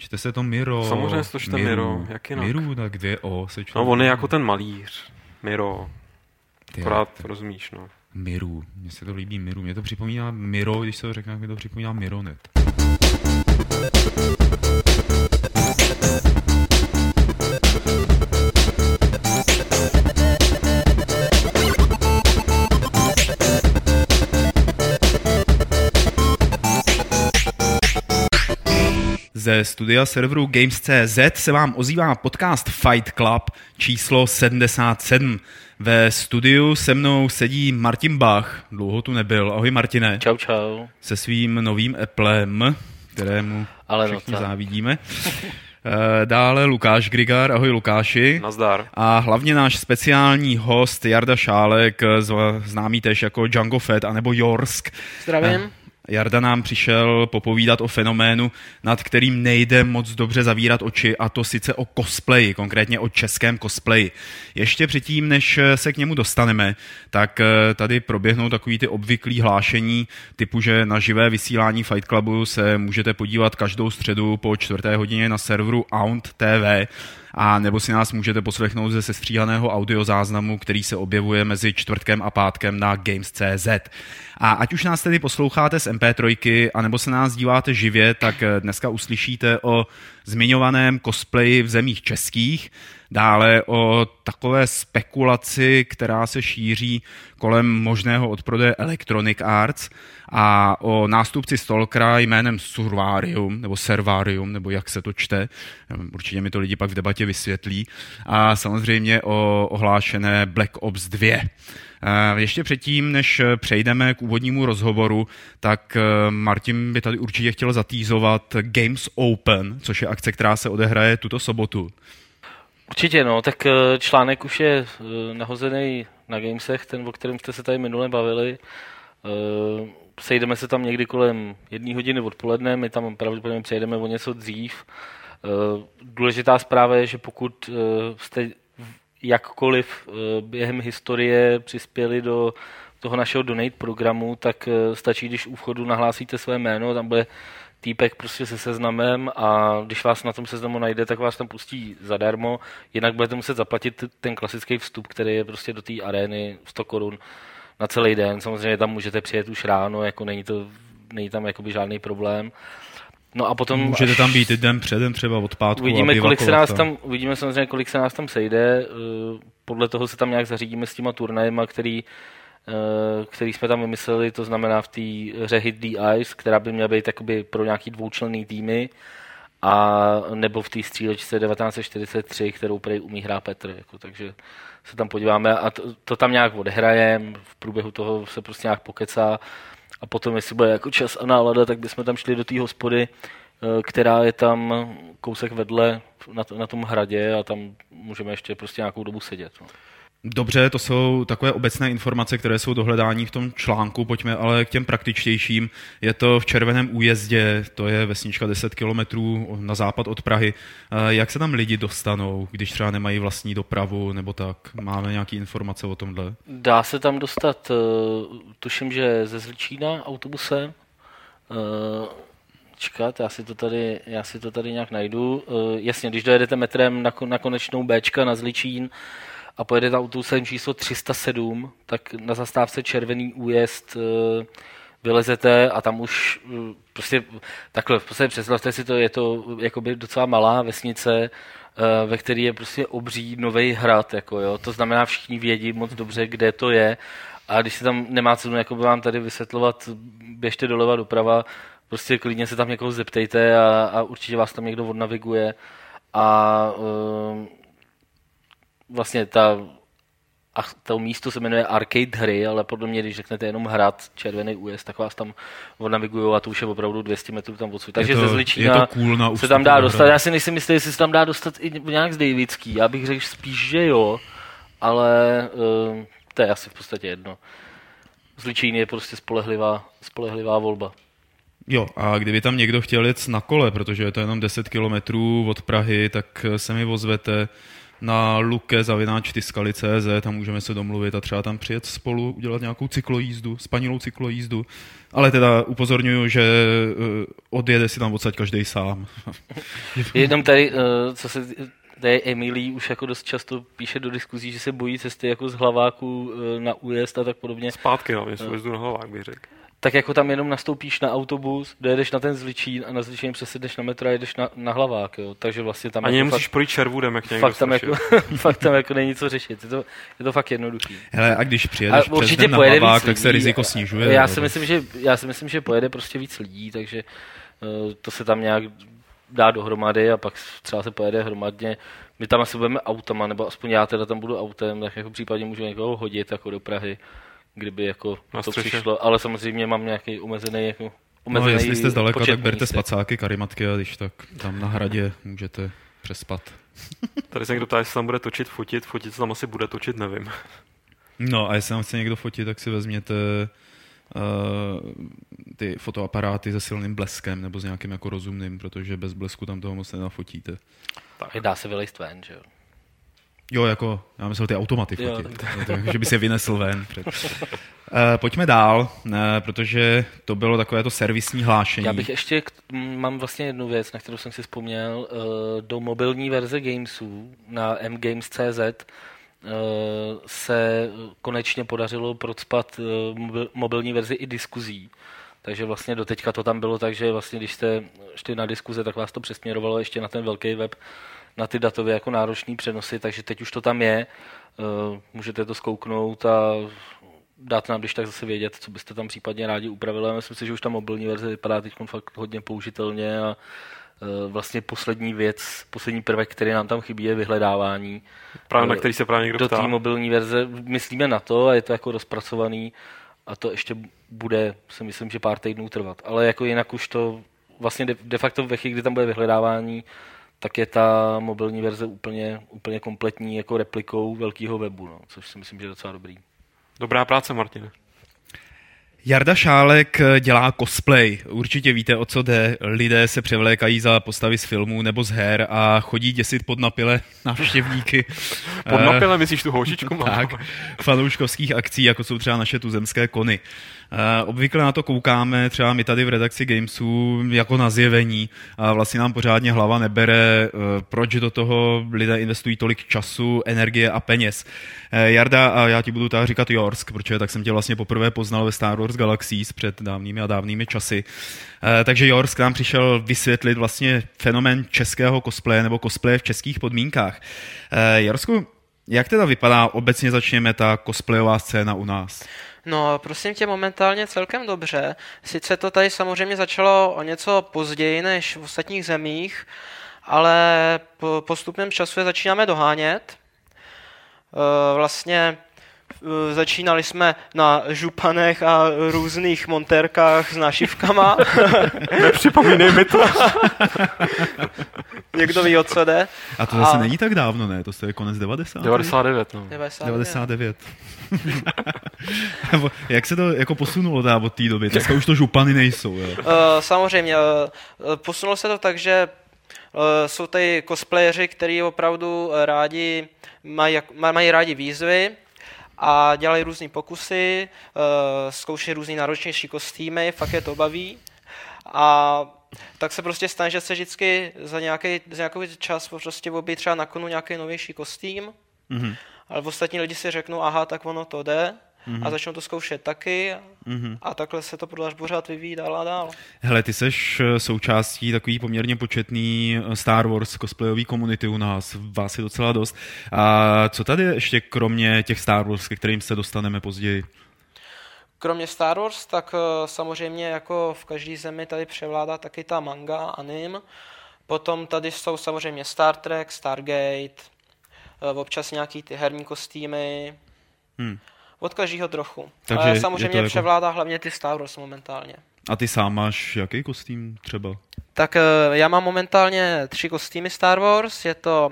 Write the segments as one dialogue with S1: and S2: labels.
S1: Čte se to Miro.
S2: Samozřejmě se to čte Miro, jak jinak.
S1: Miru, tak dvě O se čte.
S2: No on je jako ten malíř. Miro.
S1: Ty
S2: Akorát
S1: jo,
S2: rozumíš, no.
S1: Miru. Mně se to líbí Miru. Mně to připomíná Miro, když se to řekne, jak mi to připomíná Mironet. Ze studia serveru Games.cz se vám ozývá podcast Fight Club číslo 77. Ve studiu se mnou sedí Martin Bach, dlouho tu nebyl. Ahoj Martine.
S3: Čau, čau.
S1: Se svým novým Applem, kterému
S3: Ale no
S1: všichni
S3: co?
S1: závidíme. Eh, Dále Lukáš Grigar, ahoj Lukáši.
S2: Nazdar.
S1: A hlavně náš speciální host Jarda Šálek, známý tež jako Django Fett anebo Jorsk.
S3: Zdravím.
S1: Jarda nám přišel popovídat o fenoménu, nad kterým nejde moc dobře zavírat oči, a to sice o cosplayi, konkrétně o českém cosplayi. Ještě předtím, než se k němu dostaneme, tak eh, tady proběhnou takový ty obvyklý hlášení typu, že na živé vysílání Fight Clubu se můžete podívat každou středu po čtvrté hodině na serveru Aunt TV a nebo si nás můžete poslechnout ze sestříhaného audiozáznamu, který se objevuje mezi čtvrtkem a pátkem na Games.cz. A ať už nás tedy posloucháte z MP3, anebo se nás díváte živě, tak dneska uslyšíte o zmiňovaném cosplayi v zemích českých, dále o takové spekulaci, která se šíří kolem možného odprodeje Electronic Arts a o nástupci Stalkera jménem Survarium, nebo Servarium, nebo jak se to čte. Určitě mi to lidi pak v debatě vysvětlí. A samozřejmě o ohlášené Black Ops 2. Eh, Ještě předtím, než přejdeme k úvodnímu rozhovoru, tak eh, Martin by tady určitě chtěl zatýzovat Games Open, což je akce, která se odehraje tuto sobotu.
S3: Určitě, no, tak eh, článek už je eh, nahozený na Gamesech, ten, o kterém jste se tady minule bavili. Eh, Sejdeme se tam někdy kolem jedné hodiny odpoledne, my tam pravděpodobně přejdeme o něco dřív. Důležitá zpráva je, že pokud jste jakkoliv během historie přispěli do toho našeho donate programu, tak stačí, když u vchodu nahlásíte své jméno, tam bude týpek prostě se seznamem a když vás na tom seznamu najde, tak vás tam pustí zadarmo, jinak budete muset zaplatit ten klasický vstup, který je prostě do té arény 100 korun na celý den. Samozřejmě tam můžete přijet už ráno, jako není, to, není tam jakoby žádný problém. No a potom
S1: Můžete tam být i den předem, třeba od pátku.
S3: Uvidíme,
S1: a
S3: kolik se nás tam, uvidíme samozřejmě, kolik se nás tam sejde. eh, Podle toho se tam nějak zařídíme s těma turnajema, který, který jsme tam vymysleli, to znamená v té hře Hit the Ice, která by měla být jakoby pro nějaký dvoučlenný týmy, a nebo v té střílečce 1943, kterou prej umí hrát Petr. Jako, takže se tam podíváme a to, to tam nějak odehrajem, v průběhu toho se prostě nějak pokecá a potom, jestli bude jako čas a nálada, tak bychom tam šli do té hospody, eh, která je tam kousek vedle na, na tom hradě a tam můžeme ještě prostě nějakou dobu sedět. No.
S1: Dobře, to jsou takové obecné informace, které jsou dohledání v tom článku. Pojďme ale k těm praktičtějším. Je to v Červeném újezdě, to je vesnička 10 kilometrů na západ od Prahy. Eh, Jak se tam lidi dostanou, když třeba nemají vlastní dopravu nebo tak? Máme nějaké informace o tomhle?
S3: Dá se tam dostat, eh, tuším, že ze Zličína autobusem. Eh, Čekat, já si to tady, já si to tady nějak najdu. Jasně, když dojedete metrem na konečnou Bčka na Zličín a pojedete autobusem číslo 307, tak na zastávce Červený újezd eh, vylezete a tam už eh, prostě takhle, v podstatě představte si to, je to jakoby docela malá vesnice, eh, ve které je prostě obří nový hrad, jako jo. to znamená všichni vědí moc dobře, kde to je a když se tam nemá cenu jako by vám tady vysvětlovat, běžte doleva doprava, prostě klidně se tam někoho zeptejte a, a určitě vás tam někdo odnaviguje a uh, vlastně ta a to místo se jmenuje Arcade hry, ale podle mě, když řeknete jenom hrad Červený újezd, tak vás tam odnavigují a to už je opravdu 200 metrů tam odsud. Takže
S1: to-
S3: ze
S1: je
S3: Zličína
S1: to cool
S3: se tam dá
S1: do
S3: dostat.
S1: hradu.
S3: Já si nejsem jistý, jestli se tam dá dostat i nějak z Davidský. Já bych řekl spíš, že jo, ale uh, to je asi v podstatě jedno. Zličín je prostě spolehlivá, spolehlivá volba.
S1: Jo, a kdyby tam někdo chtěl jet na kole, protože je to jenom 10 kilometrů od Prahy, tak se mi ozvete. Na luke zavináč CZ, tam můžeme se domluvit a třeba tam přijet spolu, udělat nějakou cyklojízdu, spanilou cyklojízdu. Ale teda upozorňuju, že uh, odjede si tam odsaď každý sám.
S3: Jenom tady, uh, co se tady Emilí už jako dost často píše do diskuzí, že se bojí cesty jako z hlaváku uh, na újezd a tak podobně.
S2: Zpátky, no, jestli na hlavák, bych řekl
S3: tak jako tam jenom nastoupíš na autobus, dojedeš na ten zličín a na zličín přesedeš na metro a jedeš na, na hlavák, jo. Takže vlastně tam...
S2: Ani jako nemusíš fakt, projít červudem, jak
S3: fakt tam, jako, fakt tam jako není co řešit. Je to, je to fakt jednoduchý.
S1: Hele, a když přijedeš a určitě na hlavák, tak se riziko snižuje.
S3: Já si, myslím, že, já si myslím, že pojede prostě víc lidí, takže uh, to se tam nějak dá dohromady a pak třeba se pojede hromadně. My tam asi budeme autama, nebo aspoň já teda tam budu autem, tak jako případně můžu někoho hodit jako do Prahy kdyby jako Na to přišlo, ale samozřejmě mám nějaký omezený jako
S1: Omezený no, jestli jste zdaleka, tak berte místek. spacáky, karimatky a když tak tam na hradě můžete přespat.
S2: Tady se někdo ptá, jestli tam bude točit, fotit. Fotit se tam asi bude točit, nevím.
S1: No a jestli tam chce někdo fotit, tak si vezměte uh, ty fotoaparáty se silným bleskem nebo s nějakým jako rozumným, protože bez blesku tam toho moc nenafotíte.
S3: Tak dá se vylejst ven, že jo?
S1: Jo, jako, já myslel ty automaty fotit, jo, tak. že by se vynesl ven. Před. Uh, pojďme dál, uh, protože to bylo takové to servisní hlášení.
S3: Já bych ještě, mám vlastně jednu věc, na kterou jsem si vzpomněl, uh, do mobilní verze Gamesů na mgames.cz se konečně podařilo procpat mobilní verzi i diskuzí. Takže vlastně doteďka to tam bylo tak, že vlastně když jste šli na diskuze, tak vás to přesměrovalo ještě na ten velký web, na ty datově jako náročné přenosy, takže teď už to tam je. Eh, můžete to zkouknout a dát nám když tak zase vědět, co byste tam případně rádi upravili. myslím si, že už ta mobilní verze vypadá teď fakt hodně použitelně a eh, vlastně poslední věc, poslední prvek, který nám tam chybí, je vyhledávání.
S2: Právě na který se právě někdo
S3: Do té mobilní verze myslíme na to a je to jako rozpracovaný a to ještě bude, si myslím, že pár týdnů trvat. Ale jako jinak už to vlastně de, de facto ve chvíli, kdy tam bude vyhledávání, tak je ta mobilní verze úplně, úplně kompletní jako replikou velkého webu, no, což si myslím, že je docela dobrý.
S2: Dobrá práce, Martine.
S1: Jarda Šálek eh, dělá cosplay. Určitě víte, o co jde. Lidé se převlékají za postavy z filmů nebo z her a chodí děsit pod napile návštěvníky.
S2: pod napile, eh, myslíš tu houšičku?
S1: tak, fanouškovských akcí, jako jsou třeba naše tuzemské kony. Eh, obvykle na to koukáme třeba my tady v redakci Gamesu jako na zjevení a vlastně nám pořádně hlava nebere, proč do toho lidé investují tolik času, energie a peněz. Jarda, a já ti budu tak říkat Jorsk, protože tak jsem tě vlastně poprvé poznal ve Star Wars Galaxies před dávnými a dávnými časy. Eh, takže Jors k nám přišel vysvětlit vlastně fenomén českého cosplaye nebo cosplaye v českých podmínkách. Eh, Jorsku, jak teda vypadá obecně začněme ta cosplayová scéna u nás?
S4: No, prosím tě, momentálně celkem dobře. Sice to tady samozřejmě začalo o něco později než v ostatních zemích, ale po postupném času je začínáme dohánět. Eh, vlastně začínali jsme na županech a různých montérkách s našivkama.
S2: Nepřipomínej mi to.
S4: Někdo ví, o co jde.
S1: A to zase a... není tak dávno, ne? To je konec 90.
S2: 99, no.
S1: 99. 99. Jak se to jako posunulo teda od té doby? Dneska už to župany nejsou. Jo? Uh,
S4: samozřejmě. Uh, posunulo se to tak, že uh, jsou tady cosplayeři, kteří opravdu rádi mají, mají rádi výzvy, a dělají různé pokusy, uh, zkoušejí různé náročnější kostýmy, fakt je to baví. A tak se prostě stane, že se vždycky za nějaký, za nějaký čas prostě objeví třeba na konu nějaký novější kostým, mm-hmm. ale ostatní lidi si řeknou, aha, tak ono to jde, mm-hmm. a začnou to zkoušet taky mm-hmm. a takhle se to pořád vyvíjí dál a dál.
S1: Hele, ty seš eh, součástí takový poměrně početný eh, Star Wars cosplayový komunity u nás, vás je docela dost. A co tady ještě kromě těch Star Wars, ke kterým se dostaneme později?
S4: Kromě Star Wars, tak eh, samozřejmě jako v každé zemi tady převládá taky ta manga, anim. Potom tady jsou samozřejmě Star Trek, Stargate, občas nějaký ty herní kostýmy. Hmm. Od každého trochu. Takže Ale samozřejmě jako... převládá hlavně ty Star Wars momentálně.
S1: A ty sám máš jaký kostým třeba?
S4: Tak eh, já mám momentálně tři kostýmy Star Wars. Je to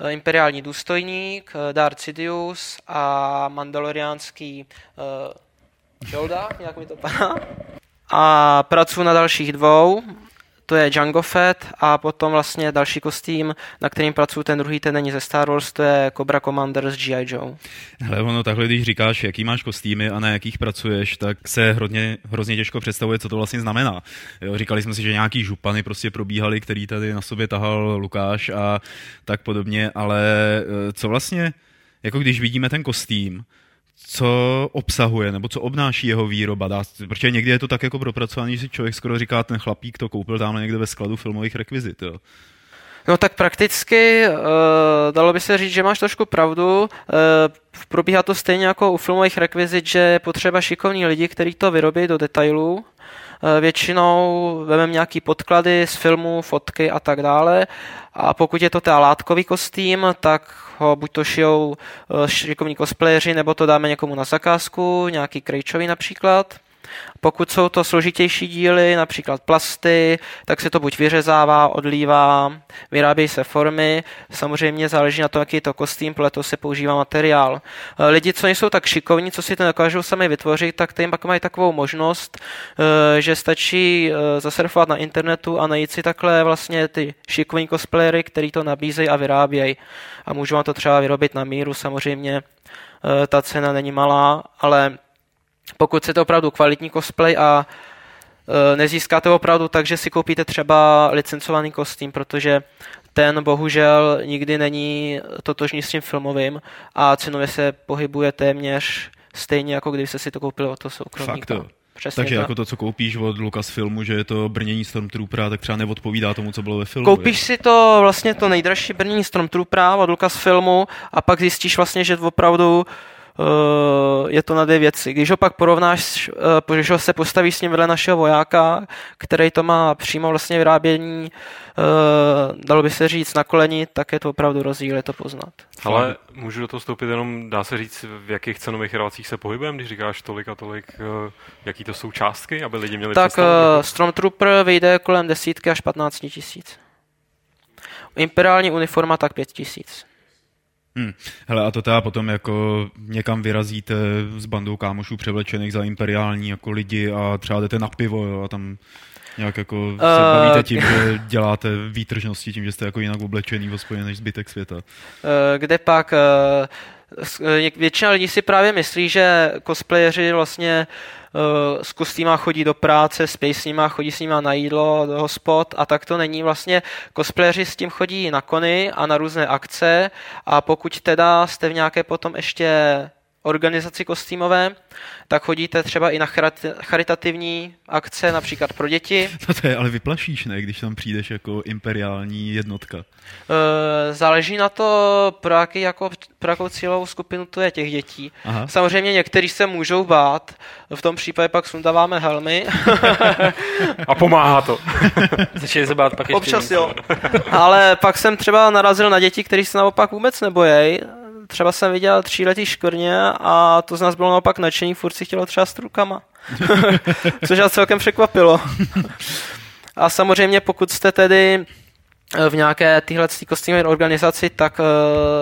S4: eh, imperiální důstojník, eh, Darth Sidious a mandaloriánský uh, Yoda, jak mi to padá. A pracuji na dalších dvou. To je Django Fett a potom vlastně další kostým, na kterým pracuji ten druhý, ten není ze Star Wars, to je Cobra Commander z G.I. Joe.
S1: Hele, ono takhle, když říkáš, jaký máš kostýmy a na jakých pracuješ, tak se hrozně, hrozně těžko představuje, co to vlastně znamená. Jo, říkali jsme si, že nějaký župany prostě probíhaly, který tady na sobě tahal Lukáš a tak podobně, ale eh, co vlastně, jako když vidíme ten kostým, co obsahuje, nebo co obnáší jeho výroba. Dá, protože někdy je to tak jako propracovaný, že si člověk skoro říká, ten chlapík to koupil tam někde ve skladu filmových rekvizit. Jo.
S4: No tak prakticky uh, dalo by se říct, že máš trošku pravdu. Uh, probíhá to stejně jako u filmových rekvizit, že je potřeba šikovní lidi, kteří to vyrobí do detailů. Uh, většinou vezmeme nějaký podklady z filmu, fotky a tak dále. A pokud je to teda látkový kostým, tak ho buď to šijou šikovní cosplayeři, nebo to dáme někomu na zakázku, nějaký krejčový například. Pokud jsou to složitější díly, například plasty, tak se to buď vyřezává, odlívá, vyrábějí se formy. Samozřejmě záleží na tom, jaký je to kostým, toho se používá materiál. Eh, lidi, co nejsou tak šikovní, co si to nedokážou sami vytvořit, tak tím pak mají takovou možnost, eh, že stačí eh, zasurfovat na internetu a najít si takhle vlastně ty šikovní cosplayery, který to nabízejí a vyrábějí. A můžou vám to třeba vyrobit na míru, samozřejmě ta cena není malá, ale pokud chcete opravdu kvalitní cosplay a e, nezískáte opravdu tak, že si koupíte třeba licencovaný kostým, protože ten bohužel nikdy není totožný s tím filmovým a cenově se pohybuje téměř stejně, jako kdybyste si to koupili od toho soukromníka.
S1: Fakt to. Přesně Takže to. jako to, co koupíš od Lucasfilmu, že je to brnění Stormtroopera, tak třeba neodpovídá tomu, co bylo ve filmu.
S4: Koupíš je? si to vlastně to nejdražší brnění Stormtroopera od Lucasfilmu a pak zjistíš vlastně, že opravdu uh, je to na dvě věci. Když ho pak porovnáš, eh, když ho se postaví s ním vedle našeho vojáka, který to má přímo vlastně vyrábění, eh, dalo by se říct na koleni, tak je to opravdu rozdíl, je to poznat.
S2: Ale můžu do toho vstoupit jenom, dá se říct, v jakých cenových relacích se pohybujeme, když říkáš tolik a tolik, jaký to jsou částky, aby lidi měli
S4: Tak uh, Stormtrooper vyjde kolem desítky až 15 tisíc. Imperiální uniforma tak 5 tisíc.
S1: Hmm. Hele, a to teda potom jako někam vyrazíte s bandou kámošů převlečených za imperiální jako lidi a třeba jdete na pivo jo, a tam nějak jako uh, se bavíte tím, že děláte výtržnosti tím, že jste jako jinak oblečený v hospodě než zbytek světa. Uh,
S4: kde pak uh, většina lidí si právě myslí, že cosplayeři vlastně uh, s kostýma chodí do práce, s nima, chodí s nima na jídlo, do hospod a tak to není. Vlastně cosplayeři s tím chodí na kony a na různé akce a pokud teda jste v nějaké potom ještě organizaci kostýmové, tak chodíte třeba i na charitativní akce, například pro děti.
S1: No to je ale vyplašíš, ne, když tam přijdeš jako imperiální jednotka.
S4: E, záleží na to, pro, jaký, jako, pro jakou cílovou skupinu to je těch dětí. Aha. Samozřejmě někteří se můžou bát, v tom případě pak sundáváme helmy.
S2: A pomáhá to.
S3: Začali se bát pak ještě
S4: Občas jo. Ale pak jsem třeba narazil na děti, kteří se naopak vůbec nebojejí třeba jsem viděl tříletý škorně a to z nás bylo naopak nadšení, furt si chtělo třeba s rukama. Což nás celkem překvapilo. a samozřejmě pokud jste tedy eh, v nějaké tyhle kostýmové organizaci, tak uh,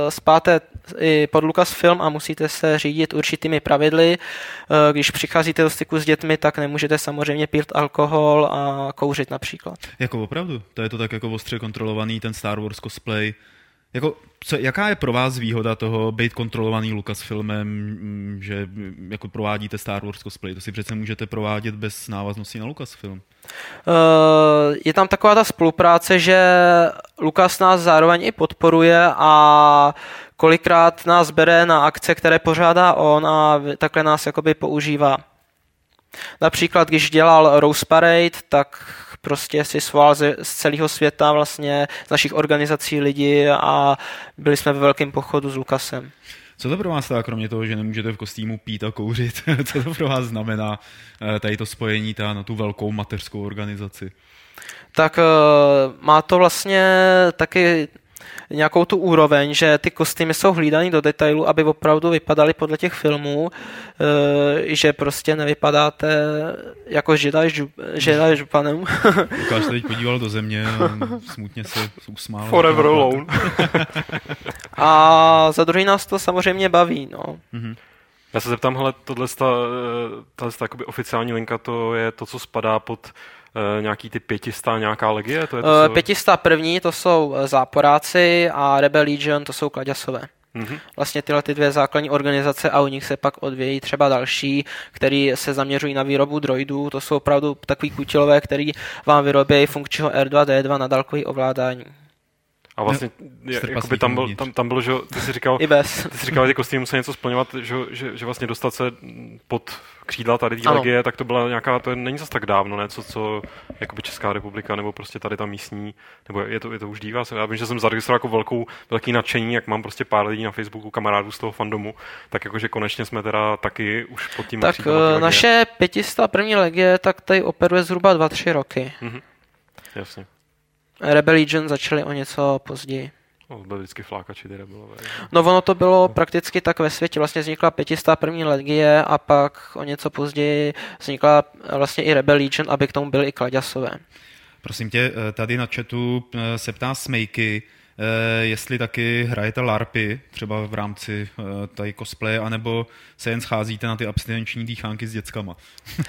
S4: spáte i pod Lucasfilm a musíte se řídit určitými pravidly. Uh, když přicházíte do styku s dětmi, tak nemůžete samozřejmě pít alkohol a kouřit například.
S1: Jako opravdu? To je to tak jako ostře kontrolovaný ten Star Wars cosplay jako, co, jaká je pro vás výhoda toho být kontrolovaný Lucasfilmem, mm, že mm, jako provádíte Star Wars cosplay? To si přece můžete provádět bez návaznosti na Lucasfilm. Uh,
S4: je tam taková ta spolupráce, že Lucas nás zároveň i podporuje a kolikrát nás bere na akce, které pořádá on a takhle nás jakoby používá. Například, když dělal Rose Parade, tak prostě si sval z, z celého světa vlastně, z našich organizací lidi a byli jsme ve velkém pochodu s Lukasem.
S1: Co to pro vás teda, kromě toho, že nemůžete v kostýmu pít a kouřit, co to pro vás znamená eh, tady to spojení ta, na tu velkou mateřskou organizaci?
S4: Tak eh, má to vlastně taky nějakou tu úroveň, že ty kostýmy jsou hlídaný do detailu, aby opravdu vypadaly podle těch filmů, e, že prostě nevypadáte jako Jedi, Jedi županem.
S1: Lukáš se teď podíval do země a smutně se usmál.
S2: Forever alone.
S4: a za druhý nás to samozřejmě baví. No. Mm-hmm.
S2: Já se zeptám, hele, tohle ta, tahle ta, oficiální linka, to je to, co spadá pod nějaký ty pětistá, nějaká legie? To je to,
S4: Uh,
S2: co...
S4: pětista první to jsou eh, záporáci a Rebel Legion to jsou kladěsové.
S2: Mhm.
S4: Vlastně tyhle ty dvě základní organizace a u nich se pak odvějí třeba další, který se zaměřují na výrobu droidů. To jsou opravdu takový kutilové, který vám vyrobí funkčního R2D2 na dálkový ovládání.
S2: A vlastně, je,
S1: strpasíkem
S2: jakoby tam, byl, tam, tam bylo, že ty jsi říkal,
S4: I bez.
S2: ty jsi říkal, že kostýmy musí něco splňovat, že, že, že, vlastně dostat se pod křídla tady té legie, tak to byla nějaká, to není zas tak dávno, ne, co, co jakoby Česká republika, nebo prostě tady ta místní, nebo je to, je to už dívá se, já vím, že jsem zaregistroval jako velkou, velký nadšení, jak mám prostě pár lidí na Facebooku, kamarádů z toho fandomu, tak jakože konečně jsme teda taky už pod tím
S4: Tak eh, naše pětista první legie tak tady operuje zhruba 2-3 roky.
S2: Jasně.
S4: Rebel Legion začali o něco později.
S2: No, byli vždycky flákači ty rebelové.
S4: No ono to bylo prakticky tak ve světě. Vlastně vznikla pětistá první legie a pak o něco později vznikla vlastně i Rebel Legion, aby k tomu byly i kladěsové.
S1: Prosím tě, eh, tady na chatu eh, se ptá Smejky, jestli taky hrajete LARPy, třeba v rámci eh, tady cosplay, anebo se jen scházíte na ty abstinenční dýchánky s dětskama.
S4: Uh,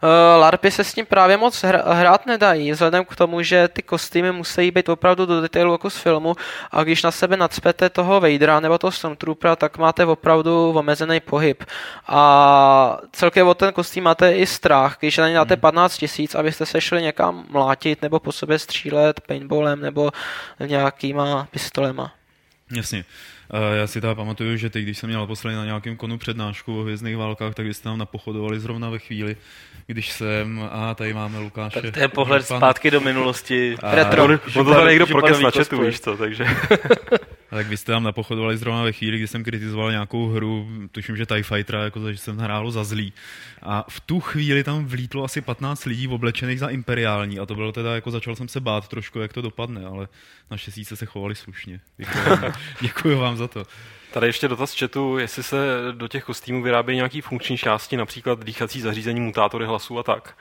S4: LARPy se s tím právě moc hrát nedají, vzhledem k tomu, že ty kostýmy musí být opravdu do detailu jako z filmu a když na sebe nadspete toho Vadera nebo toho Stormtroopera, tak máte opravdu omezený pohyb. A celkově o ten kostým máte i strach, když na ně dáte 15 tisíc, abyste se šli někam mlátit nebo po sobě střílet paintballem nebo nějakýma pistolema.
S1: Jasně. Eh, Já si teda pamatuju, že teď, když jsem měl naposledy na nějakém konu přednášku o hvězdných válkách, tak vy jste nám napochodovali zrovna ve chvíli, když jsem, a tady máme Lukáše.
S3: Tak to je pohled
S1: Župan.
S3: zpátky do minulosti.
S1: A-
S4: Retro.
S2: On, to tady někdo
S3: že
S2: prokes na chatu,
S3: cosplay.
S2: víš co, takže...
S1: Tak vy jste tam napochodovali zrovna ve chvíli, kdy jsem kritizoval nějakou hru, tuším, že TIE Fightera, jako že jsem hrálo za zlý. A v tu chvíli tam vlítlo asi 15 lidí oblečených za imperiální a to bylo teda, jako začal jsem se bát trošku, jak to dopadne, ale naštěstí jste se chovali slušně. Děkuji, vám- děkuji vám za to.
S2: Tady ještě dotaz chatu, jestli se do těch kostýmů vyrábějí nějaký funkční části, například dýchací zařízení, mutátory hlasů a tak.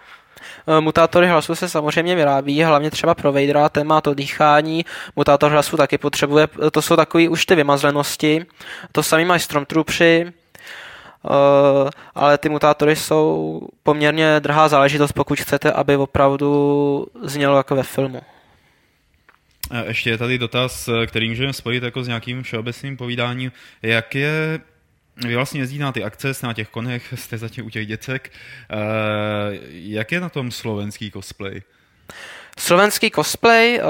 S4: Eh, Mutátory hlasu se samozřejmě vyrábí, hlavně třeba pro Vadera, ten má to dýchání, mutátor hlasu taky potřebuje, to jsou takové už ty vymazlenosti, to samý mají Stormtroopři, Uh, ale ty mutátory jsou poměrně drahá záležitost, pokud chcete, aby opravdu znělo jako ve filmu.
S1: A Ještě je tady dotaz, eh, který můžeme spojit jako s nějakým všeobecným povídáním. Jak je, vy vlastně jezdíte na ty akce, jste na těch konech, jste zatím u těch děcek. Eh, Jak je na tom slovenský cosplay?
S4: Slovenský cosplay, uh,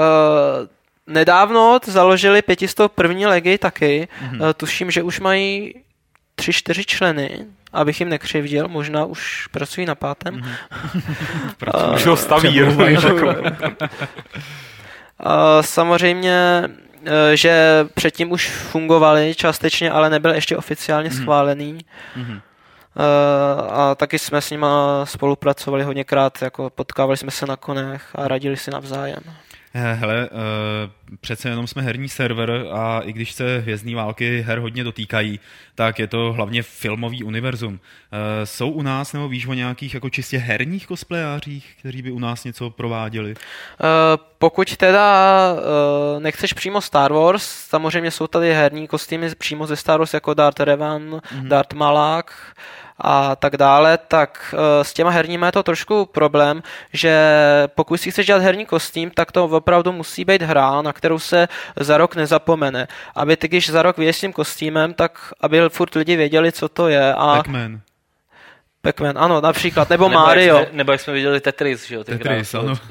S4: nedávno založili pětistou první legy taky, mm-hmm. uh, tuším, že už mají tři, čtyři členy, abych jim nekřivdil, možná už pracují na pátém. Mm-hmm.
S2: Už ho staví.
S4: A samozřejmě, eh, že předtím už fungovali částečně, ale nebyl ještě oficiálně schválený.
S1: Mhm.
S4: Eh, A taky jsme s nima spolupracovali hodněkrát, jako potkávali jsme se na konech a radili si navzájem.
S1: Eh, Hele, uh, přece jenom jsme herní server a i když se hvězdní války her hodně dotýkají, tak je to hlavně filmový univerzum. Uh, jsou u nás, nebo víš o nějakých jako čistě herních cosplayářích, kteří by u nás něco prováděli?
S4: Eh, Pokud teda eh, nechceš přímo Star Wars, samozřejmě jsou tady herní kostýmy přímo ze Star Wars jako Darth Revan, mm-hmm. Darth Malak a tak dále, tak eh, s těma herníma je to trošku problém, že pokud si chceš dělat herní kostým, tak to opravdu musí být hra, na kterou se za rok nezapomene. Aby ty, když za rok vyjdeš s tím kostýmem, tak aby furt lidi věděli, co to je. A
S1: Pac-Man.
S4: Pac-Man, ano, například, nebo,
S3: Nebo
S4: Mario.
S3: Jak jsme, nebo jak jsme viděli Tetris, že jo?
S1: Tetris,
S3: Slovensku.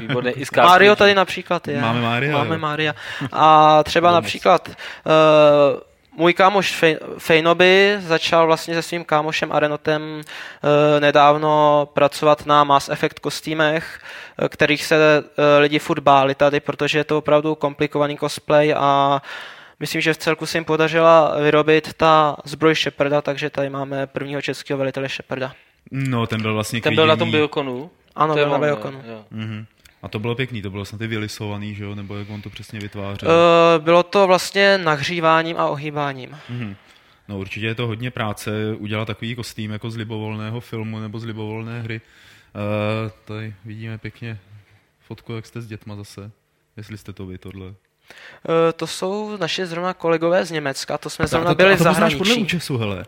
S3: Výborný. I
S4: Mario tady například je.
S1: Máme Mária,
S4: Máme
S1: jo.
S4: Mária. A třeba například uh, můj kámoš Fej- Fejnoby začal vlastně se svým kámošem Arenotem uh, nedávno pracovat na Mass Effect kostýmech, eh, kterých se uh, lidi furt báli tady, protože je to opravdu komplikovaný cosplay a myslím, že v celku se jim podařila vyrobit ta zbroj Sheparda, takže tady máme prvního českého velitele Sheparda.
S1: No, ten byl vlastně
S3: Ten byl na tom biokonu.
S4: Ano,
S3: To
S4: byl na biokonu.
S3: jo.
S1: Mhm. A to bylo pěkný, to bylo snad i vylisovaný, že jo, nebo jak on to přesně vytvářel.
S4: Uh, bylo to vlastně nahříváním a ohýbáním.
S1: Mhm. No určitě je to hodně práce udělat takový kostým jako z libovolného filmu nebo z libovolné hry. Uh, tady vidíme pěkně fotku, jak jste s dětma zase. Jestli jste to vy, tohle.
S4: Eh, To jsou naše zrovna kolegové z Německa, to jsme
S1: A
S4: zrovna
S1: to,
S4: byli
S1: a
S4: v
S1: to podle
S4: zahraničí.
S1: účesu, hele.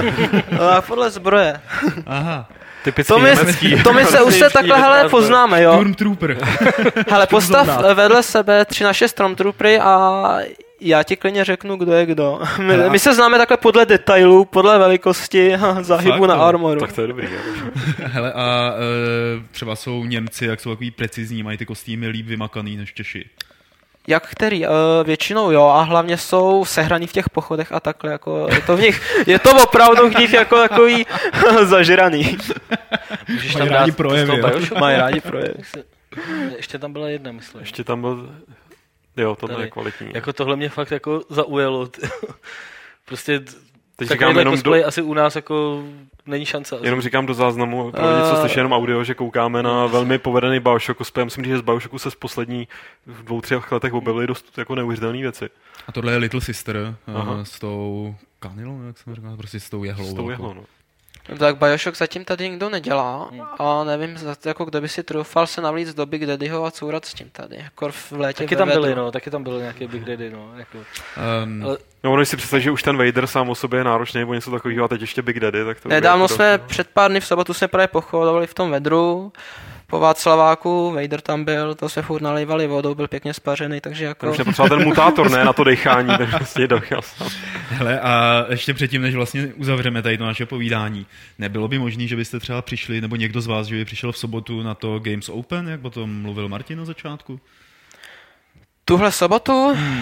S4: A podle zbroje.
S1: Aha.
S2: Typický
S4: To my,
S2: německý.
S4: to my se už se takhle hele, poznáme, jo.
S1: Stormtrooper.
S4: Hele, postav vedle sebe tři naše Stormtroopery a já ti klidně řeknu, kdo je kdo. My, my se známe takhle podle detailů, podle velikosti a záhybu
S1: Fakt,
S4: na
S1: jo?
S4: armoru.
S2: Tak to je dobrý. jo.
S1: Hele, a e, třeba jsou Němci, jak jsou takový precizní, mají ty kostýmy líp vymakaný než Češi.
S4: Jak který? Uh, většinou jo a hlavně jsou sehraný v těch pochodech a takhle, jako je to v nich, je to opravdu v nich jako takový zažraný.
S3: Můžeš
S1: Mají
S3: tam
S1: rádi projevy?
S4: Mají rádi projevy.
S3: Ještě tam byla jedna, myslím.
S2: Ještě tam byl... Jo, tohle
S3: Tady.
S2: je kvalitní.
S3: Jako tohle mě fakt jako zaujalo. prostě
S2: Teď říkám
S3: takovýhle
S2: jenom do,
S3: asi u nás jako není šance. asi.
S2: jenom říkám do záznamu, pro lidi, co
S4: Eh,
S2: slyší jenom audio, že koukáme na velmi povedený Bioshock cosplay. Myslím, že z Bioshocku se z poslední v dvou, třech letech objevily dost jako neuvěřitelné věci.
S1: A tohle je Little Sister
S2: Aha.
S1: uh, s tou kanilou, jak jsem říkal, prostě s tou jehlou.
S2: S tou
S1: velkou.
S2: jehlou, no.
S4: Tak Bioshock zatím tady nikdo nedělá a nevím, jako kdo by si troufal se navlít do Big Daddyho a courat s tím tady, jako v létě
S3: Taky tam
S4: vedru.
S3: byly, no, taky tam byly nějaké Big Daddy, no. Jako.
S1: Um,
S3: Ale-
S2: No, ono, když si představíš, že už ten Vader sám o sobě je náročný nebo něco takového a teď ještě Big Daddy, tak to
S4: Nedávno
S2: jako
S4: jsme
S2: další, no.
S4: před pár dny v sobotu jsme právě pochodovali v tom vedru, po Václaváku, Vader tam byl, to jsme furt nalejvali vodou, byl pěkně spařený, takže jako...
S2: už nepotřeboval ten mutátor, ne, na to dechání, tak vlastně dochyl sám.
S1: hele, a ještě předtím, než vlastně uzavřeme tady to naše povídání, nebylo by možné, že byste třeba přišli, nebo někdo z vás, že by přišel v sobotu na to Games Open, jak o tom mluvil Martin na začátku?
S4: Tuhle sobotu,
S2: Hmm.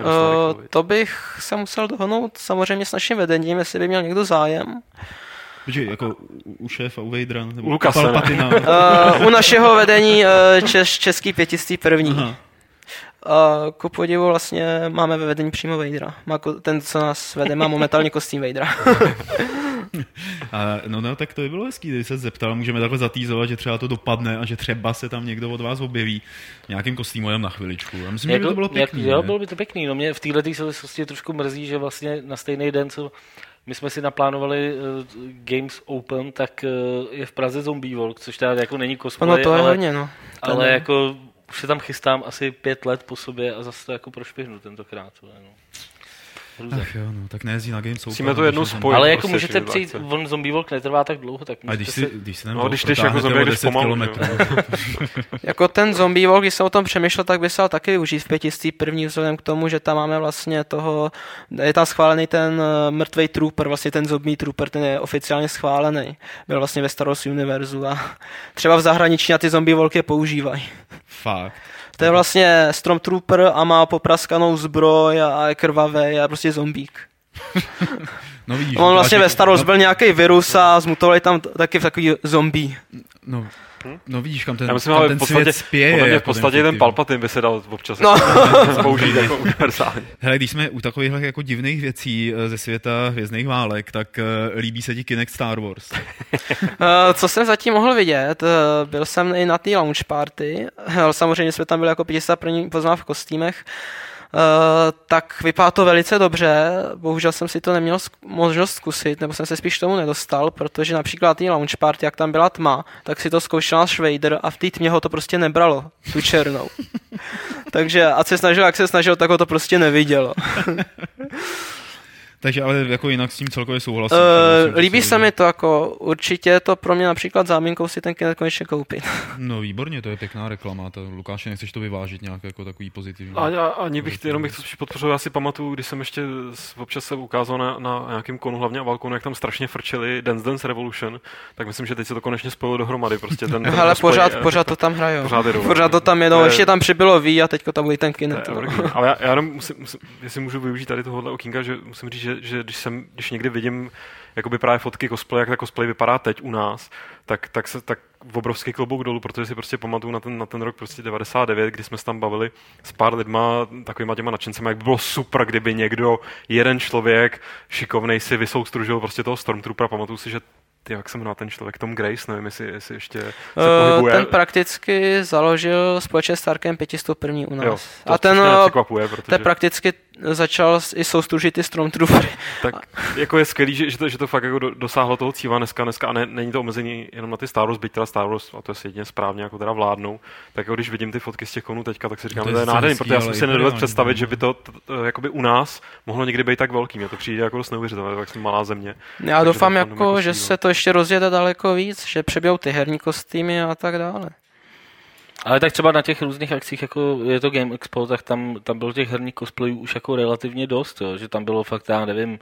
S4: uh, to bych se musel dohodnout samozřejmě s naším vedením, jestli by měl někdo zájem.
S1: Že jako u- šéfa, u Vadera, nebo
S2: U?
S1: Palpatina.
S4: Uh, u našeho vedení uh, čes, český pětistý první.
S1: Aha.
S4: A ku podivu vlastně máme ve vedení přímo ko- ten, co nás vede, má momentálně kostým Vadera.
S1: A, no, no, tak to by bylo hezký, kdyby se zeptal, můžeme takhle zatýzovat, že třeba to dopadne a že třeba se tam někdo od vás objeví nějakým kostýmu jenom na chviličku. Já myslím, že by to bylo pěkný.
S3: jak, jo, bylo by to pěkný. No mě v této souvislosti trošku mrzí, že vlastně na stejný den, co my jsme si naplánovali uh, Games Open, tak uh, je v Praze Zombie Walk, což teda jako není cosplay,
S4: Ono to je
S3: ale,
S4: hodně, no.
S3: ale jako už se tam chystám asi pět let po sobě a zase to jako prošpihnu tentokrát. No. Hruza.
S1: Ach jo, no, tak nejezdí na Games
S2: Musíme to jednou
S1: když
S2: spojit.
S3: Ale jako
S2: prostě
S3: můžete přijít, on Zombie Walk netrvá tak dlouho, tak
S1: A když si, když si
S2: No, když jdeš jako zombie,
S1: 10
S2: pomalu,
S1: kilometrů.
S4: Jako ten zombie walk, když jsem o tom přemýšlel, tak by se taky využít v pětistý první vzhledem k tomu, že tam máme vlastně toho, je tam schválený ten uh, mrtvý trooper, vlastně ten zombie trooper, ten je oficiálně schválený. Byl vlastně ve Star Wars univerzu a třeba v zahraničí na ty zombie walky je používají.
S1: Fakt.
S4: To je vlastně Stormtrooper a má popraskanou zbroj a je krvavý a prostě zombík.
S1: No vidíš.
S4: On vlastně
S1: a
S4: ve Star Wars
S1: no,
S4: byl nějaký virus a zmutovali tam taky v takový zombie.
S1: No, no vidíš, kam ten,
S2: Já myslím,
S1: kam
S2: ale
S1: ten
S2: v podstatě,
S1: svět spěje.
S2: podle mě v
S1: jako
S2: podstatě ten. Palpatine by se dal občas
S4: No.
S2: použít jako univerzálně.
S1: Hele, když jsme u takových jako divných věcí eh, ze světa hvězdných válek, tak uh, líbí se ti Kinect Star Wars.
S4: Eh, Co jsem zatím mohl vidět, eh, byl jsem i na té launch party, samozřejmě jsme tam byli jako 50 první poznáv v kostýmech, tak vypadá to velice dobře, bohužel jsem si to neměl možnost zkusit, nebo jsem se spíš k tomu nedostal, protože například té launch party, jak tam byla tma, tak si to zkoušel náš Vader a v té tmě ho to prostě nebralo, tu černou. Takže ať se snažil, jak se snažil, tak ho to prostě nevidělo.
S1: Takže ale jako jinak s tím celkově souhlasím.
S4: Uh, líbí se mi to, jako určitě je to pro mě například záminkou si ten Kinect konečně koupit.
S1: No výborně, to je pěkná reklama. To, Lukáše, nechceš to vyvážit nějak jako takový pozitivní?
S2: A, a, ani bych, jenom bych to spíš podpořil, já si pamatuju, když jsem ještě občas se ukázal na, na nějakém konu, hlavně a balkonu, jak tam strašně frčeli Dance Dance Revolution, tak myslím, že teď se to konečně spojilo dohromady. Prostě ten, ten
S4: Ale pořád,
S2: eh,
S4: pořád to tam hrajou.
S2: Pořád jedou.
S4: Pořád to tam jedou,
S2: To je-
S4: ještě tam přibylo ví a teďko tam bude ten Kinect.
S2: je. Ale já, já jenom musím, musím, jestli můžu využít tady tohohle okýnka, že musím říct, že, že když, jsem, když někdy vidím jakoby právě fotky cosplay, jak ta cosplay vypadá teď u nás, tak, tak se tak v obrovský klobouk dolů, protože si prostě pamatuju na ten, na ten rok prostě 99, kdy jsme se tam bavili s pár lidma, takovýma těma nadšencema, jak by bylo super, kdyby někdo, jeden člověk šikovnej si vysoustružil prostě toho Stormtroopera, pamatuju si, že ty, jak se jmenuje ten člověk, Tom Grace, nevím, jestli, jestli ještě se
S4: Eh,
S2: pohybuje.
S4: Ten prakticky založil společně s Starkem 501 u nás.
S2: jo, to
S4: a ten, eh,
S2: nepřekvapuje, protože...
S4: to je prakticky začal i soustružit ty Stormtroopery.
S2: Tak jako je skvělý, že, že, to, že to fakt jako do, dosáhlo toho cíla dneska, dneska a ne, není to omezení jenom na ty Star Wars, byť teda Star Wars, a to je jedině správně, jako teda vládnou, tak jako když vidím ty fotky z těch konů teďka, tak si říkám,
S1: No to
S2: že to
S1: je
S2: je nádherný, protože já jsem si nedovedl představit, že by to, t, t, jakoby u nás mohlo někdy být tak velký. Mně to přijde jako dost neuvěřitelné, jak jsme malá země.
S4: Já doufám, jako,
S2: jako
S4: že se to ještě rozjede daleko víc, že přebijou ty herní kostýmy a tak dále.
S3: Ale tak třeba na těch různých akcích, jako je to Game Expo, tak tam, tam bylo těch herních cosplayů už jako relativně dost, jo, že tam bylo fakt, já nevím,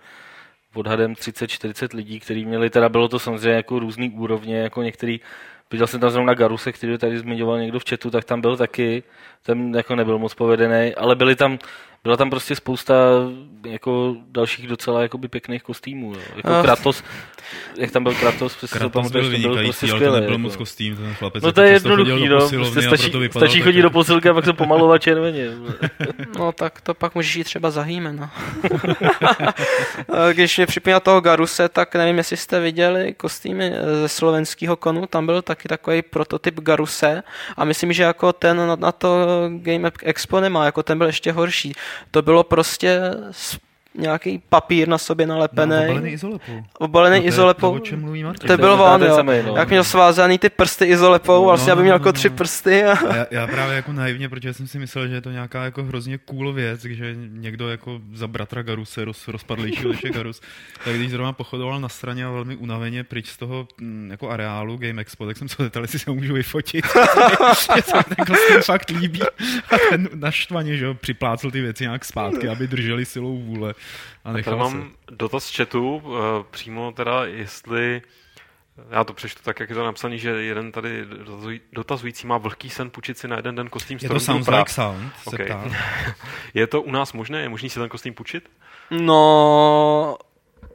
S3: odhadem 30-40 lidí, kteří měli, teda bylo to samozřejmě jako různý úrovně, jako některý, viděl jsem tam zrovna Garuse, který tady zmiňoval někdo v chatu, tak tam byl taky, ten jako nebyl moc povedený, ale byli tam, byla tam prostě spousta jako dalších docela jakoby pěkných kostýmů, jo. jako
S4: Ach.
S3: Kratos, jak tam byl Kratos, přesně to
S1: Kratos byl vynikající,
S3: prostě
S1: ale to
S3: skvělý.
S1: nebyl
S3: jako.
S1: moc kostým, ten chlapec.
S3: No to je jednoduchý,
S1: do
S3: no. Prostě stačí, stačí
S1: tak
S3: chodit do posilky a pak se pomalovat červeně.
S4: No tak to pak můžeš jít třeba za Hýmena. Když mě připomíná toho Garuse, tak nevím, jestli jste viděli kostýmy ze slovenského konu, tam byl taky takový prototyp Garuse a myslím, že jako ten na, na to Game Expo nemá, jako ten byl ještě horší. To bylo prostě nějaký papír na sobě nalepený,
S1: No, obalený izolepou.
S4: obalený
S1: No, to je
S4: izolepou.
S1: To, o čem mluví Martin.
S4: To byl
S3: To
S4: on, jo.
S3: samej, no.
S4: Jak měl svázaný ty prsty izolepou,
S1: No,
S4: vlastně, aby
S1: no,
S4: měl
S1: no,
S4: jako
S1: no,
S4: tři
S1: no.
S4: prsty. A...
S1: A já, já, právě jako naivně, protože jsem si myslel, že je to nějaká jako hrozně cool věc, že někdo jako za bratra Garuse, roz, rozpadlejší Leše Garus, tak když zrovna pochodoval na straně a velmi unaveně pryč z toho mm, jako areálu Game Expo, tak jsem se zeptal, jestli se můžu vyfotit. Že se ten kostým fakt líbí. A ten naštvaně, že jo, připlácel ty věci nějak zpátky, aby drželi silou vůle. A
S2: Tady
S1: nechal se.
S2: mám dotaz z chatu, uh, přímo teda, jestli já to přečtu tak, jak je to napsaný, že jeden tady dotazuj- dotazující má vlhký sen půjčit si na jeden den kostým
S1: Je to Sounds
S2: Stormtroopera.
S1: Like Sound, se
S2: Okay.
S1: ptá.
S2: Je to u nás možné? Je možný si ten kostým půjčit?
S4: No,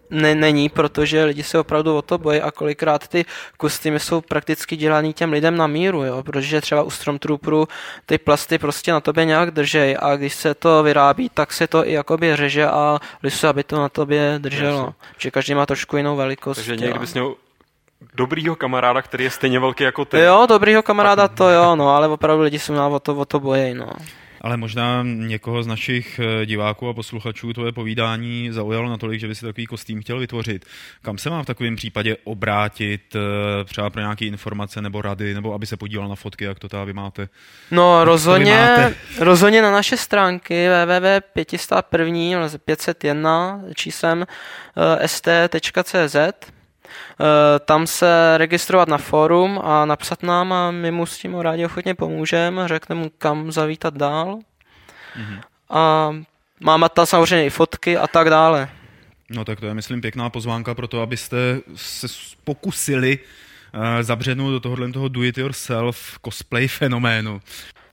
S4: ne, není, protože lidi se opravdu o to bojí a kolikrát ty kostýmy jsou prakticky dělaný těm lidem na míru, jo? protože třeba u Stormtrooperů ty plasty prostě na tobě nějak držej a když se to vyrábí, tak se to i jakoby řeže a lisuje, aby to na tobě drželo.
S2: Jasně.
S4: Že každý má trošku jinou velikost.
S2: Takže někdy bys měl dobrýho kamaráda, který je stejně velký jako ty.
S4: Jo, dobrýho kamaráda to jo, no, ale opravdu lidi se na o to, o to bojí, no.
S1: Ale možná někoho z našich eh, diváků a posluchačů tvoje povídání zaujalo natolik, že by si takový kostým chtěl vytvořit. Kam se mám v takovém případě obrátit, eh, třeba pro nějaké informace nebo rady, nebo aby se podíval na fotky, jak to tady máte?
S4: No rozhodně,
S1: máte?
S4: rozhodně na naše stránky www.501 501 číslem eh, st.cz tam se registrovat na fórum a napsat nám a my mu s tím rádi ochotně pomůžeme, řekneme mu kam zavítat dál
S1: Mhm.
S4: a máme tam samozřejmě i fotky a tak dále.
S1: No tak to je, myslím, pěkná pozvánka pro to, abyste se pokusili eh, zabřednout do tohohle toho do-it-yourself cosplay fenoménu.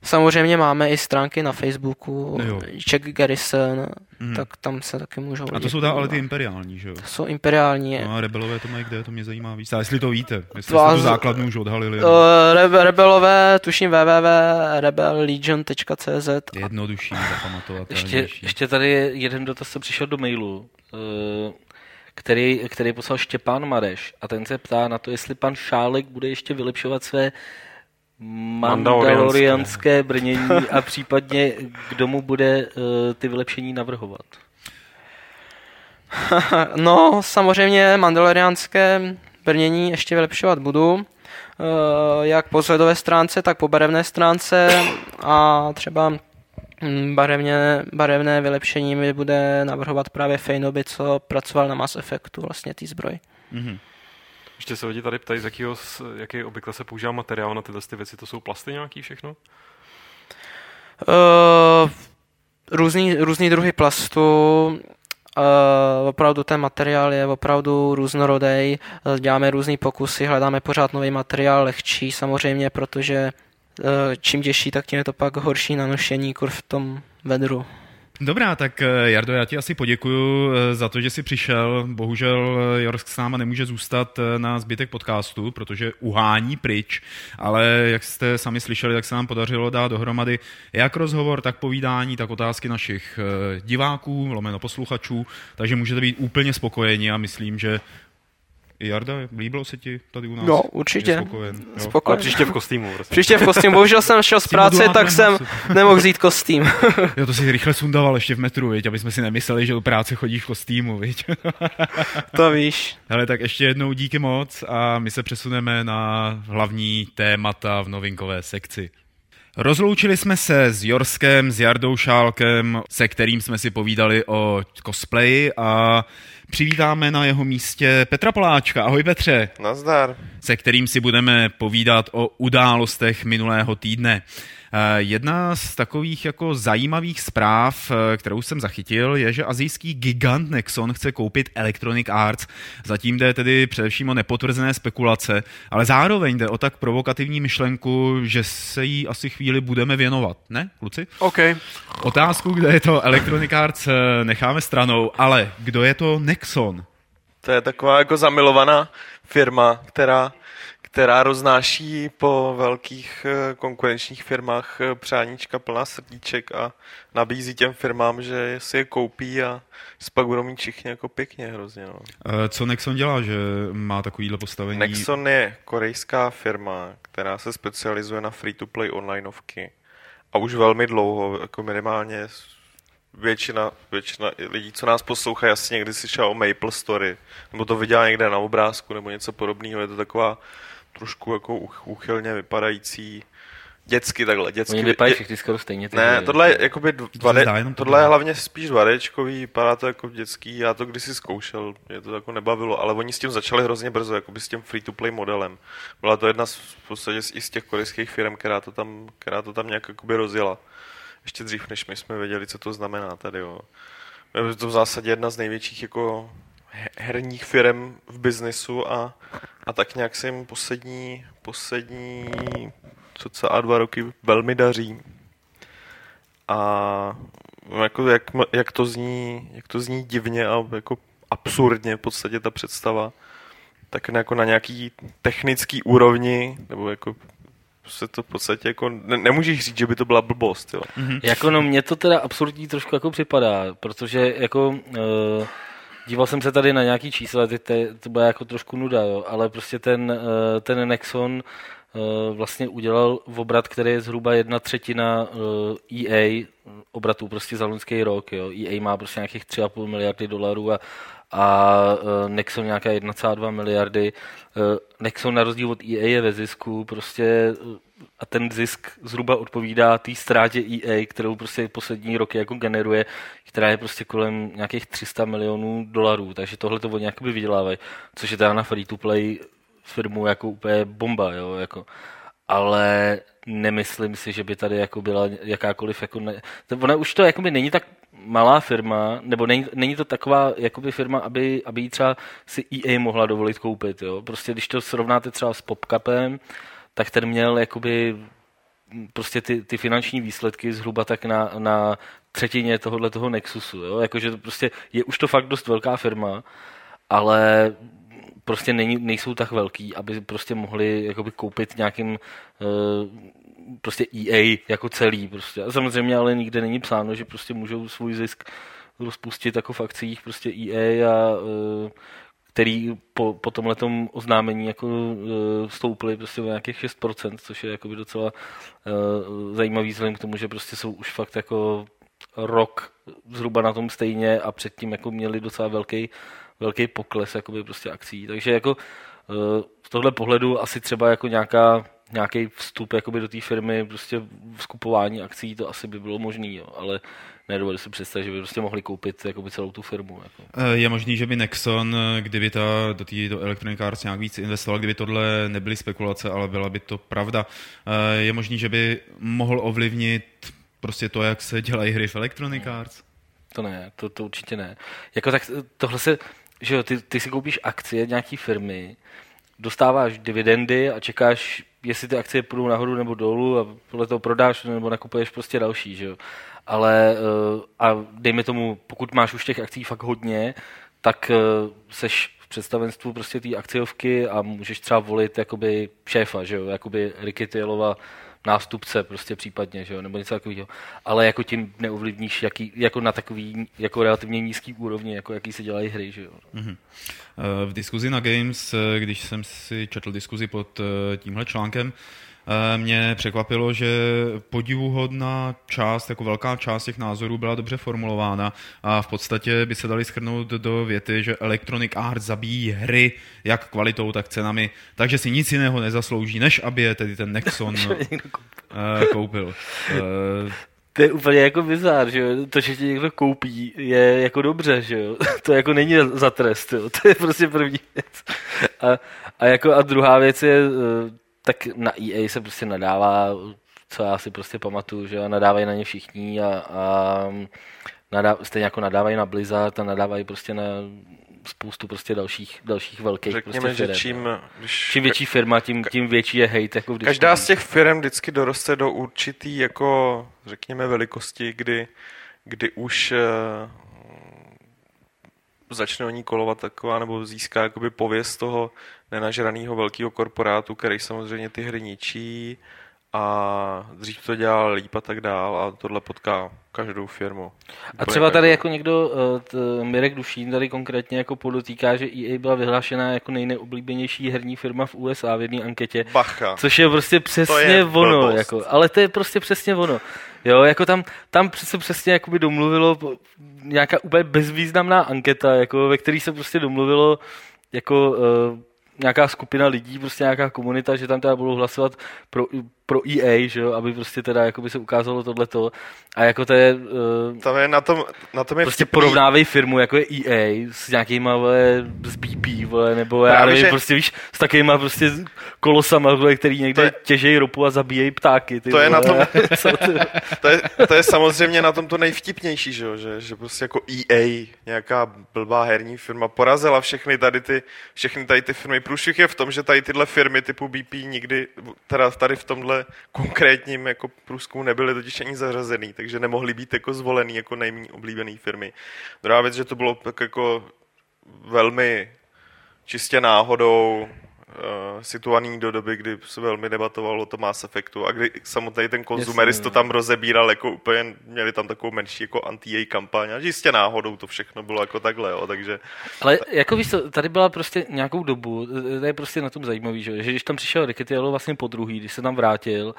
S4: Samozřejmě máme i stránky na Facebooku,
S1: Jo.
S4: Jack Garrison,
S1: Mhm.
S4: tak tam se taky můžou
S1: A to jsou ta, ale ty imperiální, že jo?
S4: To jsou imperiální.
S1: No a rebelové to mají kde, to mě zajímá víc. A jestli to víte, jestli
S4: To
S1: jste
S4: a
S1: tu základnu už odhalili.
S4: Uh, rebe, rebelové, tuším www.rebellegion.cz
S1: Jednodušší, zapamatovat.
S3: Ještě, ještě tady je jeden dotaz, co přišel do mailu, eh, který, který poslal Štěpán Mareš a ten se ptá na to, jestli pan Šálek bude ještě vylepšovat své mandalorianské brnění a případně kdo mu bude eh, ty vylepšení navrhovat.
S4: No, samozřejmě mandaloriánské brnění ještě vylepšovat budu, eh, jak po vzhledové stránce, tak po barevné stránce a třeba mm, barevně, barevné vylepšení mi bude navrhovat právě Fejnoby, co pracoval na Mass Effectu, vlastně tý zbroj.
S1: Mhm.
S2: Ještě se lidi tady ptají, z jakýho, s- jaký obvykle se používá materiál na tyhle ty věci. To jsou plasty nějaký všechno?
S4: Uh, různý, různý druhy plastu, uh, opravdu ten materiál je opravdu různorodý, uh, děláme různé pokusy, hledáme pořád nový materiál, lehčí samozřejmě, protože uh, čím těžší, tak tím je to pak horší na nošení, kur v tom vedru.
S1: Dobrá, tak eh, Jardo, já ti asi poděkuju eh, za to, že jsi přišel. Bohužel eh, Jorsk s náma nemůže zůstat na zbytek podcastu, protože uhání pryč, ale jak jste sami slyšeli, tak se nám podařilo dát dohromady jak rozhovor, tak povídání, tak otázky našich diváků, lomeno posluchačů, takže můžete být úplně spokojeni a myslím, že I Jarda, líbilo se ti tady u nás?
S4: No, určitě.
S1: Je spokojen, jo?
S2: Ale
S4: Spokojený.
S2: příště v kostýmu. Prostě.
S4: Příště v kostýmu. Bohužel jsem šel z práce, tak jsem nemohl vzít kostým.
S1: Jo, to si rychle sundával ještě v metru, viď? aby jsme si nemysleli, že do práce chodíš v kostýmu, viď?
S4: to víš.
S1: Hele, tak ještě jednou díky moc a my se přesuneme na hlavní témata v novinkové sekci. Rozloučili jsme se s Jorskem, s Jardou Šálkem, se kterým jsme si povídali o cosplayi a přivítáme na jeho místě Petra Poláčka. Ahoj Petře,
S5: Nazdar.
S1: se kterým si budeme povídat o událostech minulého týdne. Eh, Jedna z takových jako zajímavých zpráv, eh, kterou jsem zachytil, je, že azijský gigant Nexon chce koupit Electronic Arts. Zatím jde tedy především o nepotvrzené spekulace, ale zároveň jde o tak provokativní myšlenku, že se jí asi chvíli budeme věnovat. Ne, kluci?
S2: OK.
S1: Otázku, kde je to Electronic Arts, eh, necháme stranou, ale kdo je to Nexon?
S5: To je taková jako zamilovaná firma, která, která roznáší po velkých eh, konkurenčních firmách eh, přáníčka plná srdíček a nabízí těm firmám, že si je koupí a pak budou mít všichni jako pěkně hrozně. No.
S1: Eh, Co Nexon dělá, že má takovýhle postavení?
S5: Nexon je korejská firma, která se specializuje na free-to-play onlineovky. A už velmi dlouho, jako minimálně většina, většina lidí, co nás poslouchají, asi někdy slyšela o Maple Story, nebo to viděla někde na obrázku, nebo něco podobného. Je to taková trošku jako uch- úchylně vypadající dětsky takhle. Dětsky,
S3: Oni vypadají všichni skoro stejně. ty
S5: ne, tohle je jakoby
S1: se
S5: 2D,
S1: zdá jenom
S5: tohle je hlavně spíš 2Dčkový, vypadá to jako dětský, já to kdysi zkoušel, mě to jako nebavilo, ale oni s tím začali hrozně brzo, jakoby s tím free-to-play modelem. Byla to jedna z, v podstatě z, i z těch korejských firm, která to tam, která to tam nějak jakoby rozjela. Ještě dřív, než my jsme věděli, co to znamená tady, jo. Je to v zásadě jedna z největších jako herních firm v biznesu a, a tak nějak se jim poslední, poslední cca dva roky velmi daří. A jako jak, jak, to zní, jak to zní divně a jako absurdně v podstatě ta představa, tak jako na nějaký technický úrovni, nebo jako se to v podstatě jako, ne, nemůžeš říct, že by to byla blbost, jo.
S3: Jako no, mně to teda absurdní trošku jako připadá, protože jako uh, díval jsem se tady na nějaký čísla, ty, to byla jako trošku nuda, jo, ale prostě ten, uh, ten Nexon vlastně udělal obrat, který je zhruba jedna třetina EA obratů prostě za loňský rok, jo. EA má prostě nějakých 3,5 miliardy dolarů a, a uh, Nexon nějaká 1,2 miliardy. Nexon na rozdíl od EA je ve zisku, prostě a ten zisk zhruba odpovídá té ztrátě EA, kterou prostě poslední roky jako generuje, která je prostě kolem nějakých 300 milionů dolarů, takže tohle to oni jakoby vydělávají, což je teda na free-to-play firmu jako úplně bomba, jo, jako. Ale nemyslím si, že by tady jako byla jakákoliv jako ne... to- Ona už to jakoby není tak malá firma, nebo není, není to taková jakoby firma, aby, aby jí třeba si EA mohla dovolit koupit, jo. Prostě když to srovnáte třeba s PopCapem, tak ten měl jakoby prostě ty, ty finanční výsledky zhruba tak na, na třetině tohohle toho Nexusu, jo? Jakože to prostě je už to fakt dost velká firma, ale prostě není, nejsou tak velký, aby prostě mohli jakoby koupit nějakým eh, prostě EA jako celý prostě. A samozřejmě ale nikde není psáno, že prostě můžou svůj zisk rozpustit jako v akcích prostě EA a eh, který po, po tomhletom oznámení jako uh, stouply prostě o nějakých 6%, což je jakoby docela uh, zajímavý vzhledem k tomu, že prostě jsou už fakt jako rok zhruba na tom stejně a předtím jako měli docela velký, velký pokles jakoby prostě akcí. Takže jako uh, z tohle pohledu asi třeba jako nějaká nějaký vstup jakoby do té firmy, prostě v skupování akcí, to asi by bylo možný, jo, ale nedovedu si představit, že by prostě mohli koupit jakoby celou tu firmu. Jako.
S1: Eh, Je možný, že by Nexon, eh, kdyby ta, do, tý, do Electronic Arts nějak víc investoval, kdyby tohle nebyly spekulace, ale byla by to pravda. Eh, Je možný, že by mohl ovlivnit prostě to, jak se dělají hry v Electronic Arts?
S3: To ne, to, to určitě ne. Jako tak tohle se, že jo, ty, ty si koupíš akcie nějaký firmy, dostáváš dividendy a čekáš, jestli ty akcie půjdou nahoru nebo dolů a podle toho prodáš nebo nakupuješ prostě další, že jo. Ale eh, a dejme tomu, pokud máš už těch akcí fakt hodně, tak eh, seš v představenstvu prostě té akciovky a můžeš třeba volit jakoby šéfa, že jo, jakoby Ricky Taylova nástupce prostě případně, že jo, nebo něco takového. Ale jako tím neovlivníš jaký, jako na takový jako relativně nízký úrovni, jako jaký se dělají hry, že jo.
S1: Mm-hmm. V diskuzi na Games, eh, když jsem si četl diskuzi pod eh, tímhle článkem, mě překvapilo, že podivuhodná část, jako velká část těch názorů byla dobře formulována a v podstatě by se dali schrnout do věty, že Electronic Arts zabíjí hry jak kvalitou, tak cenami, takže si nic jiného nezaslouží, než aby je tedy ten Nexon koupil.
S3: To je úplně jako bizár, že jo? To, že tě někdo koupí, je jako dobře, že jo? To jako není za trest, jo? To je prostě první věc. A, a, jako, a druhá věc je, eh, tak na EA se prostě nadává, co já si prostě pamatuju, že? Nadávají na ně všichni a, a nadá, stejně jako nadávají na Blizzard a nadávají prostě na spoustu prostě dalších, dalších velkých
S5: Řekněme,
S3: prostě
S5: firm, že čím,
S3: když, čím větší firma, tím, tím větší je hate. Jako.
S5: Každá z těch firm vždycky doroste do určitý, jako řekněme, velikosti, kdy, kdy už uh, začne o ní kolovat taková, nebo získá jakoby pověst toho nenažraného velkého korporátu, který samozřejmě ty hry ničí a dřív to dělal líp a tak dál a tohle potká každou firmu.
S3: A třeba tady jako někdo, eh, t, Mirek Dušín tady konkrétně jako podotýká, že EA byla vyhlášena jako nejneoblíbenější herní firma v USA v jedné anketě.
S5: Bacha.
S3: Což je prostě přesně je ono. Jako, ale to je prostě přesně ono. Jo, jako tam, tam se přesně jakoby domluvilo nějaká úplně bezvýznamná anketa, jako, ve které se prostě domluvilo jako uh, nějaká skupina lidí, prostě nějaká komunita, že tam teda budou hlasovat pro, pro EA, že jo, aby prostě teda jako by se ukázalo tohleto. A jako to je... Uh,
S5: tam je na tom, na tom je
S3: prostě vtipný. porovnávej firmu, jako je EA, s nějakýma, vole, z BP, vole, nebo Právě, já nevím, že... prostě víš, s takovýma prostě kolosama, vole, který někde je... těžejí ropu a zabíjejí ptáky. Ty,
S5: to vole. je na tom, to, je, to je samozřejmě na tom to nejvtipnější, že jo, že, že prostě jako EA, nějaká blbá herní firma, porazila všechny tady ty, všechny tady ty firmy. Průšvih je v tom, že tady tyhle firmy typu BP nikdy, teda tady v tomhle tomhle konkrétním jako průzkumu nebyly totiž ani zařazený, takže nemohli být jako zvolený jako nejméně oblíbený firmy. Druhá věc, že to bylo tak jako velmi čistě náhodou uh, situovaný do doby, kdy se velmi debatovalo o tom Mass Effectu a kdy samotný ten konzumerist to tam rozebíral jako úplně, měli tam takovou menší jako anti kampaň a jistě náhodou to všechno bylo jako takhle, jo, takže...
S3: Ale jako víš tady byla prostě nějakou dobu, to je prostě na tom zajímavý, že, že když tam přišel Riketielo vlastně po druhý, když se tam vrátil,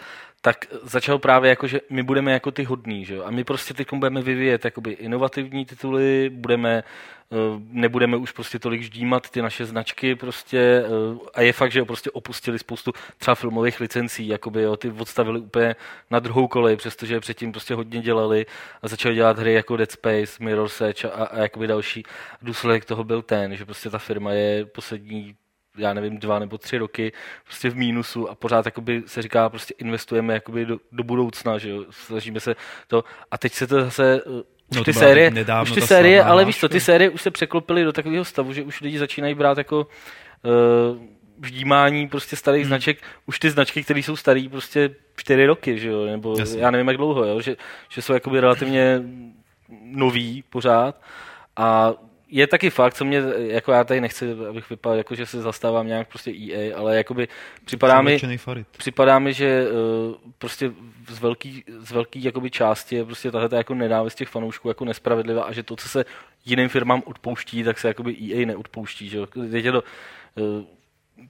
S3: tak začal právě jako, že my budeme jako ty hodní, že? a my prostě teď budeme vyvíjet jakoby inovativní tituly, budeme, eh, nebudeme už prostě tolik ždímat ty naše značky prostě eh, a je fakt, že prostě opustili spoustu třeba filmových licencí, jakoby jo, ty odstavili úplně na druhou kolej, přestože předtím prostě hodně dělali a začali dělat hry jako Dead Space, Mirror's Edge a, a jakoby další. Důsledek toho byl ten, že prostě ta firma je poslední já nevím, dva nebo tři roky prostě v mínusu a pořád jakoby se říká, prostě investujeme jakoby do, do budoucna, že jo, snažíme se to. A teď se to zase už no, ty série, už ty série ale víš co, ty série už se překlopily do takového stavu, že už lidi začínají brát jako uh, vždímání prostě starých hmm. značek, už ty značky, které jsou staré prostě čtyři roky, že jo, nebo Jasně. já nevím jak dlouho, jo, že, že jsou jakoby relativně nový pořád. A je taky fakt, co mě, jako já tady nechci, abych vypadal, jako že se zastávám nějak prostě EA, ale jakoby připadá mi, připadá mi, že uh, prostě z velký, z velký jakoby části je prostě tahle jako nenávist těch fanoušků jako nespravedlivá a že to, co se jiným firmám odpouští, tak se jakoby EA neodpouští, že Teď je to, uh,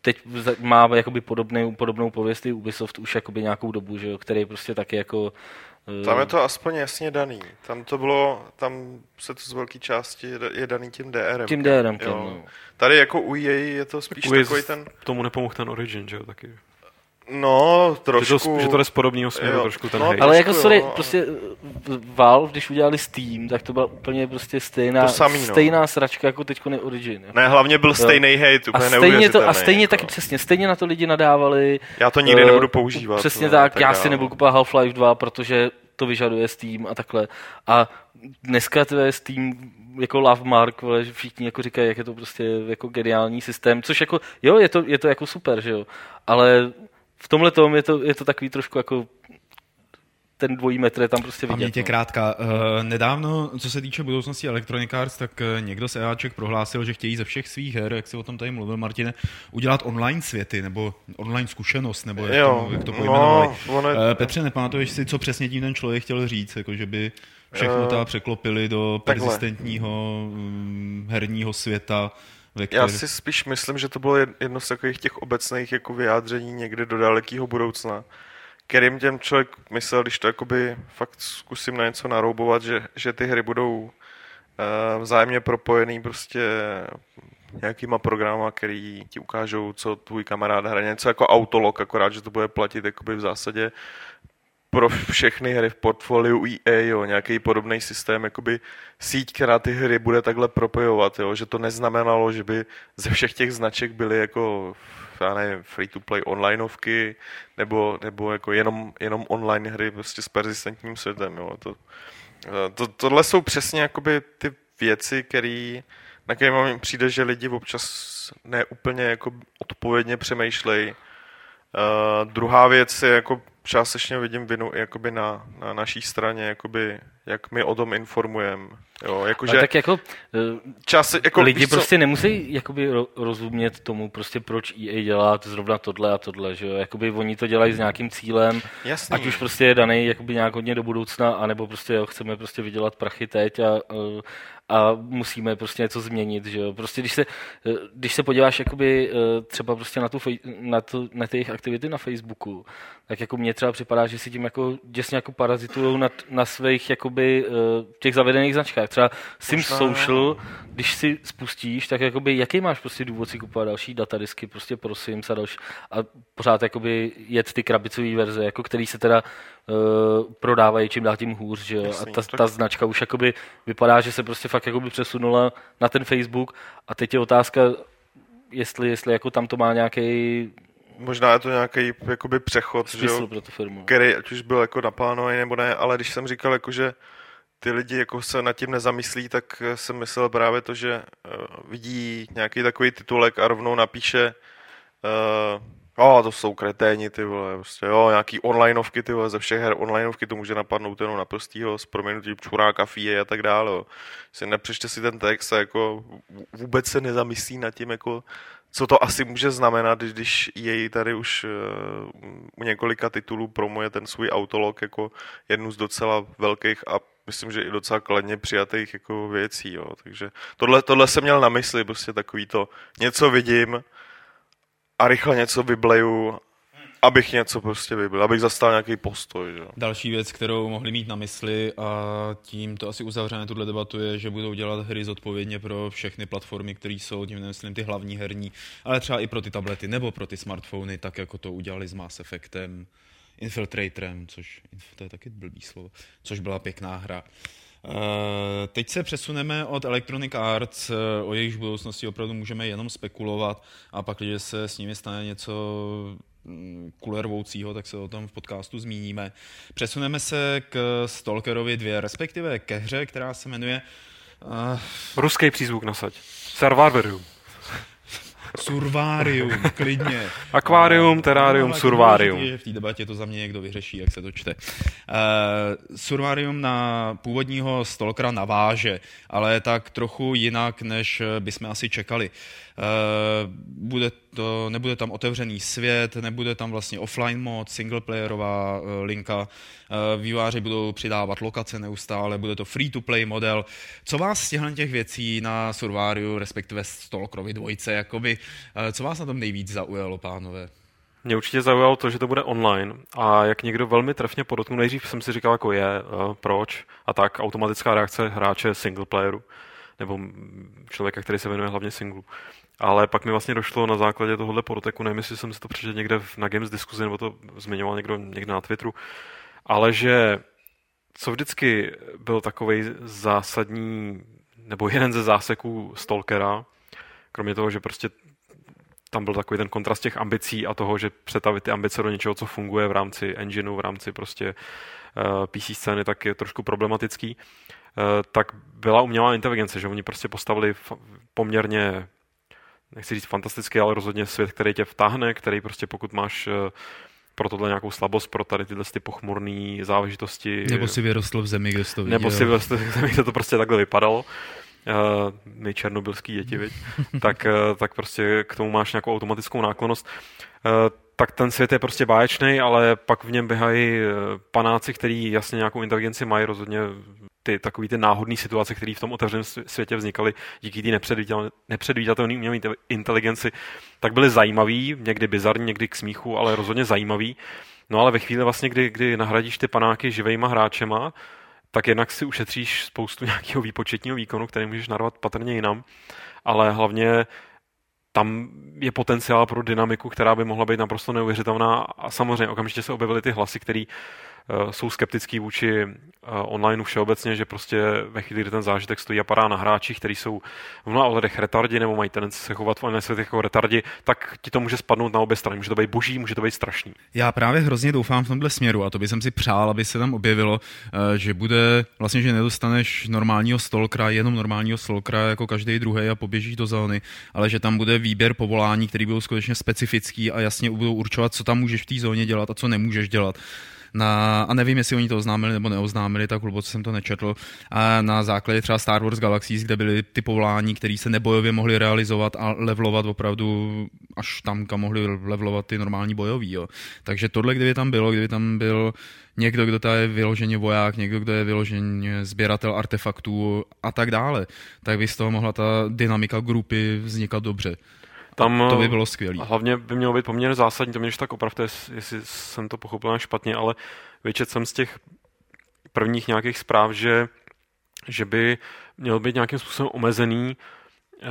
S3: teď má jakoby podobnou, podobnou pověst i Ubisoft už jakoby nějakou dobu, že jo, který prostě taky jako
S5: tam je to aspoň jasně daný. Tam to bylo, tam se to z velké části je daný tím DRM.
S3: Tím DRM, no.
S5: Tady jako u EA je to spíš tak takový ten...
S2: Tomu nepomohl ten Origin, že jo, taky.
S5: No, trošku.
S2: Že to, že to jde z podobného směru, jo. trošku ten no, hate.
S3: Ale jako sorry, jo, prostě Valve, když udělali Steam, tak to byla úplně prostě stejná, samý, no. stejná sračka jako teď je Origin.
S5: Jako. Ne, hlavně byl jo. stejný hate, úplně
S3: a stejně to, A stejně jako. taky přesně, stejně na to lidi nadávali.
S5: Já to nikdy uh, nebudu používat.
S3: Přesně no, tak, tak, já si nebudu kupovat Half-Life 2, protože to vyžaduje Steam a takhle. A dneska to je Steam jako love mark, že všichni jako říkají, jak je to prostě jako geniální systém, což jako, jo, je to, je to jako super, že jo, ale v tomhle tom je to, je to takový trošku jako ten dvojí metr je tam prostě vidět.
S1: Paměť je
S3: no.
S1: krátká. Uh, nedávno, co se týče budoucnosti Electronic Arts, tak uh, někdo z EAček prohlásil, že chtějí ze všech svých her, jak si o tom tady mluvil, Martine, udělat online světy, nebo online zkušenost, nebo jak,
S5: Jo,
S1: to, jak to
S5: no,
S1: pojmenovali.
S5: ono je-
S1: Uh, Petře, nepamatuješ si, co přesně tím ten člověk chtěl říct, jako že by všechno
S5: Eh,
S1: ta překlopili do
S5: takhle.
S1: persistentního um, herního světa,
S5: Já si spíš myslím, že to bylo jed- jedno z takových těch obecných jako vyjádření někde do dalekého budoucna, kterým těm člověk myslel, když to jakoby fakt zkusím na něco naroubovat, že, že ty hry budou uh, vzájemně propojený prostě nějakýma programa, který ti ukážou, co tvůj kamarád hraje. Něco jako autolog, akorát, že to bude platit jakoby v zásadě pro všechny hry v portfoliu EA, jo, nějaký podobný systém, jakoby síť, která ty hry bude takhle propojovat, jo, že to neznamenalo, že by ze všech těch značek byly jako já nevím, free-to-play onlineovky, nebo, nebo jako jenom, jenom online hry prostě s persistentním světem, jo. To, to, tohle jsou přesně jakoby ty věci, který, na které mi přijde, že lidi občas neúplně jako odpovědně přemýšlejí. Uh, druhá věc je jako částečně vidím vinu jakoby na, na naší straně, jakoby, jak my o tom informujeme. Jo, jakože
S3: tak jako eh,
S5: čas, jako,
S3: lidi
S5: co,
S3: prostě nemusí jakoby ro- rozumět tomu, prostě proč EA dělá zrovna tohle a tohle, že jo? Jakoby oni to dělají s nějakým cílem,
S5: jasný,
S3: ať už prostě je daný jakoby nějak hodně do budoucna, anebo prostě jo, chceme prostě vydělat prachy teď a, eh, a musíme prostě něco změnit, že jo? Prostě když se, když se podíváš jakoby eh, třeba prostě na, tu, na, to, na ty jejich aktivity na Facebooku, tak jako mně třeba připadá, že si tím jako děsně jako parazitujou na, na svých jakoby eh, těch zavedených značkách. Třeba Sims
S5: Možná-
S3: Social, když si spustíš, tak jakoby jaký máš prostě důvod si kupovat další datadisky prostě pro Sims a další a pořád jakoby jet ty krabicové verze, jako který se teda uh, prodávají čím dál tím hůř, že jo? A ta, ta značka už jakoby vypadá, že se prostě fakt jakoby přesunula na ten Facebook a teď je otázka, jestli, jestli jako tam to má nějaký
S5: možná je to nějaký jakoby přechod, že jo,
S3: pro tu firmu.
S5: který ať už byl jako naplánovaný nebo ne, ale když jsem říkal, jako, že ty lidi jako se nad tím nezamyslí, tak jsem myslel právě to, že uh, vidí nějaký takový titulek a rovnou napíše uh, oh, to jsou kreténi, ty vole, prostě, jo, nějaký onlineovky, ty vole, ze všech her onlineovky, to může napadnout jenom naprostýho, s proměnutím čuráka, fíje a tak dále, jo. Si nepřečte si ten text a jako vůbec se nezamyslí nad tím, jako co to asi může znamenat, když- jej tady už uh, u několika titulů promuje ten svůj autolog jako jednu z docela velkých a myslím, že i docela kladně přijatých jako věcí, jo. takže tohle, tohle jsem měl na mysli, prostě takový to, něco vidím a rychle něco vybleju, abych něco prostě vybil, abych zastal nějaký postoj, jo.
S1: Další věc, kterou mohli mít na mysli a tím to asi uzavřeme tuhle debatu je, že budou dělat hry zodpovědně pro všechny platformy, které jsou, tím nemyslím ty hlavní herní, ale třeba i pro ty tablety nebo pro ty smartfony, tak jako to udělali s Mass Effectem, Infiltratorem, což to je taky blbý slovo, což byla pěkná hra. Uh, teď se přesuneme od Electronic Arts, uh, o jejich budoucnosti opravdu můžeme jenom spekulovat a pak, když se s nimi stane něco mm, kulervoucího, tak se o tom v podcastu zmíníme. Přesuneme se k Stalkerovi 2, respektive ke hře, která se jmenuje uh,
S2: Ruský přízvuk nasaď. Survivorium.
S1: Survarium, klidně.
S2: Akvárium, terárium,
S1: No, důležitý je, V té debatě to za mě někdo vyřeší, jak se to čte. Uh, survarium na původního Stalkera naváže, ale tak trochu jinak, než bychom asi čekali. Uh, bude to, nebude tam otevřený svět, nebude tam vlastně offline mod, singleplayerová uh, linka, uh, výváři budou přidávat lokace neustále, bude to free-to-play model. Co vás z těchto těch věcí na Survariu, respektive Stalkerovi dvojce, jakoby, co vás na tom nejvíc zaujalo, pánové?
S2: Mě určitě zaujalo to, že to bude online a jak někdo velmi trefně podotknul, nejdřív jsem si říkal, jako je, proč a tak automatická reakce hráče single playeru nebo člověka, který se věnuje hlavně singlu. Ale pak mi vlastně došlo na základě tohohle podoteku, nevím, jestli jsem si to přečetl někde na Games diskuzi, nebo to zmiňoval někdo někde na Twitteru, ale že co vždycky byl takový zásadní, nebo jeden ze záseků Stalkera, kromě toho, že prostě tam byl takový ten kontrast těch ambicí a toho, že přetavit ty ambice do něčeho, co funguje v rámci engineu, v rámci prostě uh, PC scény, tak je trošku problematický, uh, tak byla umělá inteligence, že oni prostě postavili poměrně nechci říct fantastický, ale rozhodně svět, který tě vtáhne, který prostě pokud máš uh, pro tohle nějakou slabost, pro tady tyhle ty pochmurné záležitosti.
S1: Nebo si vyrostl v zemi, kde jsi to viděl.
S2: Nebo si vyrostl v zemi, kde to prostě takhle vypadalo. Uh, my černobylský děti, viď? tak, uh, tak prostě k tomu máš nějakou automatickou náklonost. Uh, tak ten svět je prostě báječný, ale pak v něm běhají panáci, kteří jasně nějakou inteligenci mají, rozhodně ty takový ty náhodné situace, které v tom otevřeném světě vznikaly díky té nepředvídatelné umělé inteligenci, tak byly zajímavý, někdy bizarní, někdy k smíchu, ale rozhodně zajímavý. No ale ve chvíli vlastně, kdy, kdy nahradíš ty panáky živejma hráčema, tak jednak si ušetříš spoustu nějakého výpočetního výkonu, který můžeš narvat patrně jinam, ale hlavně tam je potenciál pro dynamiku, která by mohla být naprosto neuvěřitelná a samozřejmě okamžitě se objevily ty hlasy, které jsou skeptický vůči eh, online všeobecně, že prostě ve chvíli, kdy ten zážitek stojí a padá na hráčích, kteří jsou v mnoha ohledech retardi nebo mají tendenci se chovat v online světě jako retardi, tak ti to může spadnout na obě strany. Může to být boží, může to být strašný.
S1: Já právě hrozně doufám v tomhle směru a to bych si přál, aby se tam objevilo, eh, že bude vlastně, že nedostaneš normálního stolkra, jenom normálního stolkra jako každý druhý a poběžíš do zóny, ale že tam bude výběr povolání, který budou skutečně specifický a jasně budou určovat, co tam můžeš v té zóně dělat a co nemůžeš dělat na, a nevím, jestli oni to oznámili nebo neoznámili, tak hluboce jsem to nečetl, a na základě třeba Star Wars Galaxies, kde byly ty povolání, které se nebojově mohly realizovat a levelovat opravdu až tam, kam mohli levelovat ty normální bojový. Jo. Takže tohle, kdyby tam bylo, kdyby tam byl někdo, kdo je vyloženě voják, někdo, kdo je vyloženě sběratel artefaktů a tak dále, tak by z toho mohla ta dynamika grupy vznikat dobře. Tam, to by bylo skvělé.
S2: Hlavně by mělo být poměrně zásadní, to mě tak opravdu, jestli jsem to pochopil špatně, ale vyčet jsem z těch prvních nějakých zpráv, že, že by měl být nějakým způsobem omezený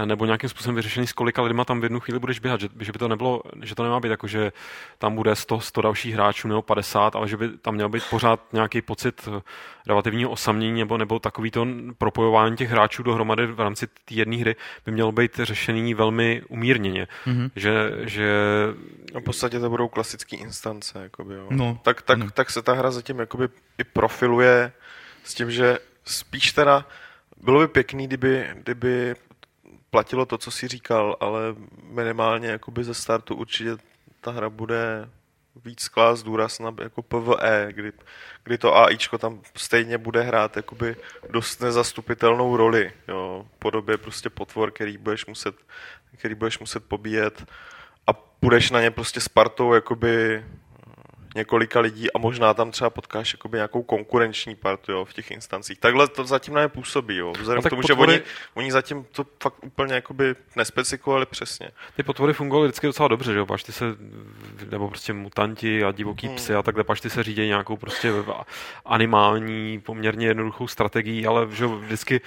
S2: nebo nějakým způsobem vyřešený, s kolika lidma tam v jednu chvíli budeš běhat, že, že by to nebylo, že to nemá být jako, že tam bude 100, 100 dalších hráčů nebo 50, ale že by tam měl být pořád nějaký pocit eh, relativního osamění nebo, nebo takový to propojování těch hráčů dohromady v rámci té jedné hry by mělo být řešený velmi umírněně. Mm-hmm. Že, že...
S5: No v podstatě to budou klasické instance. Jakoby, jo.
S1: No,
S5: tak, tak, no. tak se ta hra zatím jakoby i profiluje s tím, že spíš teda bylo by pěkný, kdyby, kdyby platilo to, co si říkal, ale minimálně jakoby ze startu určitě ta hra bude víc klás důraz na jako PvE, kdy, kdy to AIčko tam stejně bude hrát jakoby dost nezastupitelnou roli, jo, podobě prostě potvor, který budeš muset, který budeš muset pobíjet a budeš na ně prostě s partou jakoby několika lidí a možná tam třeba potkáš jakoby nějakou konkurenční partu jo, v těch instancích. Takhle to zatím na působí, jo. Vzhledem k tomu, potvory... že oni, oni zatím to fakt úplně jakoby nespecifikovali přesně.
S2: Ty potvory fungovaly vždycky docela dobře, že jo, pač ty se, nebo prostě mutanti a divoký hmm. psy a takhle, pač ty se řídí nějakou prostě animální, poměrně jednoduchou strategii, ale že vždycky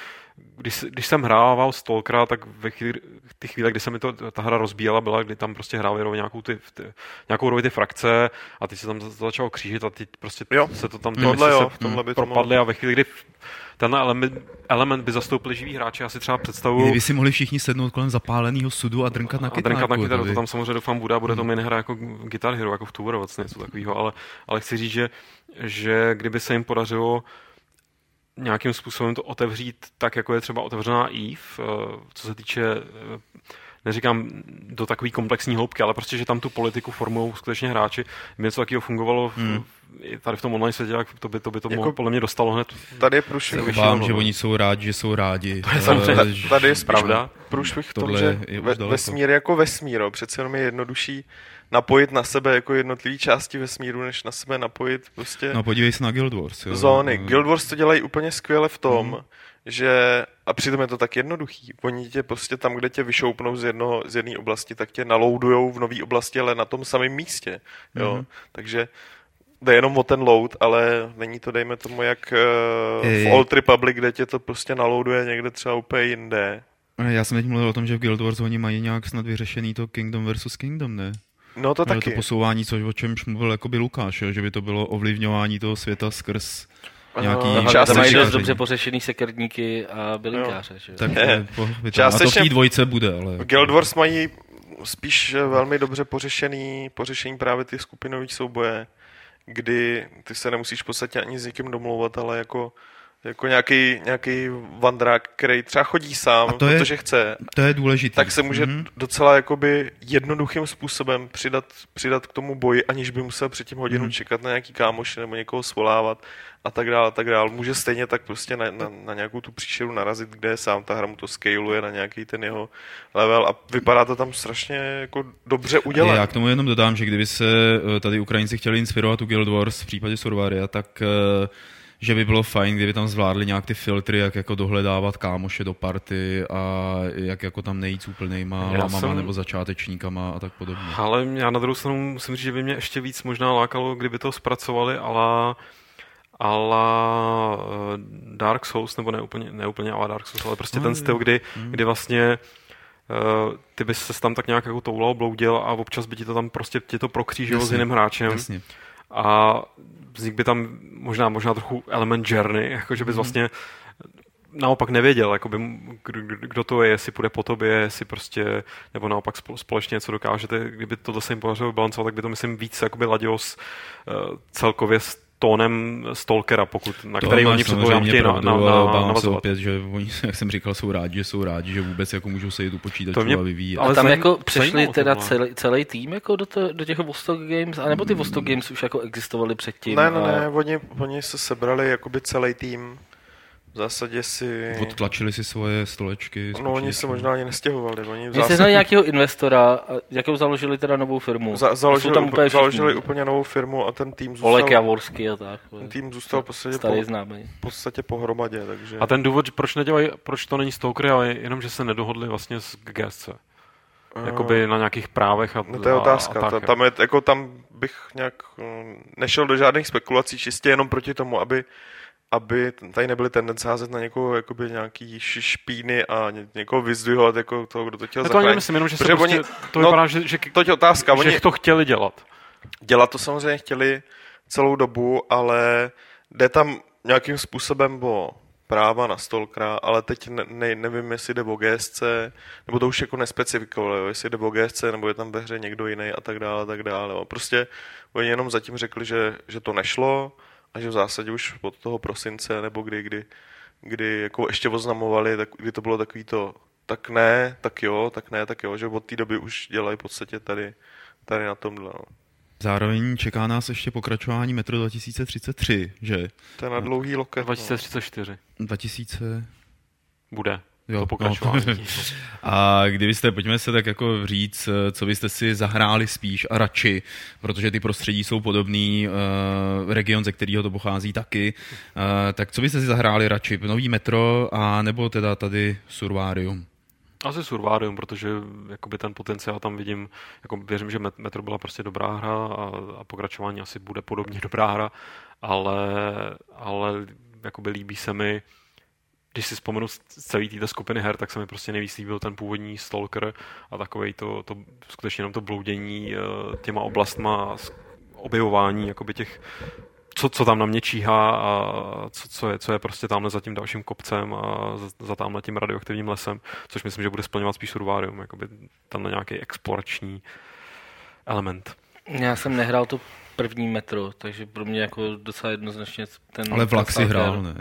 S2: když, když jsem hrával Stalkera, tak ve chvíli, ty chvíle, kdy se mi to, ta hra rozbíjela, byla, kdy tam prostě hráli nějakou, ty, ty, nějakou roli ty frakce a teď se tam začalo křížit a teď prostě
S5: jo.
S2: se to tam
S5: ty tohle, jo, se tohle
S2: by propadly a ve chvíli, kdy ten element, element by zastoupil živý hráči, asi třeba představu.
S1: Kdyby si mohli všichni sednout kolem zapáleného sudu a drnkat na kytaru. A drnkat
S2: na kytaru, to tam samozřejmě doufám bude a bude to hmm. minihra jako Guitar Hero, jako v Tour, vlastně něco takového, ale, ale chci říct, že, že kdyby se jim podařilo nějakým způsobem to otevřít tak, jako je třeba otevřená Eve, eh, co se týče eh, neříkám do takové komplexní hloubky, ale prostě, že tam tu politiku formují skutečně hráči. Kdyby něco takového fungovalo v, hmm. tady v tom online světě, to by to, by to jako, podle mě dostalo hned.
S5: Tady je průšvih.
S1: Obávám, že oni jsou rádi, že jsou rádi.
S5: To je samozřejmě, tady je pravda. Průšvih v tom, že ve, vesmír jako vesmír, přece jenom je jednodušší napojit na sebe jako jednotlivé části vesmíru, než na sebe napojit prostě...
S1: No podívej se na Guild Wars. Jo.
S5: Zóny. Guild Wars to dělají úplně skvěle v tom, mm. že... A přitom je to tak jednoduchý. Oni tě prostě tam, kde tě vyšoupnou z, jednoho, z jedné oblasti, tak tě naloudujou v nové oblasti, ale na tom samém místě. Jo? Mm. Takže jde jenom o ten load, ale není to, dejme tomu, jak uh, v Old Republic, kde tě to prostě nalouduje někde třeba úplně jinde.
S1: Já jsem teď mluvil o tom, že v Guild Wars oni mají nějak snad vyřešený to Kingdom versus Kingdom, ne?
S5: No to taky.
S1: To posouvání, což o čemž mluvil jakoby Lukáš, jo? že by to bylo ovlivňování toho světa skrz nějaký...
S3: Uh, částečně mají dost dobře pořešený sekerníky a bylinkáře. Že?
S1: Tak po, a to v té dvojce bude, ale...
S5: Guild Wars mají spíš velmi dobře pořešený, pořešení právě ty skupinové souboje, kdy ty se nemusíš v podstatě ani s někým domlouvat, ale jako jako nějaký, nějaký vandrák, který třeba chodí sám,
S1: A to je-
S5: protože chce,
S1: To je důležité.
S5: tak se může
S1: Mhm.
S5: docela jakoby jednoduchým způsobem přidat, přidat k tomu boji, aniž by musel předtím hodinu
S1: Mhm.
S5: čekat na nějaký kámoš nebo někoho svolávat a tak dále, a tak dále. Může stejně tak prostě na, na, na nějakou tu příšeru narazit, kde je sám, ta hra mu to scaluje na nějaký ten jeho level a vypadá to tam strašně jako dobře udělané.
S1: Já k tomu jenom dodám, že kdyby se eh, tady Ukrajinci chtěli inspirovat u Guild Wars v případě Survaria, tak eh, že by bylo fajn, kdyby tam zvládli nějak ty filtry, jak jako dohledávat kámoše do party a jak jako tam nejít s úplnejma
S2: Já
S1: lamama
S2: jsem-
S1: nebo začátečníkama a tak podobně.
S2: Ale já na druhou stranu musím říct, že by mě ještě víc možná lákalo, kdyby to zpracovali, ale ale eh, Dark Souls, nebo ne úplně, ne úplně ale Dark Souls, ale prostě
S1: No,
S2: ten
S1: jo.
S2: styl, kdy,
S1: Mm.
S2: kdy vlastně eh, ty bys se tam tak nějak jako toulal, bloudil a občas by ti to tam prostě ti to prokřížilo s
S1: Jasně,
S2: jiným hráčem
S1: Jasně.
S2: A vznik by tam možná, možná trochu element journey, jako že bys
S1: Mhm.
S2: vlastně naopak nevěděl, jakoby, kdo, kdo- to je, jestli půjde po tobě, jestli prostě, nebo naopak spol- společně něco dokážete, kdyby to se jim podařilo balancovat, tak by to myslím víc jakoby ladilo s uh, celkově s tónem Stalkera, pokud, na
S1: To
S2: který
S1: máš
S2: oni předpokládám chtějí na, na, na, navazovat.
S1: opět, že oni, jak jsem říkal, jsou rádi, že jsou rádi, že vůbec jako můžou sejít u počítačů
S2: To mě-
S1: a vyvíjet.
S2: ale
S3: Ale tam
S2: zajím-
S3: jako přešli teda celý, celý tým jako do, to, do těch Vostok Games, anebo ty Vostok Games už jako existovaly předtím?
S5: Ne, ne,
S3: a-
S5: ne, oni, oni se sebrali jakoby celý tým. V zásadě si...
S1: Odtlačili si svoje stolečky.
S5: No, oni se možná ani nestěhovali. Oni v zásadě
S3: sehnali nějakého investora, a jakou založili teda novou firmu.
S5: za, založili,
S3: tam úplně všichni.
S5: založili úplně novou firmu a ten tým zůstal,
S3: Olek Javorsky a tak.
S5: ten tým zůstal v podstatě,
S3: Starý
S5: po,
S3: známý.
S5: v podstatě pohromadě, takže...
S2: A ten důvod, proč nedělají, proč to není Stalker, ale jenom, že se nedohodli vlastně s GSC. Jakoby na nějakých právech a,
S5: No to je otázka.
S2: A,
S5: ta,
S2: tak,
S5: tam, je, jako, tam bych nějak mm, nešel do žádných spekulací, čistě jenom proti tomu, aby, aby tady nebyly tendence házet na někoho jakoby nějaký špíny a ně, někoho vyzdvihovat jako toho, kdo to chtěl
S2: Ne, to ani
S5: zachránit.
S2: nemyslím, jenom, že se prostě,
S5: oni-
S2: to
S5: no,
S2: vypadá, že, že,
S5: To je otázka.
S2: že
S5: Oni
S2: to chtěli dělat.
S5: dělat to samozřejmě chtěli celou dobu, ale jde tam nějakým způsobem o práva na Stalkera, ale teď ne, ne, nevím, jestli jde o GSC, nebo to už jako nespecifikovali, jestli jde o GSC, nebo je tam ve hře někdo jiný a tak dále, a tak dále. Prostě oni jenom zatím řekli, že, že to nešlo a že v zásadě už od toho prosince, nebo kdy, kdy, kdy jako ještě oznamovali, tak, kdy to bylo takový to, tak ne, tak jo, tak ne, tak jo, že od té doby už dělají v podstatě tady, tady na tomhle. No.
S1: Zároveň čeká nás ještě pokračování Metro 2033, že?
S5: To je na dlouhý loket. No.
S2: 2034
S1: 2000...
S2: bude
S1: Jo,
S2: to pokračování.
S1: No. A kdybyste, pojďme se tak jako říct, eh, co byste si zahráli spíš a radši, protože ty prostředí jsou podobný, uh, region, ze kterého to pochází taky, uh, tak co byste si zahráli radši, nový metro a nebo teda tady Survarium?
S2: Asi Survarium, protože jakoby ten potenciál tam vidím, jako věřím, že Met- Metro byla prostě dobrá hra a, a pokračování asi bude podobně dobrá hra, ale, ale jakoby líbí se mi, když si vzpomenu z celé této skupiny her, tak se mi prostě nejvíc líbil ten původní Stalker a takovej to, to skutečně jenom to bloudění eh, těma oblastma objevování jakoby těch co, co tam na mě číhá a co, co, je, co je prostě tamhle za tím dalším kopcem a za, za tamhle tím radioaktivním lesem, což myslím, že bude splňovat spíš Survarium, jakoby tam na nějaký explorační element.
S3: Já jsem nehrál to první metro, takže pro mě jako docela jednoznačně ten...
S1: Ale vlak si hrál, ne?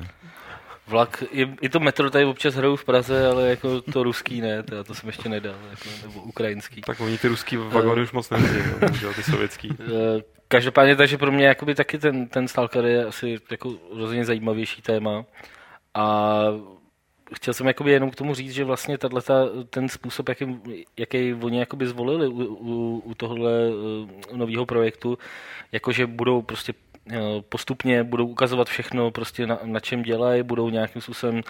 S3: Vlak, i, i to metro tady občas hraju v Praze, ale jako to ruský ne, to, to jsem ještě nedal, jako, nebo ukrajinský.
S2: Tak oni ty ruský vagony už moc nejezdí, no, ty sovětský.
S3: Eh, Každopádně, takže pro mě jakoby taky ten, ten Stalker je asi jako rozhodně zajímavější téma. A chtěl jsem jakoby jenom k tomu říct, že vlastně tato, ten způsob, jaký, jaký oni jakoby zvolili u, u, u tohle nového projektu, jakože budou prostě eh, postupně budou ukazovat všechno, prostě na, na čem dělají, budou nějakým způsobem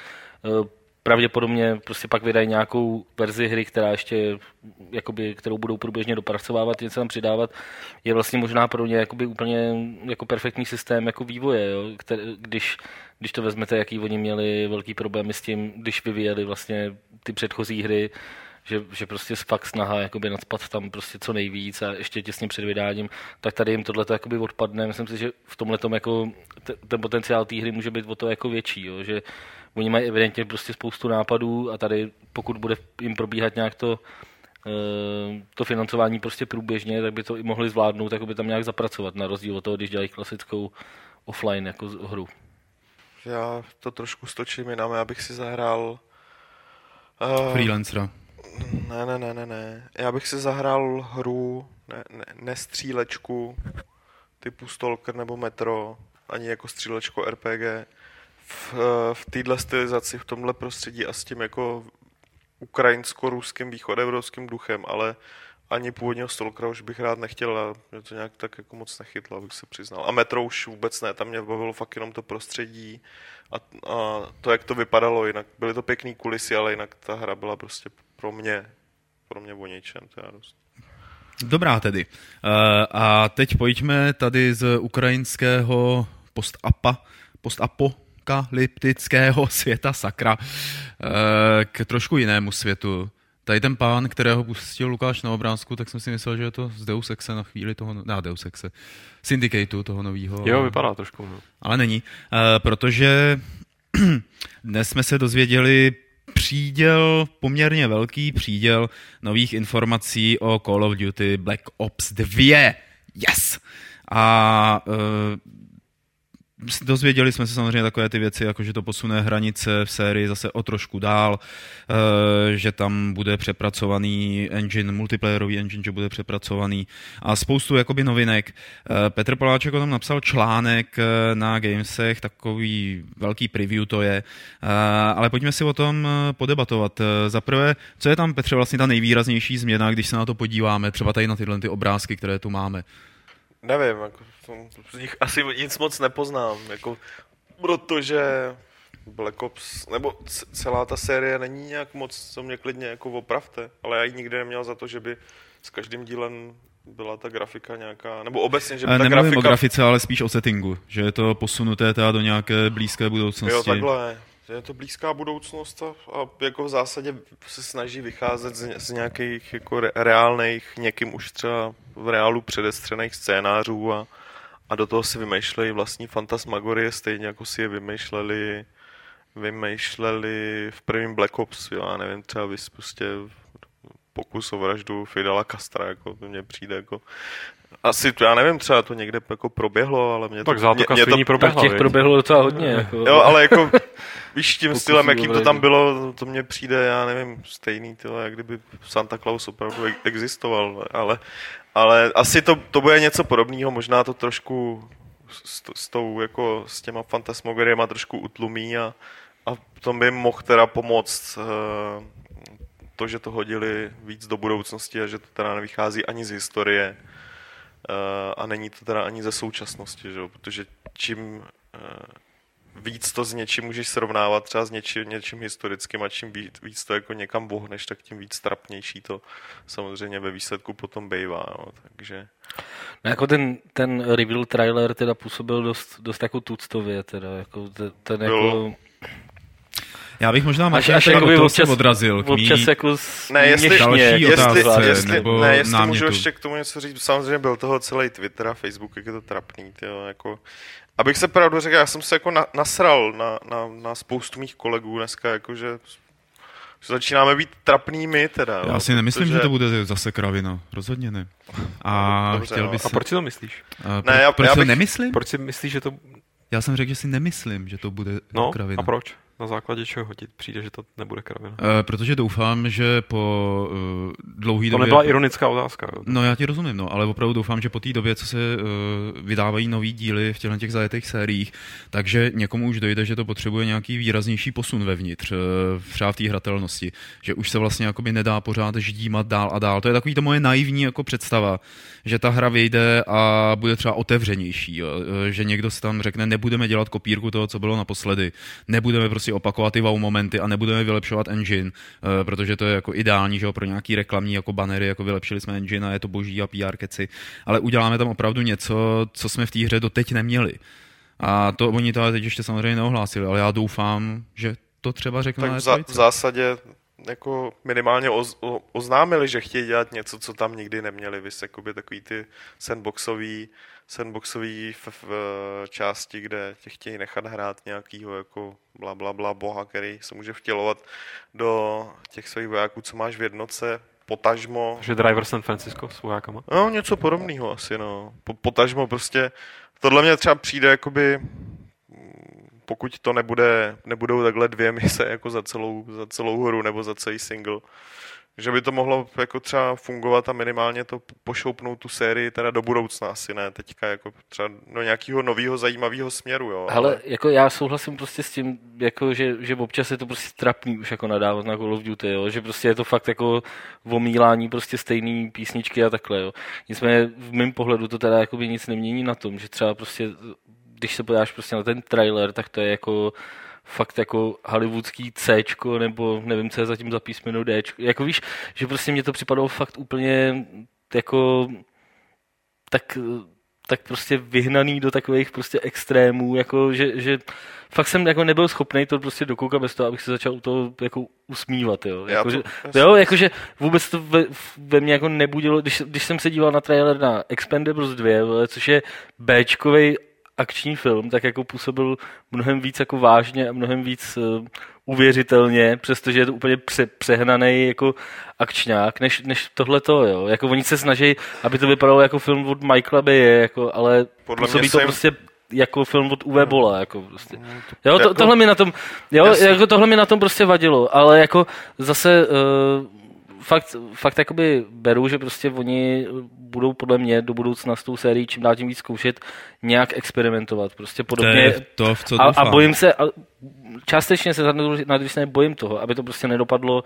S3: eh, pravděpodobně prostě pak vydají nějakou verzi hry, která ještě, jakoby, kterou budou průběžně dopracovávat, něco tam přidávat, je vlastně možná pro ně jakoby úplně jako perfektní systém jako vývoje, jo? Který, když, když to vezmete, jaký oni měli velký problémy s tím, když vyvíjeli vlastně ty předchozí hry, že, že prostě fakt snaha jakoby nadspat tam prostě co nejvíc a ještě těsně před vydáním, tak tady jim tohle jakoby odpadne. Myslím si, že v tomhle jako te- ten potenciál té hry může být o to jako větší, jo? že oni mají evidentně prostě spoustu nápadů a tady pokud bude jim probíhat nějak to, eh, to financování prostě průběžně, tak by to i mohli zvládnout, tak by tam nějak zapracovat, na rozdíl od toho, když dělají klasickou offline jako hru.
S5: já to trošku stočím jinam, já bych si zahrál... Uh,
S1: Freelancera.
S5: Ne, ne, ne, ne, ne. Já bych si zahrál hru, ne, ne, ne střílečku typu Stalker nebo Metro, ani jako střílečko RPG. V, v téhle stylizaci, v tomhle prostředí a s tím jako ukrajinsko-ruským východoevropským duchem, ale ani původního Stalkera už bych rád nechtěl a mě to nějak tak jako moc nechytlo, abych se přiznal. A Metro už vůbec ne, tam mě bavilo fakt jenom to prostředí a, a to, jak to vypadalo, jinak byly to pěkný kulisy, ale jinak ta hra byla prostě pro mě, pro mě o ničem, teda dost.
S1: Dobrá tedy. Uh, a teď pojďme tady z ukrajinského post-apa, post-apokalyptického světa sakra uh, k trošku jinému světu. Tady ten pán, kterého pustil Lukáš na obrázku, tak jsem si myslel, že je to z Deus Exe na chvíli toho, no, ne Deus Exe, Syndicateu toho nového.
S2: Jo, vypadá trošku. No.
S1: Ale není, uh, protože dnes jsme se dozvěděli příděl, poměrně velký příděl nových informací o Call of Duty Black Ops 2. Yes! A uh, dozvěděli jsme se samozřejmě takové ty věci, jako že to posune hranice v sérii zase o trošku dál, eh, že tam bude přepracovaný engine, multiplayerový engine, že bude přepracovaný a spoustu jakoby novinek. Eh, Petr Poláček o tom napsal článek eh, na Gamesech, takový velký preview to je, ale pojďme si o tom podebatovat. Za prvé, co je tam, Petře, vlastně ta nejvýraznější změna, když se na to podíváme, třeba tady na tyhle ty obrázky, které tu máme?
S5: Nevím, jako z nich asi nic moc nepoznám, jako, protože Black Ops, nebo celá ta série není nějak moc, co mě klidně jako opravte, ale já ji nikdy neměl za to, že by s každým dílem byla ta grafika nějaká, nebo obecně, že by ta
S1: Nemluvím
S5: grafika...
S1: o grafice, ale spíš o settingu, že je to posunuté teda do nějaké blízké budoucnosti.
S5: Jo, takhle. Je to blízká budoucnost a, a jako v zásadě se snaží vycházet z, z nějakých jako re, reálných, někým už třeba v reálu předestřených scénářů a, a do toho si vymýšlejí vlastní fantasmagorie, stejně jako si je vymýšleli vymýšleli v prvním Black Ops, jo, já nevím, třeba vys prostě pokus o vraždu Fidela Castra, jako to mně přijde jako asi, já nevím, třeba to někde jako proběhlo, ale mě
S2: tak
S5: to...
S2: Tak
S5: mě,
S2: mě to
S3: proběhla, těch proběhlo docela hodně. Jako.
S5: Jo, ale jako, víš, tím stylem, jakým to tam bylo, to mně přijde, já nevím, stejný, tyhle, jak kdyby Santa Claus opravdu existoval, ale, ale asi to, to bude něco podobného, možná to trošku s, s tou, jako s těma fantasmogoriema trošku utlumí a, a to by mohl teda pomoct uh, to, že to hodili víc do budoucnosti a že to teda nevychází ani z historie, Eh, a není to teda ani ze současnosti, že? protože čím eh, víc to s něčím můžeš srovnávat, třeba s něčím, něčím historickým a čím víc, víc to jako někam bohneš, tak tím víc trapnější to samozřejmě ve výsledku potom bejvá. No. Takže...
S3: No, jako ten, ten reveal trailer teda působil dost, dost jako tuctově, teda, jako ten, ten jako...
S1: Já bych možná až, až jako občas, odrazil k mý
S3: občas jako
S5: ne, jestli,
S1: další
S5: jestli,
S1: otázce,
S5: jestli,
S1: nebo
S5: ne, jestli
S1: námětu.
S5: můžu ještě k tomu něco říct, samozřejmě byl toho celý Twitter a Facebook, jak je to trapný, tyjo, jako, abych se pravdu řekl, já jsem se jako na, nasral na, na, na spoustu mých kolegů dneska, jakože že začínáme být trapnými teda.
S1: Já si nemyslím, protože... že to bude zase kravina. Rozhodně ne. A
S5: Dobře,
S1: chtěl
S5: no.
S1: bych
S2: A proč si to myslíš?
S1: A
S5: Ne, já-
S1: proč
S5: já
S1: si
S5: bych-
S1: nemyslím?
S2: Proč si myslíš, že to...
S1: Já jsem řekl, že si nemyslím, že to bude
S2: No,
S1: kravina.
S2: a proč? Na základě čeho ti přijde, že to nebude kravina?
S1: E, protože doufám, že po uh, dlouhý
S2: To
S1: době...
S2: nebyla ironická otázka. Jo.
S1: No já ti rozumím, no, ale opravdu doufám, že po té době, co se uh, vydávají nový díly v těchto těch zajetých sériích, takže někomu už dojde, že to potřebuje nějaký výraznější posun vevnitř, uh, třeba v té hratelnosti, že už se vlastně jakoby nedá pořád ždímat dál a dál. To je takový to moje naivní jako představa, že ta hra vyjde a bude třeba otevřenější, jo? Eh, že někdo si tam řekne, nebudeme dělat kopírku toho, co bylo naposledy, nebudeme prostě opakovat ty wow momenty a nebudeme vylepšovat engine, eh, protože to je jako ideální, že jo, pro nějaký reklamní jako banery, jako vylepšili jsme engine a je to boží a PR keci, ale uděláme tam opravdu něco, co jsme v té hře doteď neměli. A to oni to ale teď ještě samozřejmě neohlásili, ale já doufám, že to třeba řeknou
S5: Tak v, za,
S1: E3.
S5: v zásadě jako minimálně oz, o, oznámili, že chtějí dělat něco, co tam nikdy neměli. Vys, jakoby takový ty sandboxový, sandboxový v, v, části, kde tě chtějí nechat hrát nějakýho jako bla, bla, bla boha, který se může vtělovat do těch svých vojáků, co máš v jednotce, potažmo.
S2: Že Driver San Francisco s vojákama.
S5: No, něco podobného asi, no. Po, potažmo prostě, tohle mě třeba přijde jakoby pokud to nebude, nebudou takhle dvě mise jako za celou, za celou hru nebo za celý single, že by to mohlo jako třeba fungovat a minimálně to pošoupnout tu sérii teda do budoucna asi ne, teďka jako třeba do nějakého nového zajímavého směru, jo.
S3: Ale jako já souhlasím prostě s tím, jako že, že občas je to prostě trapný už jako nadávat na Call of Duty, jo, že prostě je to fakt jako omílání prostě stejný písničky a takhle, jo. Nicméně v mém pohledu to teda jako by nic nemění na tom, že třeba prostě, když se podíváš prostě na ten trailer, tak to je jako fakt jako hollywoodský C, nebo nevím, co je zatím za písmeno D. Jako víš, že prostě mě to připadalo fakt úplně jako tak, tak prostě vyhnaný do takových prostě extrémů, jako že, že fakt jsem jako nebyl schopný to prostě dokoukat bez toho, abych se začal u toho jako usmívat, jo. Jako, to, že, jo, jakože vůbec to ve, ve mně jako nebudilo, když, když jsem se díval na trailer na Expendables 2, což je Bčkovej akční film, tak jako působil mnohem víc jako vážně a mnohem víc uh, uvěřitelně, přestože je to úplně pře- přehnaný jako akčňák, než, než tohleto, jo. Jako oni se snaží, aby to vypadalo jako film od Michaela Baye, jako, ale Podle působí to jim... prostě jako film od Uwe Bola, jako prostě. Jo, to, jako... tohle mi na tom, jo, jako tohle mi na tom prostě vadilo, ale jako zase uh, fakt, fakt jakoby beru, že prostě oni budou podle mě do budoucna s tou sérií čím dál tím víc zkoušet nějak experimentovat. Prostě podobně.
S1: To, to v co
S3: a, a, bojím se, a částečně se na druhé bojím toho, aby to prostě nedopadlo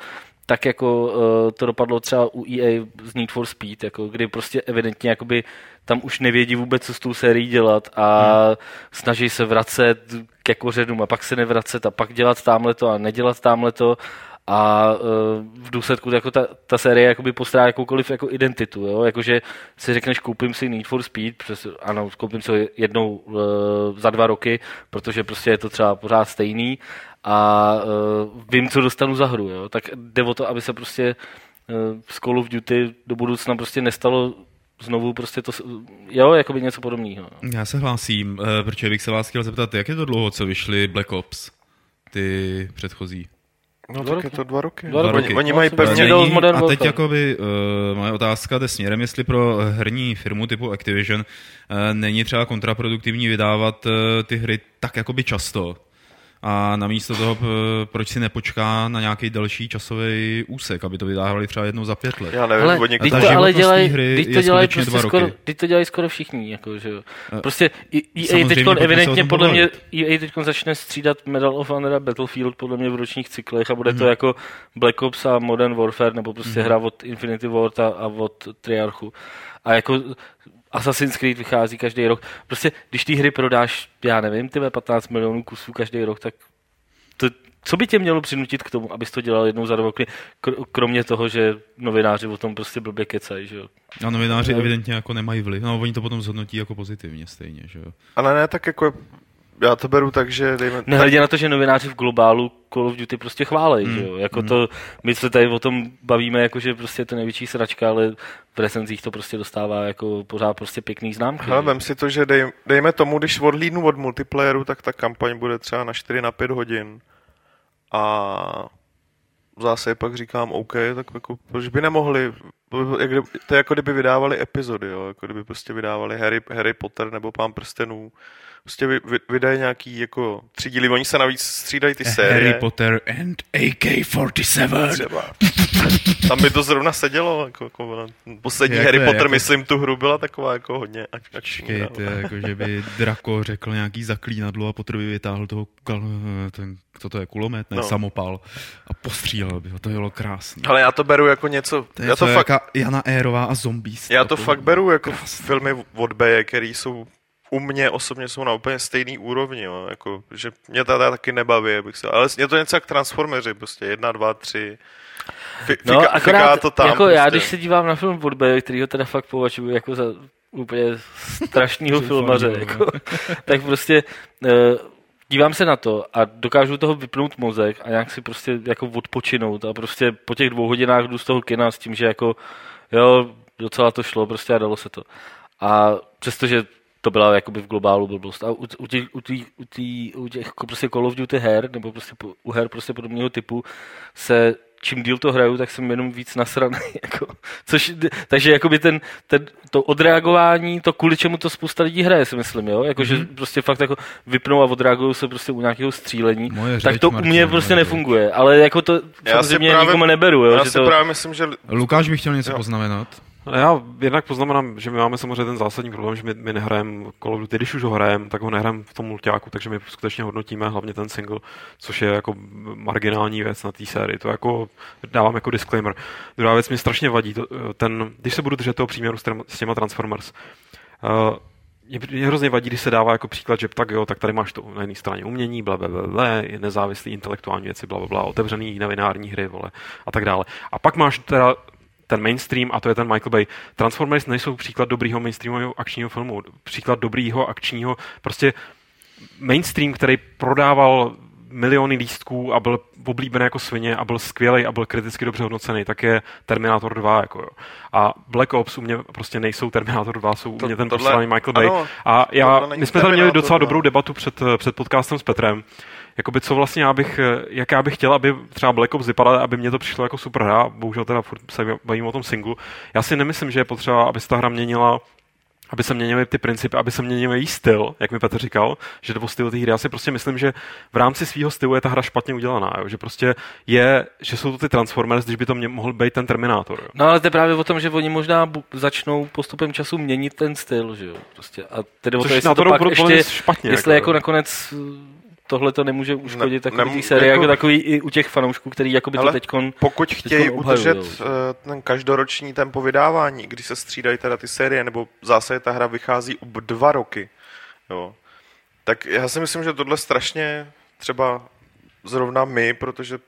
S3: tak, jako uh, to dopadlo třeba u EA z Need for Speed, jako kdy prostě evidentně jakoby tam už nevědí vůbec, co s tou sérií dělat a hmm. snaží se vracet ke kořenům a pak se nevracet a pak dělat tamhle to a nedělat tamhle to a uh, v důsledku jako ta, ta série jakoby postrá jakoukoliv jako identitu, jo? jakože si řekneš, koupím si Need for Speed, přes, ano, koupím si ho jednou uh, za dva roky, protože prostě je to třeba pořád stejný a uh, vím, co dostanu za hru, jo? tak jde o to, aby se prostě z Call of Duty do budoucna prostě nestalo znovu prostě to, jo, jako by něco podobného.
S1: Já se hlásím, protože bych se vás chtěl zeptat, jak je to dlouho, co vyšly Black Ops, ty předchozí?
S5: No tak je to dva roky.
S3: Dva roky.
S5: Oni, oni mají pevně...
S1: Není, a teď jakoby, uh, moje otázka jde směrem, jestli pro herní firmu typu Activision uh, není třeba kontraproduktivní vydávat uh, ty hry tak jakoby často, a namísto toho, proč si nepočká na nějaký další časový úsek, aby to vydávali třeba jednou za pět let.
S5: Já nevím, ale,
S3: oni to ale dělají, hry to dělají prostě skoro, to dělají skoro všichni, jako, že jo. Prostě EA teď evidentně podle mě EA teď začne střídat Medal of Honor a Battlefield podle mě v ročních cyklech a bude hmm. to mhm. jako Black Ops a Modern Warfare nebo prostě hmm. hra od Infinity Ward a, a od Triarchu. A jako Assassin's Creed vychází každý rok. Prostě, když ty hry prodáš, já nevím, ty 15 milionů kusů každý rok, tak to, co by tě mělo přinutit k tomu, abys to dělal jednou za dva roky, kromě toho, že novináři o tom prostě blbě kecají, že jo?
S1: A novináři no. evidentně jako nemají vliv. No, oni to potom zhodnotí jako pozitivně stejně, že jo?
S5: Ale ne, tak jako já to beru tak, že dejme...
S3: Nehledě na to, že novináři v globálu Call of Duty prostě chválej, mm. že jo? Jako mm. to, my se tady o tom bavíme, jako že prostě je to největší sračka, ale v recenzích to prostě dostává jako pořád prostě pěkný známky.
S5: Hele, vem si to, že dej, dejme tomu, když odhlídnu od multiplayeru, tak ta kampaň bude třeba na 4 na 5 hodin. A zase pak říkám, OK, tak jako, proč by nemohli, jak, to je jako kdyby vydávali epizody, jo? jako kdyby prostě vydávali Harry, Harry Potter nebo Pán prstenů, prostě vy, vy, vydají nějaký jako tři díly, oni se navíc střídají ty série.
S1: Harry Potter and AK-47. Třeba.
S5: Tam by to zrovna sedělo, jako, jako poslední jak Harry Potter, jako... myslím, tu hru byla taková jako hodně akční.
S1: to je jako, že by Draco řekl nějaký zaklínadlo a Potter by vytáhl toho, ten, co to je, kulomet, ne, no. samopal a postřílel by ho, to bylo krásné.
S5: Ale já to beru jako něco,
S1: to je já to fakt, Jana Érová a zombies.
S5: Já to, to fakt beru jako krásný. filmy od B, který jsou u mě osobně jsou na úplně stejný úrovni, jo. Jako, že mě teda taky nebaví, bych se, ale je to něco jak Transformeři, prostě jedna, dva, tři,
S3: Fika, no, akorát, to tam. Jako prostě. já, když se dívám na film Woodbury, který ho teda fakt považuji jako za úplně strašného filmaře, jako, tak prostě uh, dívám se na to a dokážu toho vypnout mozek a nějak si prostě jako odpočinout a prostě po těch dvou hodinách jdu z toho kina s tím, že jako jo, docela to šlo prostě a dalo se to. A přestože to byla jakoby v globálu blbost. A u, u, těch, u, tý, u, tý, u těch jako prostě Call of Duty her, nebo prostě u her prostě podobného typu, se čím díl to hraju, tak jsem jenom víc nasraný. Jako, což, takže jakoby ten, ten, to odreagování, to kvůli čemu to spousta lidí hraje, si myslím, jo? Jako, mm-hmm. že
S1: Mhm.
S3: prostě fakt jako vypnou a odreagují se prostě u nějakého střílení.
S1: Moje
S3: tak
S1: řeč,
S3: to u
S1: Martin,
S3: mě prostě
S1: moje
S3: nefunguje. Ale jako to
S5: Já si
S3: samozřejmě
S5: právě-
S3: nikomu neberu, jo?
S5: Já
S3: že
S5: si
S3: to,
S5: právě myslím, že
S1: Lukáš by chtěl něco
S5: Jo.
S1: poznamenat.
S2: Já jednak poznamenám, že my máme samozřejmě ten zásadní problém, že my, my nehrajeme Call of Duty, když už ho hrajeme, tak ho nehrajeme v tom multiáku, takže my skutečně hodnotíme hlavně ten single, což je jako marginální věc na té sérii. To jako dávám jako disclaimer. Druhá věc mě strašně vadí, to, ten, když se budu držet toho příměru s, těma- Transformers, uh, mě, hrozně vadí, když se dává jako příklad, že tak jo, tak tady máš to na jedné straně umění, bla, bla, bla, bla, nezávislý intelektuální věci, bla, bla, bla, otevřený nevinární hry, vole, a tak dále. A pak máš teda ten mainstream, a to je ten Michael Bay. Transformers nejsou příklad dobrýho mainstreamového akčního filmu, příklad dobrýho akčního, prostě mainstream, který prodával miliony lístků a byl oblíbený jako svině a byl skvělý a byl kriticky dobře hodnocený, tak je Terminator 2. Jako jo. A Black Ops u mě prostě nejsou Terminator 2, jsou
S5: To-
S2: u mě ten
S5: tohle-
S2: poslední Michael Bay.
S5: ano,
S2: a já, my jsme tady měli docela
S5: 2.
S2: dobrou debatu před, před podcastem s Petrem, jakoby co vlastně já bych, jak já bych chtěl, aby třeba Black Ops vypadal, aby mě to přišlo jako super hra, bohužel teda furt se bavím o tom singlu. Já si nemyslím, že je potřeba, aby se ta hra měnila aby se měnily ty principy, aby se měnil její styl, jak mi Petr říkal, že to styl té hry. Já si prostě myslím, že v rámci svého stylu je ta hra špatně udělaná, jo? že prostě je, že jsou to ty Transformers, když by to mě, mohl být ten Terminátor. Jo?
S3: No ale to je právě o tom, že oni možná bu- začnou postupem času měnit ten styl, že jo. Prostě. A tedy o to,
S2: Což
S3: jestli to pak ještě,
S2: špatně.
S3: jestli jako
S2: jo.
S3: nakonec tohle to nemůže uškodit
S5: Ne-
S3: takový
S5: nem-
S3: série,
S5: jako-
S3: jako takový i u těch fanoušků, který jakoby to
S5: Ale
S3: teďkon...
S5: pokud chtějí udržet eh, ten každoroční tempo vydávání, když se střídají teda ty série, nebo v zásadě ta hra vychází ob dva roky, jo, tak já si myslím, že tohle strašně třeba zrovna my, protože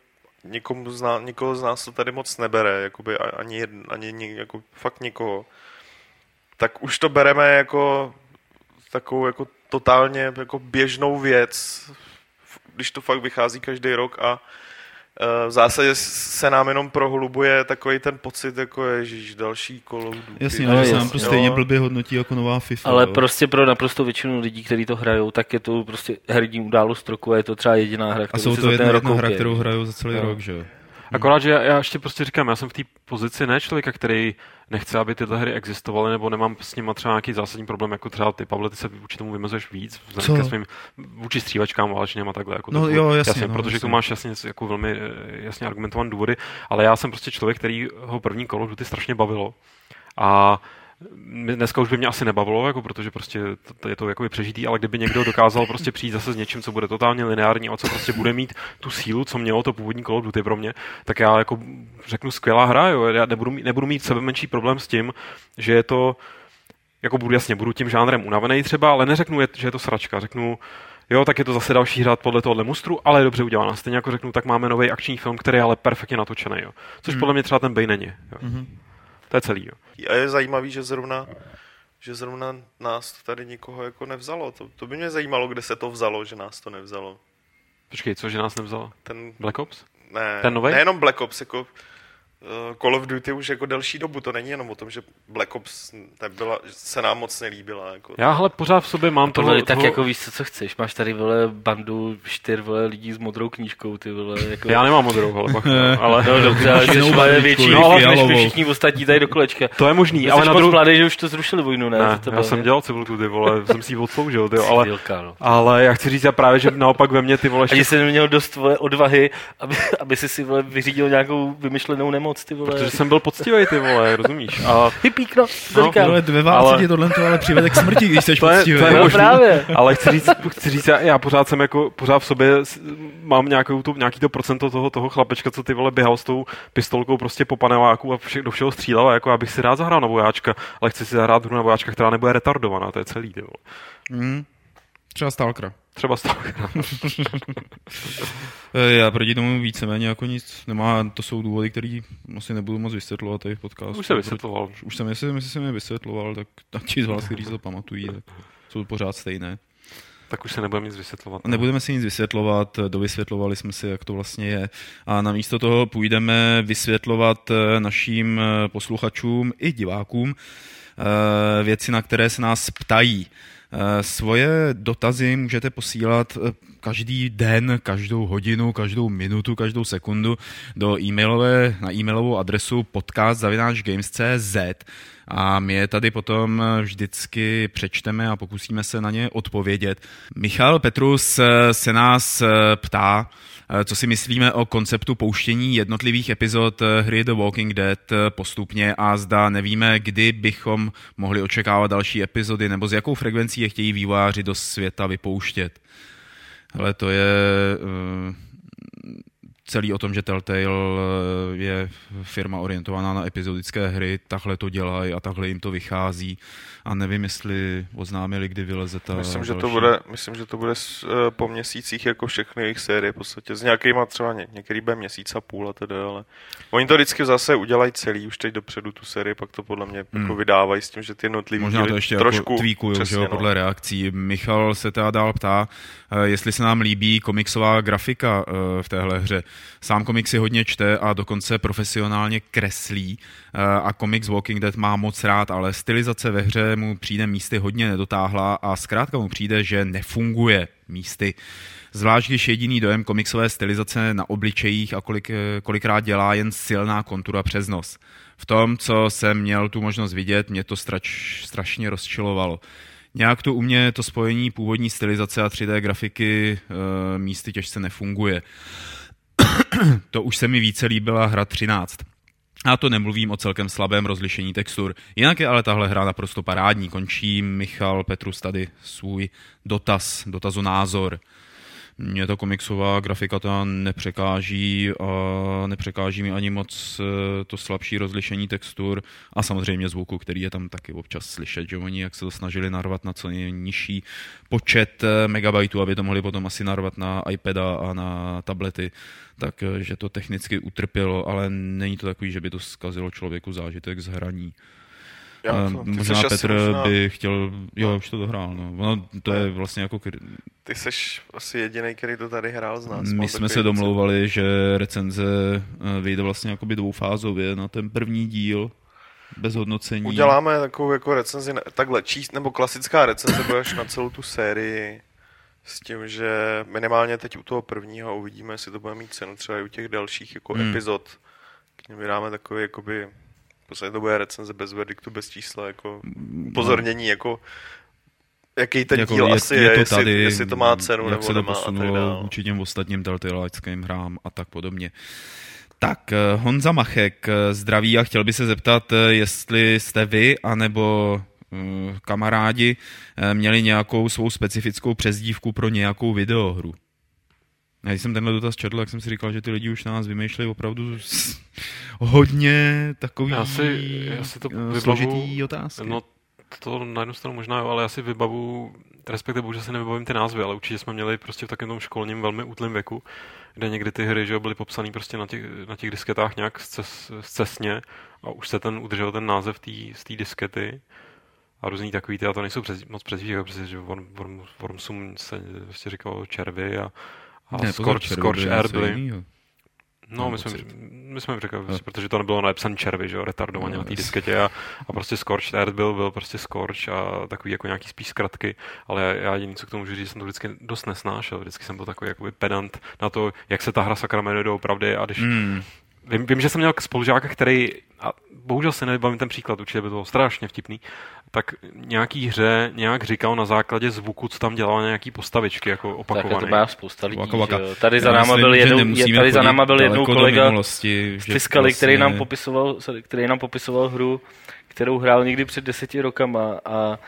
S5: nikomu z nás, nikoho z nás to tady moc nebere, jakoby ani, jedn, ani ni- jako fakt nikoho, tak už to bereme jako takovou jako totálně jako běžnou věc, když to fakt vychází každý rok a eh, v zásadě se nám jenom prohlubuje takový ten pocit, jako je, další Duty.
S1: Jasně, že se nám to
S5: Jo.
S1: stejně blbě hodnotí jako nová FIFA.
S3: Ale
S1: jo.
S3: prostě pro naprosto většinu lidí, kteří to hrajou, tak je to prostě herní událost roku a je to třeba jediná hra,
S1: A
S3: kterou
S1: jsou
S3: si
S1: to jedna, jedna hra, kterou hrajou za celý
S3: Jo.
S1: rok, že jo.
S2: Akorát, že já, já ještě prostě říkám, já jsem v té pozici ne člověka, který nechce, aby tyhle hry existovaly, nebo nemám s nimi třeba nějaký zásadní problém, jako třeba ty, Pavle, ty se vůči tomu vymezuješ víc, vzhledem svým vůči střívačkám válečným a takhle. Jako
S1: No jo, jasně,
S2: jasně
S1: no,
S2: protože
S1: jasně.
S2: tu máš jasně jako velmi eh, jasně argumentované důvody, ale já jsem prostě člověk, který ho první of Duty strašně bavilo. A dneska už by mě asi nebavilo, jako protože prostě to, to je to jakoby přežitý, ale kdyby někdo dokázal prostě přijít zase s něčím, co bude totálně lineární a co prostě bude mít tu sílu, co mělo to původní Call of Duty pro mě, tak já jako řeknu skvělá hra, jo. já nebudu, mít- nebudu mít sebe menší problém s tím, že je to jako budu jasně, budu tím žánrem unavený třeba, ale neřeknu, že je to sračka, řeknu, jo, tak je to zase další hra podle tohohle mustru, ale je dobře udělaná. Stejně jako řeknu, tak máme nový akční film, který je ale perfektně natočený, jo. Což
S1: Hmm.
S2: podle mě třeba ten Bane není, jo. To je celý, jo.
S5: A je zajímavý, že zrovna že zrovna nás to tady nikoho jako nevzalo. To, to by mě zajímalo, kde se to vzalo, že nás to nevzalo.
S2: Počkej, co, že nás nevzal?
S5: Ten,
S2: Black Ops?
S5: ne,
S2: Ten novej?
S5: nejenom Black Ops, jako Call of Duty už jako delší dobu, to není jenom o tom, že Black Ops nebyla, že se nám moc nelíbila. Jako.
S2: Já hele pořád v sobě mám toho,
S3: Tohle tak
S2: toho,
S3: jako víš, co, co chceš. Máš tady vole bandu čtyř vole lidí s modrou knížkou, ty vole. Jako...
S2: Já nemám modrou, ale, pak, ale
S3: No dobře, ale jsi větší
S1: no, ale
S3: než my všichni ostatní tady do kolečka.
S2: to je možný, ale na druhou...
S3: mladý, že už to zrušili vojnu, ne?
S2: Ne,
S3: To
S2: já
S3: bylo,
S2: jsem dělal Civil ty vole, jsem si ji odsloužil, ty, ale,
S3: no.
S2: ale já chci říct já právě, že naopak ve mně ty vole,
S3: Ani jsi neměl dost odvahy, aby, aby si si vole, vyřídil nějakou vymyšlenou nemoc, ty vole.
S2: protože jsem byl poctivý, ty vole, rozumíš? A
S3: Hypík, no, to
S2: No,
S3: říkám.
S1: Ale ve válce
S2: Ale-
S1: tě tohle to ale přivede k smrti, když jsi
S2: To je-
S1: poctivý.
S2: to je
S3: No právě.
S2: Ale chci říct, chci říct já, já, pořád jsem jako, pořád v sobě mám nějakou tu, nějaký to procento toho, toho chlapečka, co ty vole běhal s tou pistolkou prostě po paneláku a vše, do všeho střílel, a jako já bych si rád zahrál na vojáčka, ale chci si zahrát hru na vojáčka, která nebude retardovaná, to je celý, ty vole.
S1: Mm. Třeba Stalkera.
S2: Třeba z toho.
S1: Eh, Já proti tomu víceméně jako nic nemá, to jsou důvody, které asi nebudu moc vysvětlovat tady v podcastu.
S2: Už se vysvětloval.
S1: Už jsem, jestli, jestli jsem je vysvětloval, tak tak ti z vás, kteří to pamatují, tak jsou pořád stejné.
S2: Tak už se nebudeme nic vysvětlovat.
S1: A Nebudeme si nic vysvětlovat, dovysvětlovali jsme si, jak to vlastně je. A namísto toho půjdeme vysvětlovat eh, našim eh, posluchačům i divákům eh, věci, na které se nás ptají. Eh, svoje dotazy můžete posílat eh, každý den, každou hodinu, každou minutu, každou sekundu do e-mailové, na e-mailovou adresu podcast.games.cz a my je tady potom vždycky přečteme a pokusíme se na ně odpovědět. Michal Petrus se nás ptá, co si myslíme o konceptu pouštění jednotlivých epizod hry The Walking Dead postupně a zda nevíme, kdy bychom mohli očekávat další epizody nebo s jakou frekvencí je chtějí vývojáři do světa vypouštět. Ale to je celý o tom, že Telltale eh, je firma orientovaná na epizodické hry, takhle to dělají a takhle jim to vychází a nevím, jestli oznámili, kdy vyleze ta
S5: Myslím, že
S1: další.
S5: to bude, myslím, že to bude s, eh, po měsících jako všechny jejich série v podstatě. S nějakýma třeba ně, některý bude měsíc a půl a teda, ale oni to vždycky zase udělají celý, už teď dopředu tu sérii, pak to podle mě
S1: Hmm.
S5: jako vydávají s tím, že ty jednotlivý
S1: Možná to ještě
S5: trošku
S1: jako tweakují, že
S5: přesně,
S1: jo,
S5: no.
S1: podle reakcí. Michal se teda dál ptá, eh, jestli se nám líbí komiksová grafika eh, v téhle hře. Sám komiks si hodně čte a dokonce profesionálně kreslí a komiks Walking Dead má moc rád, ale stylizace ve hře mu přijde místy hodně nedotáhla a zkrátka mu přijde, že nefunguje místy. Zvlášť když jediný dojem komiksové stylizace na obličejích a kolik, eh, kolikrát dělá jen silná kontura přes nos. V tom, co jsem měl tu možnost vidět, mě to strač, strašně rozčilovalo. Nějak to u mě to spojení původní stylizace a 3D grafiky e, místy těžce nefunguje. to už se mi více líbila hra 13. A to nemluvím o celkem slabém rozlišení textur. Jinak je ale tahle hra naprosto parádní. Končí Michal Petrus tady svůj dotaz, dotazonázor. Mě ta komiksová grafika ta nepřekáží a nepřekáží mi ani moc eh, to slabší rozlišení textur a samozřejmě zvuku, který je tam taky občas slyšet, že oni jak se to snažili narvat na co nejnižší počet eh, megabajtů, aby to mohli potom asi narvat na iPada a na tablety, tak eh, že to technicky utrpělo, ale není to takový, že by to zkazilo člověku zážitek z hraní.
S5: Já
S1: Eh,
S5: to, ty
S1: Možná Petr
S5: možná-
S1: by chtěl, jo, už to dohrál, no. Ono, to je vlastně jako
S5: Ty seš asi jediný, který to tady hrál z nás.
S1: My jsme se domlouvali, že recenze eh, vyjde vlastně jakoby dvoufázově na ten první díl bez hodnocení.
S5: Uděláme takovou jako recenzi, takhle číst, nebo klasická recenze bude až na celou tu sérii s tím, že minimálně teď u toho prvního uvidíme, jestli to bude mít cenu třeba i u těch dalších jako
S1: Hmm.
S5: epizod. K něm vydáme takový jakoby, podstatě to bude recenze bez verdiktu, bez čísla, jako upozornění, jako jaký ten
S1: Jako
S5: díl
S1: je,
S5: asi
S1: je,
S5: je,
S1: to
S5: jestli,
S1: tady,
S5: jestli to má cenu
S1: jak
S5: nebo
S1: se to
S5: nemá a tak
S1: posunulo vůči těm ostatním Telltaleovským hrám a tak podobně. Tak, eh, Honza Machek eh, zdraví a chtěl by se zeptat, eh, jestli jste vy, anebo kamarádi měli nějakou svou specifickou přezdívku pro nějakou videohru. A Když jsem tenhle dotaz četl, tak jsem si říkal, že ty lidi už na nás vymýšlejí opravdu hodně takový
S2: Já si- já si to
S1: eh,
S2: vybavu-
S1: složitý otázky.
S2: No, to na jednu stranu možná jo, ale já si vybavu, respektive bohužel si nevybavím ty názvy, ale určitě jsme měli prostě v takovém tom školním velmi útlém věku, kde někdy ty hry že jo, byly popsané prostě na těch, na těch disketách nějak zces, zcesně a už se ten udržel ten název tý, z té diskety a různý takový ty, a to nejsou přes, moc jako prostě, že Worm, Worm, Wormsum se prostě říkalo červy a, a
S1: Ne,
S2: Scorch, Scorch Air byly. No, my jsme, my jsme řekli,
S1: No.
S2: protože to nebylo napsané červy, že jo, retardovaně
S1: No,
S2: na té disketě a, a prostě Scorched Earth byl, byl prostě Scorch a takový jako nějaký spíš zkratky, ale já, já jediný, co k tomu můžu říct, jsem to vždycky dost nesnášel, vždycky jsem byl takový jakoby pedant na to, jak se ta hra sakra jmenuje doopravdy a když
S1: Mm.
S2: Vím, vím, že jsem měl spolužáka, který, a bohužel si nevybavím ten příklad, určitě by to bylo strašně vtipný, tak nějaký hře nějak říkal na základě zvuku, co tam dělala nějaký postavičky, jako
S3: Tak
S2: opakovaný.
S3: to má spousta lidí.
S1: Waka Waka.
S3: že jo. Tady za náma
S1: myslím,
S3: byl jednou, tady za náma byl jednou kolega
S1: minulosti,
S3: z
S1: že
S3: Fiskaly, který nám
S1: vlastně-
S3: popisoval, který nám popisoval hru, kterou hrál někdy před deseti rokama a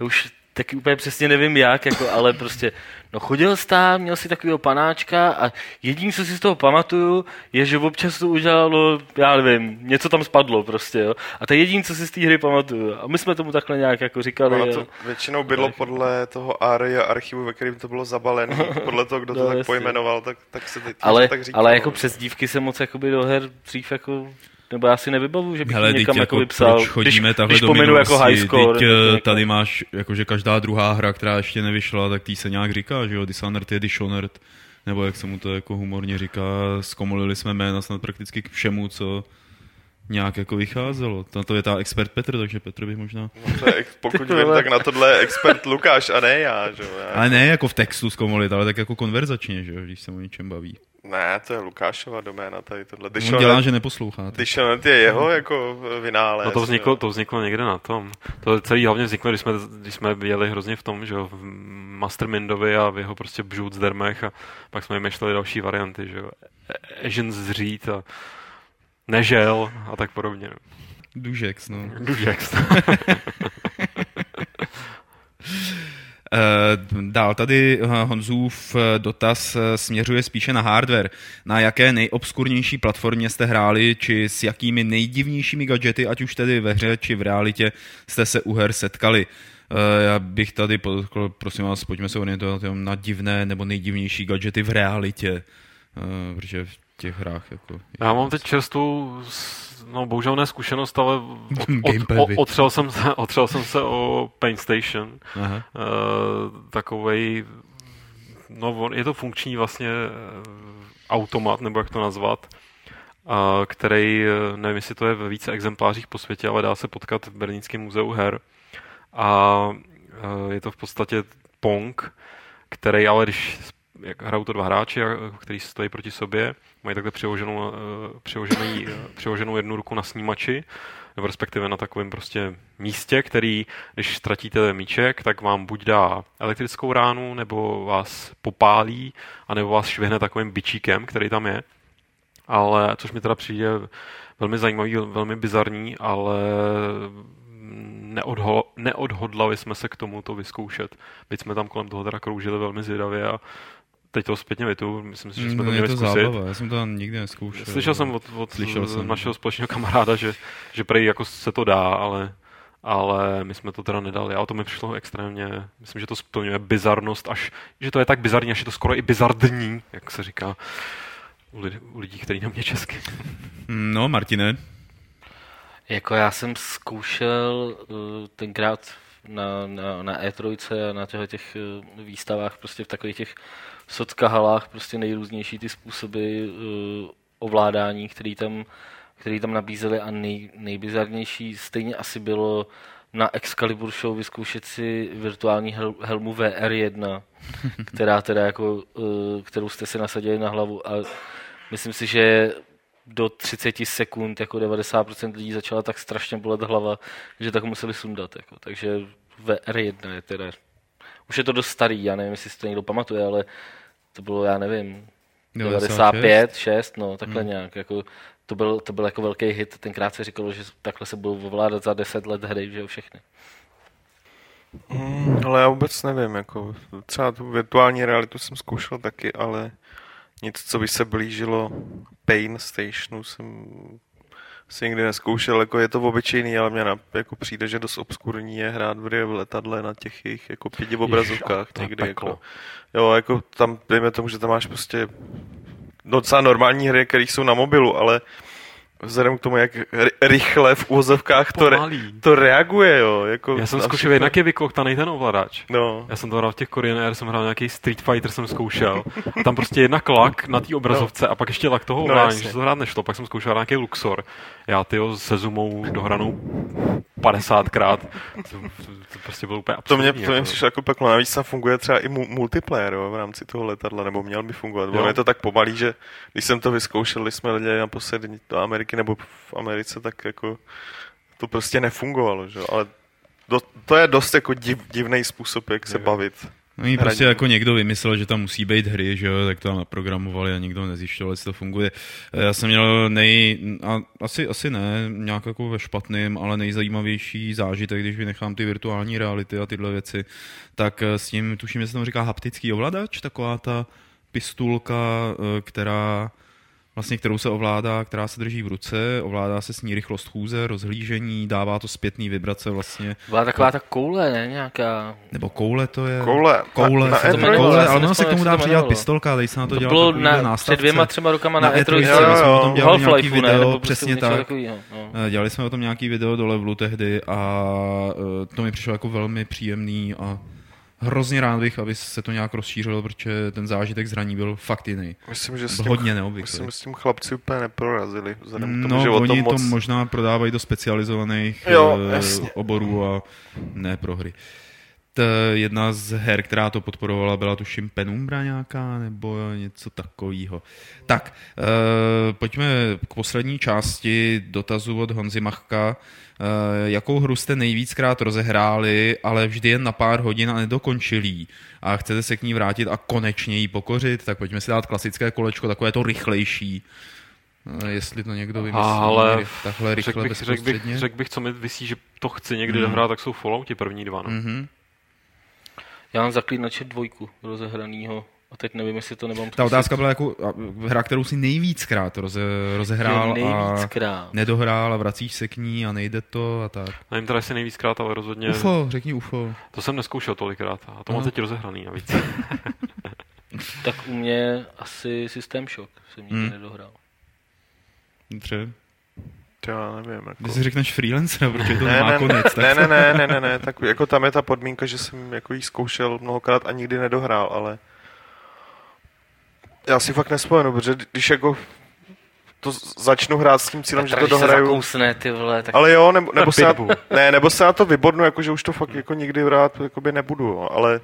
S3: už taky úplně přesně nevím jak, jako, ale prostě, no chodil jsi tam, měl si takového panáčka a jediné, co si z toho pamatuju, je, že občas to udělalo, já nevím, něco tam spadlo prostě, jo. A to je jediné, co si z té hry pamatuju. A my jsme tomu takhle nějak jako říkali. Jo.
S5: to většinou bydlo podle toho ARIA archivu, ve kterém to bylo zabalené, podle toho, kdo to
S3: No,
S5: tak
S3: jasně.
S5: pojmenoval, tak, tak se teď
S3: ale,
S5: tak říkalo.
S3: ale jako přes dívky se moc jakoby do her dřív jako nebo já si nevybavu, že bych
S1: Hele,
S3: někam
S1: jako
S3: vypsal,
S1: chodíme
S3: když,
S1: takhle
S3: když
S1: do
S3: pominu jako high score.
S1: Teď eh,
S3: jako-
S1: tady máš, jakože každá druhá hra, která ještě nevyšla, tak tý se nějak říká, že jo, Dishonored je Dishonored, nebo jak se mu to jako humorně říká, zkomolili jsme jména snad prakticky k všemu, co nějak jako vycházelo. Na to je ta expert Petr, takže Petr bych možná...
S5: No to je, pokud vím, tak na tohle je expert Lukáš a ne já, že jo.
S1: Ale ne jako v textu zkomolit, ale tak jako konverzačně, že jo, když se o něčem baví.
S5: Ne, to je Lukášova doména tady tohle.
S1: On
S5: Dishonor,
S1: dělá, že neposloucháte.
S5: Dishonor je jeho jako vynález.
S2: No to vzniklo, to vzniklo někde na tom. To celý hlavně vzniklo, když jsme, když jsme jeli hrozně v tom, že jo, v Mastermindovi a v jeho prostě bžůcdermech a pak jsme vymýšleli další varianty, že jo. E- Asian zřít a nežel a tak podobně. no.
S1: Dužex, no.
S2: Dužex.
S1: Eh, Dál tady eh, Honzův eh, dotaz směřuje spíše na hardware. Na jaké nejobskurnější platformě jste hráli, či s jakými nejdivnějšími gadgety, ať už tedy ve hře, či v realitě, jste se u her setkali? Já bych tady podotkl, prosím vás, pojďme se orientovat na divné nebo nejdivnější gadgety v realitě, protože v těch hrách jako...
S2: Já mám teď čerstvou, no bohužel ne zkušenost, ale od, od, od, otřel, jsem se, otřel jsem se o Paint Station.
S1: Aha.
S2: uh, takovej, no je to funkční vlastně eh, automat, nebo jak to nazvat, a který, eh, nevím, jestli to je ve více exemplářích po světě, ale dá se potkat v Berlínském muzeu her. A je to v podstatě Pong, který ale když jak hrajou to dva hráči, který stojí proti sobě, mají takhle přiloženou, eh, přiložený, eh, přiloženou jednu ruku na snímači, nebo respektive na takovém prostě místě, který, když ztratíte míček, tak vám buď dá elektrickou ránu, nebo vás popálí, anebo vás švihne takovým bičíkem, který tam je. Ale, což mi teda přijde velmi zajímavý, velmi bizarní, ale neodho, neodhodlali jsme se k tomu to vyzkoušet. Byť jsme tam kolem toho teda kroužili velmi zvědavě a teď to zpětně vytu, myslím si, že jsme to
S1: No, je
S2: měli
S1: to
S2: zkusit.
S1: zábava, já jsem to nikdy neskoušel.
S2: Slyšel jsem od, od
S1: Slyšel jsem.
S2: našeho společného kamaráda, že, že prej jako se to dá, ale, ale my jsme to teda nedali. A to mi přišlo extrémně, myslím, že to splňuje bizarnost, až, že to je tak bizarní, až je to skoro i bizardní, jak se říká u lidí, u lidí který neumí česky.
S1: No, Martine,
S3: Jako já jsem zkoušel uh, tenkrát na, na, na E3 a na těchto těch uh, výstavách, prostě v takových těch sockahalách, prostě nejrůznější ty způsoby uh, ovládání, který tam, který tam nabízeli a nej, nejbizarnější stejně asi bylo na Excalibur Show vyzkoušet si virtuální hel, helmu VR1, která teda jako, uh, kterou jste si nasadili na hlavu a myslím si, že do 30 sekund jako 90% lidí začala tak strašně bolet hlava, že tak museli sundat. Jako. Takže VR1 je teda... Už je to dost starý, já nevím, jestli si to někdo pamatuje, ale to bylo, já nevím, 95, 6, no, takhle hmm. nějak. Jako, to, byl, to byl jako velký hit. Tenkrát se říkalo, že takhle se budou ovládat za 10 let hry, že jo, všechny.
S5: Mm, ale já vůbec nevím, jako třeba tu virtuální realitu jsem zkoušel taky, ale nic, co by se blížilo Pain Stationu jsem si nikdy neskoušel, jako je to obyčejný, ale mě na, jako přijde, že dost obskurní je hrát v v letadle na těch jejich jako pěti obrazovkách
S2: to je
S5: někdy, jako, jo, jako tam, dejme tomu, že tam máš prostě docela normální hry, které jsou na mobilu, ale vzhledem k tomu, jak ry- rychle v úvozovkách to, re, to reaguje, jo, jako
S2: Já jsem zkoušel, jednak je vykloktaný ten ovladač.
S5: No,
S2: Já jsem to hrál v těch Korean Air, jsem hrál nějaký Street Fighter, jsem zkoušel. A tam prostě jedna lak na té obrazovce a pak ještě lak toho
S5: No,
S2: ovládání,
S5: jasně.
S2: že to hrát nešlo. Pak jsem zkoušel nějaký Luxor. Já tyjo se Zumou dohranou 50krát. To, to, to prostě bylo úplně
S5: To mě,
S2: absurdní.
S5: to mě
S2: jako.
S5: přišlo jako peklo. Navíc tam funguje třeba i mu- multiplayer jo, v rámci toho letadla, nebo měl by fungovat. Ono je to tak pomalý, že když jsem to vyzkoušel, když jsme letěli naposledy do Ameriky nebo v Americe, tak jako to prostě nefungovalo. Že? Ale do, to je dost jako div, divný způsob, jak se bavit.
S1: No i prostě jako někdo vymyslel, že tam musí být hry, že jo, tak to tam naprogramovali a nikdo nezjišťoval, jestli to funguje. Eh, Já jsem měl nej, a asi, asi ne, nějak jako ve špatným, ale nejzajímavější zážitek, když vynechám ty virtuální reality a tyhle věci, tak eh, s tím, tuším, že se tomu říká haptický ovladač, taková ta pistulka, eh, která vlastně kterou se ovládá, která se drží v ruce, ovládá se s ní rychlost chůze, rozhlížení, dává to zpětný vibrace vlastně,
S3: Byla taková ta koule, ne? Nějaká...
S1: nebo koule to je.
S5: Koule,
S1: Koule,
S5: na,
S1: se
S5: na
S1: to
S3: E3
S1: jmenuje, koule ale ono se k tomu dá přidělat pistolka, tady se na to,
S3: To
S1: dělá
S3: bylo na,
S1: nástavce.
S3: před dvěma, třema rokama na,
S1: Na
S3: E3.
S1: E3
S5: Jo, jo,
S1: jsme o tom dělali nějaký
S3: Half-Life, ne?
S1: video,
S3: Nebo prostě
S1: přesně tak.
S3: takovýho, no.
S1: Eh, Dělali jsme o tom nějaký video do levelu tehdy a eh, to mi přišlo jako velmi příjemný a hrozně rád bych, aby se to nějak rozšířilo, protože ten zážitek z hraní byl fakt jiný.
S5: Myslím, že s tím,
S1: hodně neobvyklý.
S5: myslím, s tím chlapci úplně neprorazili. Vzhledem k tomu,
S1: No,
S5: že o tom
S1: oni
S5: moc...
S1: to možná prodávají do specializovaných
S5: Jo,
S1: eh,
S5: jasně.
S1: oborů a ne pro hry. T, jedna z her, která to podporovala, byla tuším Penumbra nějaká, nebo něco takového. Tak, e, pojďme k poslední části dotazu od Honzy Machka. E, jakou hru jste nejvíckrát rozehráli, ale vždy jen na pár hodin a nedokončili? A chcete se k ní vrátit a konečně ji pokořit? Tak pojďme si dát klasické kolečko, takové to rychlejší. E, jestli to někdo vymyslí
S2: Ale
S1: takhle rychle
S2: Řekl bych, řek bych, řek bych, co mi vysí, že to chci někdy
S1: Mm.
S2: dohrát, tak jsou Fallouti první dva. No.
S1: Mhm.
S3: Já mám zaklínače dvojku rozehranýho. A teď nevím, jestli to nemám
S1: Ta otázka byla jako a, hra, kterou si nejvíckrát roze, rozehrál
S3: Jo,
S1: a
S3: nejvíckrát.
S1: nedohrál a vracíš se k ní a nejde to a tak.
S2: Nevím teda, jestli nejvíckrát, ale rozhodně...
S1: UFO, řekni UFO.
S2: To jsem neskoušel tolikrát a to mám
S1: No.
S2: teď rozehraný navíc.
S3: Tak u mě asi System Shock jsem nikdy
S1: Hmm.
S3: nedohrál.
S1: Dobře.
S5: To já nevím. Jako...
S1: Když si řekneš freelancer, protože to
S5: Ne,
S1: nemá
S5: ne,
S1: konec. tak
S5: ne, ne, ne, ne, ne, ne, tak jako tam je ta podmínka, že jsem jako jí zkoušel mnohokrát a nikdy nedohrál, ale já si fakt nespomenu, protože když jako to začnu hrát s tím cílem, že to
S3: když se
S5: dohraju,
S3: zakousne, ty vole, tak
S5: ale jo, nebo, nebo, se na, ne, nebo se na to vybodnu, jako že už to fakt jako nikdy hrát jakoby nebudu, jo, ale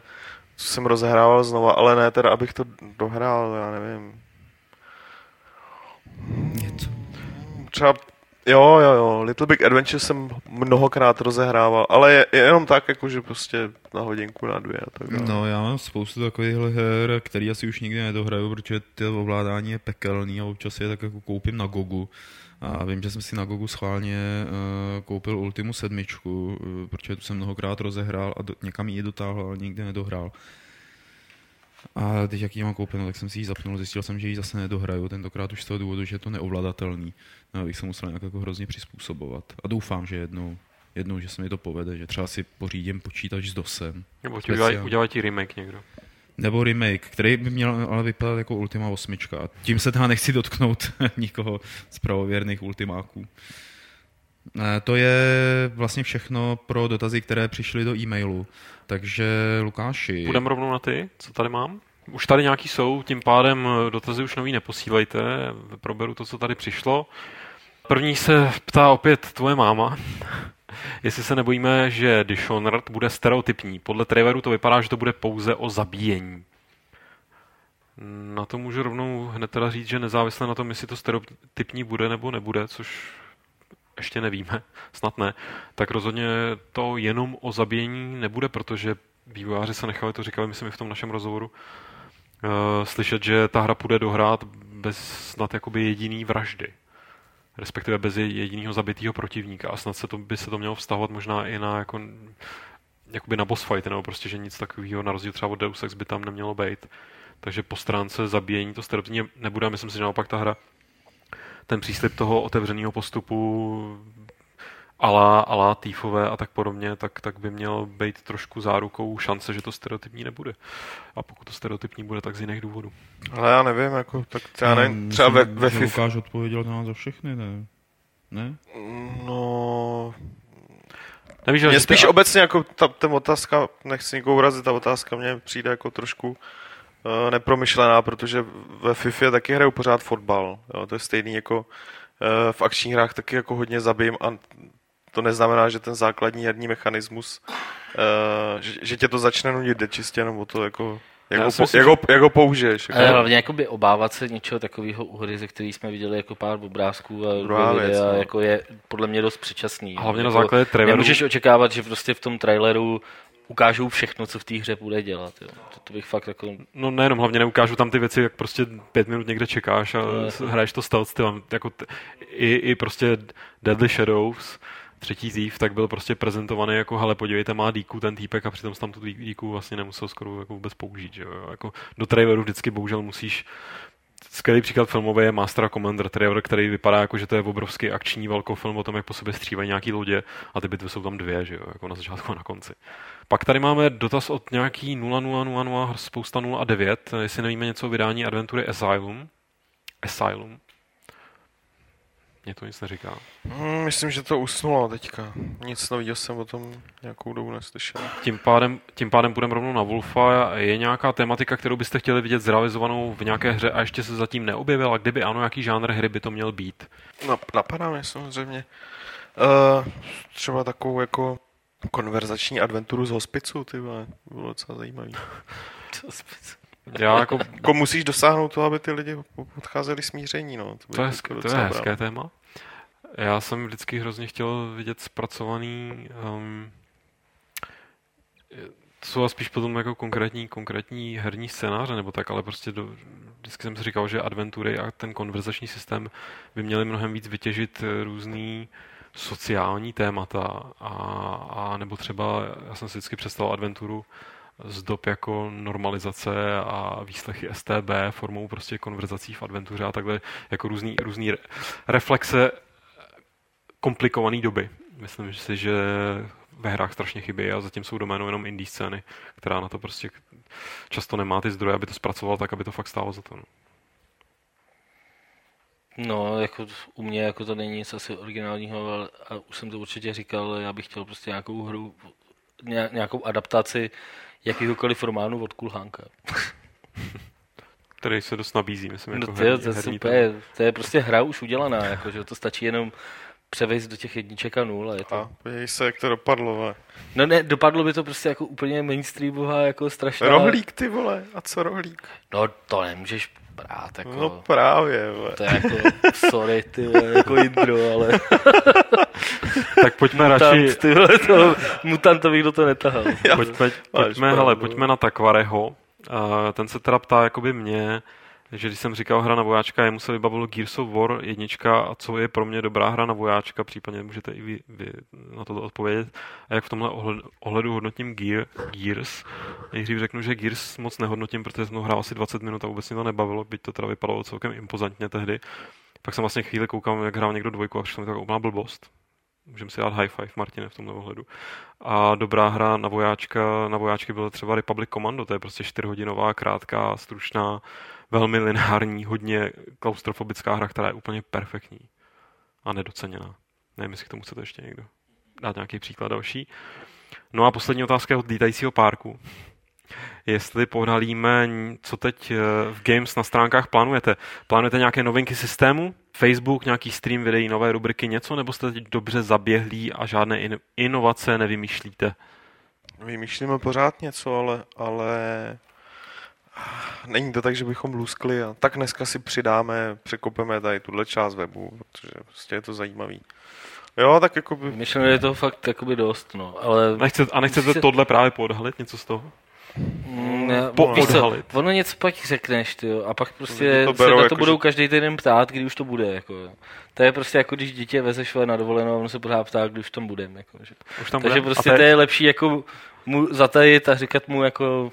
S5: co jsem rozehrával znova, ale ne teda, abych to dohrál, já nevím.
S1: Něco.
S5: Třeba, jo, jo, jo, Little Big Adventure jsem mnohokrát rozehrával, ale je, je jenom tak, jako že prostě na hodinku, na dvě a tak.
S1: No, já mám spoustu takovýchhle her, který asi už nikdy nedohraju, protože to ovládání je pekelný a občas je tak jako koupím na Gogu. A vím, že jsem si na Gogu schválně uh, koupil Ultimu sedmičku, uh, protože tu jsem mnohokrát rozehrál a do, někam ji dotáhl, ale nikdy nedohrál. A teď jak ji mám koupenou, tak jsem si ji zapnul, zjistil jsem, že ji zase nedohraju, tentokrát už z toho důvodu, že je to neovladatelný. No, bych se musel nějak jako hrozně přizpůsobovat. A doufám, že jednou, jednou, že se mi to povede, že třeba si pořídím počítač s DOSem.
S2: Nebo ti udělají, udělají ti remake někdo.
S1: Nebo remake, který by měl ale vypadat jako Ultima 8. A tím se teda nechci dotknout nikoho z pravověrných Ultimáků. Eh, To je vlastně všechno pro dotazy, které přišly do e-mailu. Takže Lukáši,
S2: Půjdeme rovnou na ty, co tady mám? Už tady nějaký jsou, tím pádem eh, dotazy už nový neposílejte, proberu to, co tady přišlo. První se ptá opět tvoje máma, jestli se nebojíme, že Dishonored bude stereotypní. Podle traileru to vypadá, že to bude pouze o zabíjení. Na to můžu rovnou hned teda říct, že nezávisle na tom, jestli to stereotypní bude nebo nebude, což ještě nevíme, snad ne, tak rozhodně to jenom o zabíjení nebude, protože vývojáři se nechali, to říkali myslím i v tom našem rozhovoru, uh, slyšet, že ta hra půjde dohrát bez snad jakoby jediný vraždy. Respektive bez jediného zabitého protivníka. A snad se to, by se to mělo vztahovat možná i na jako, jakoby na boss fight, nebo prostě, že nic takového na rozdíl třeba od Deus Ex by tam nemělo být. Takže po stránce zabíjení to stereotypně nebude myslím si, že naopak ta hra ten příslip toho otevřeného postupu ala, ala týfové a tak podobně, tak, tak by měl být trošku zárukou šance, že to stereotypní nebude. A pokud to stereotypní bude, tak z jiných důvodů.
S5: Ale já nevím, jako, tak třeba,
S1: Já
S5: nevím, třeba ve, ve FIFA.
S1: Lukáš odpověděl na nás za všechny, ne? Ne?
S5: No,
S2: Nevíš, že
S5: Mně
S2: ty-
S5: spíš obecně jako ta, ten otázka, nechci nikoho urazit, ta otázka mně přijde jako trošku uh, nepromyšlená, protože ve FIFA taky hraju pořád fotbal. Jo, to je stejný jako uh, v akčních hrách taky jako hodně zabijím a to neznamená, že ten základní herní mechanismus, uh, že, že tě to začne nudit, jde čistě jenom o to, jako, jak, ho,
S2: myslím,
S5: jak, ho, jak ho použiješ.
S3: Ale
S5: Jako.
S3: hlavně jakoby obávat se něčeho takového u hry, ze který jsme viděli jako pár obrázků a
S5: Druhá věc, no.
S3: jako je podle mě dost předčasný.
S2: A hlavně na
S3: jako,
S2: základě traileru.
S3: Nemůžeš očekávat, že prostě v tom traileru ukážou všechno, co v té hře bude dělat. Jo. To, to bych fakt jako...
S2: No nejenom, hlavně neukážu tam ty věci, jak prostě pět minut někde čekáš a
S3: No,
S2: s- hraješ to stealth stylem. Jako t- i, I prostě Deadly Shadows, třetí Thief, tak byl prostě prezentovaný jako, hele, podívejte, má díku ten týpek a přitom tam tu dí- díku vlastně nemusel skoro jako vůbec použít. Že jo? Jako do traileru vždycky bohužel musíš Skvělý příklad filmový je Master a Commander trailer, který vypadá jako, že to je obrovský akční velkofilm o tom, jak po sobě střívají nějaký lodě a ty bitvy jsou tam dvě, že jo, jako na začátku a na konci. Pak tady máme dotaz od nějaký 0000, spousta 0 a 9, jestli nevíme něco o vydání adventury Asylum. Asylum. Mně to nic neříká.
S5: Hmm, myslím, že to usnulo teďka. Nic nového jsem o tom nějakou dobu neslyšel.
S2: Tím pádem, tím pádem půjdeme rovnou na Wolfa. Je nějaká tematika, kterou byste chtěli vidět zrealizovanou v nějaké hře a ještě se zatím neobjevila? Kdyby ano, jaký žánr hry by to měl být?
S5: Nap- napadá mě samozřejmě. Uh, třeba takovou jako konverzační adventuru z hospicu, ty vole, bylo docela zajímavý.
S2: Já jako,
S5: Jako musíš dosáhnout toho, aby ty lidi odcházeli smíření, no.
S2: to je,
S5: jako
S2: to je hezké
S5: bravo.
S2: téma. Já jsem vždycky hrozně chtěl vidět zpracovaný um, to jsou spíš potom jako konkrétní, konkrétní herní scénáře nebo tak, ale prostě do, vždycky jsem si říkal, že adventury a ten konverzační systém by měly mnohem víc vytěžit eh, různý sociální témata a, a nebo třeba, já jsem si vždycky představil adventuru z dob jako normalizace a výslechy STB formou prostě konverzací v adventuře a takhle jako různý, různý re- reflexe komplikované doby. Myslím si, že ve hrách strašně chybí a zatím jsou doménou jenom indie scény, která na to prostě často nemá ty zdroje, aby to zpracoval tak, aby to fakt stálo za to. No.
S3: No, jako u mě jako to není nic asi originálního, ale a už jsem to určitě říkal, já bych chtěl prostě nějakou hru, ně- nějakou adaptaci jakýhokoliv románu od Kulhánka.
S2: Který se dost nabízí, myslím,
S3: No
S2: jako
S3: to je,
S2: herní-
S3: to, je
S2: herní
S3: super, to je prostě hra už udělaná, jako, že to stačí jenom převést do těch jedniček a nul a je to.
S5: A podívej se, jak to dopadlo, vole.
S3: No ne, dopadlo by to prostě jako úplně mainstreamová, jako strašná...
S5: Rohlík, ty vole, a co rohlík?
S3: No to nemůžeš brát, jako...
S5: No právě, vole.
S3: To je jako, sorry, ty vole, jako intro, ale
S2: Tak pojďme radši,
S3: mutant, ty vole, to, mutanto bych do toho netahal.
S2: pojďme, pojďme,
S5: pravdu.
S2: hele, pojďme na Takvareho. Uh, ten se teda ptá jakoby mě, že když jsem říkal hra na vojáčka, jemu se vybavilo Gears of War jednička a co je pro mě dobrá hra na vojáčka, případně můžete i vy, vy na to odpovědět. A jak v tomhle ohled, ohledu hodnotím Gear, Gears. Nejdřív řeknu, že Gears moc nehodnotím, protože jsem ho hrál asi 20 minut a vůbec mě to nebavilo, byť to teda vypadalo celkem impozantně tehdy. Pak jsem vlastně chvíli koukal, jak hrál někdo dvojku a přišlo mi to úplná blbost. Můžeme si dát high five, Martine, v tomhle ohledu. A dobrá hra na vojáčka, na vojáčky byla třeba Republic Commando, to je prostě čtyřhodinová, krátká, stručná, velmi lineární, hodně klaustrofobická hra, která je úplně perfektní a nedoceněná. Nevím, jestli k tomu chcete ještě někdo dát nějaký příklad další. No a poslední otázka je od lítajícího párku. Jestli pohnalíme, co teď eh, v Games na stránkách plánujete. Plánujete nějaké novinky systému? Facebook, nějaký stream videí, nové rubriky, něco? Nebo jste teď dobře zaběhlí a žádné in- inovace nevymýšlíte?
S5: Vymýšlíme pořád něco, ale, ale není to tak, že bychom luskli a tak dneska si přidáme, překopeme tady tuhle část webu, protože prostě je to zajímavý. Jo, tak jako by...
S3: Myšleno je toho fakt jakoby dost, no, ale...
S2: Nechcete, a nechcete
S3: Se-
S2: tohle právě podhalit, něco z toho?
S3: Mm, ne,
S2: Po-
S3: víš co, ono něco pak řekneš, ty jo, a pak prostě
S5: to
S3: to
S5: berou
S3: se na to
S5: jako,
S3: budou
S5: že-
S3: každý týden ptát, kdy už to bude, jako jo. To je prostě jako když dítě vezeš na dovolenou a ono se pořád ptá, kdy už tam budeme, jako, že.
S2: Už tam
S3: Takže
S2: budem?
S3: prostě
S2: A
S3: to je lepší jako mu zatajit a říkat mu jako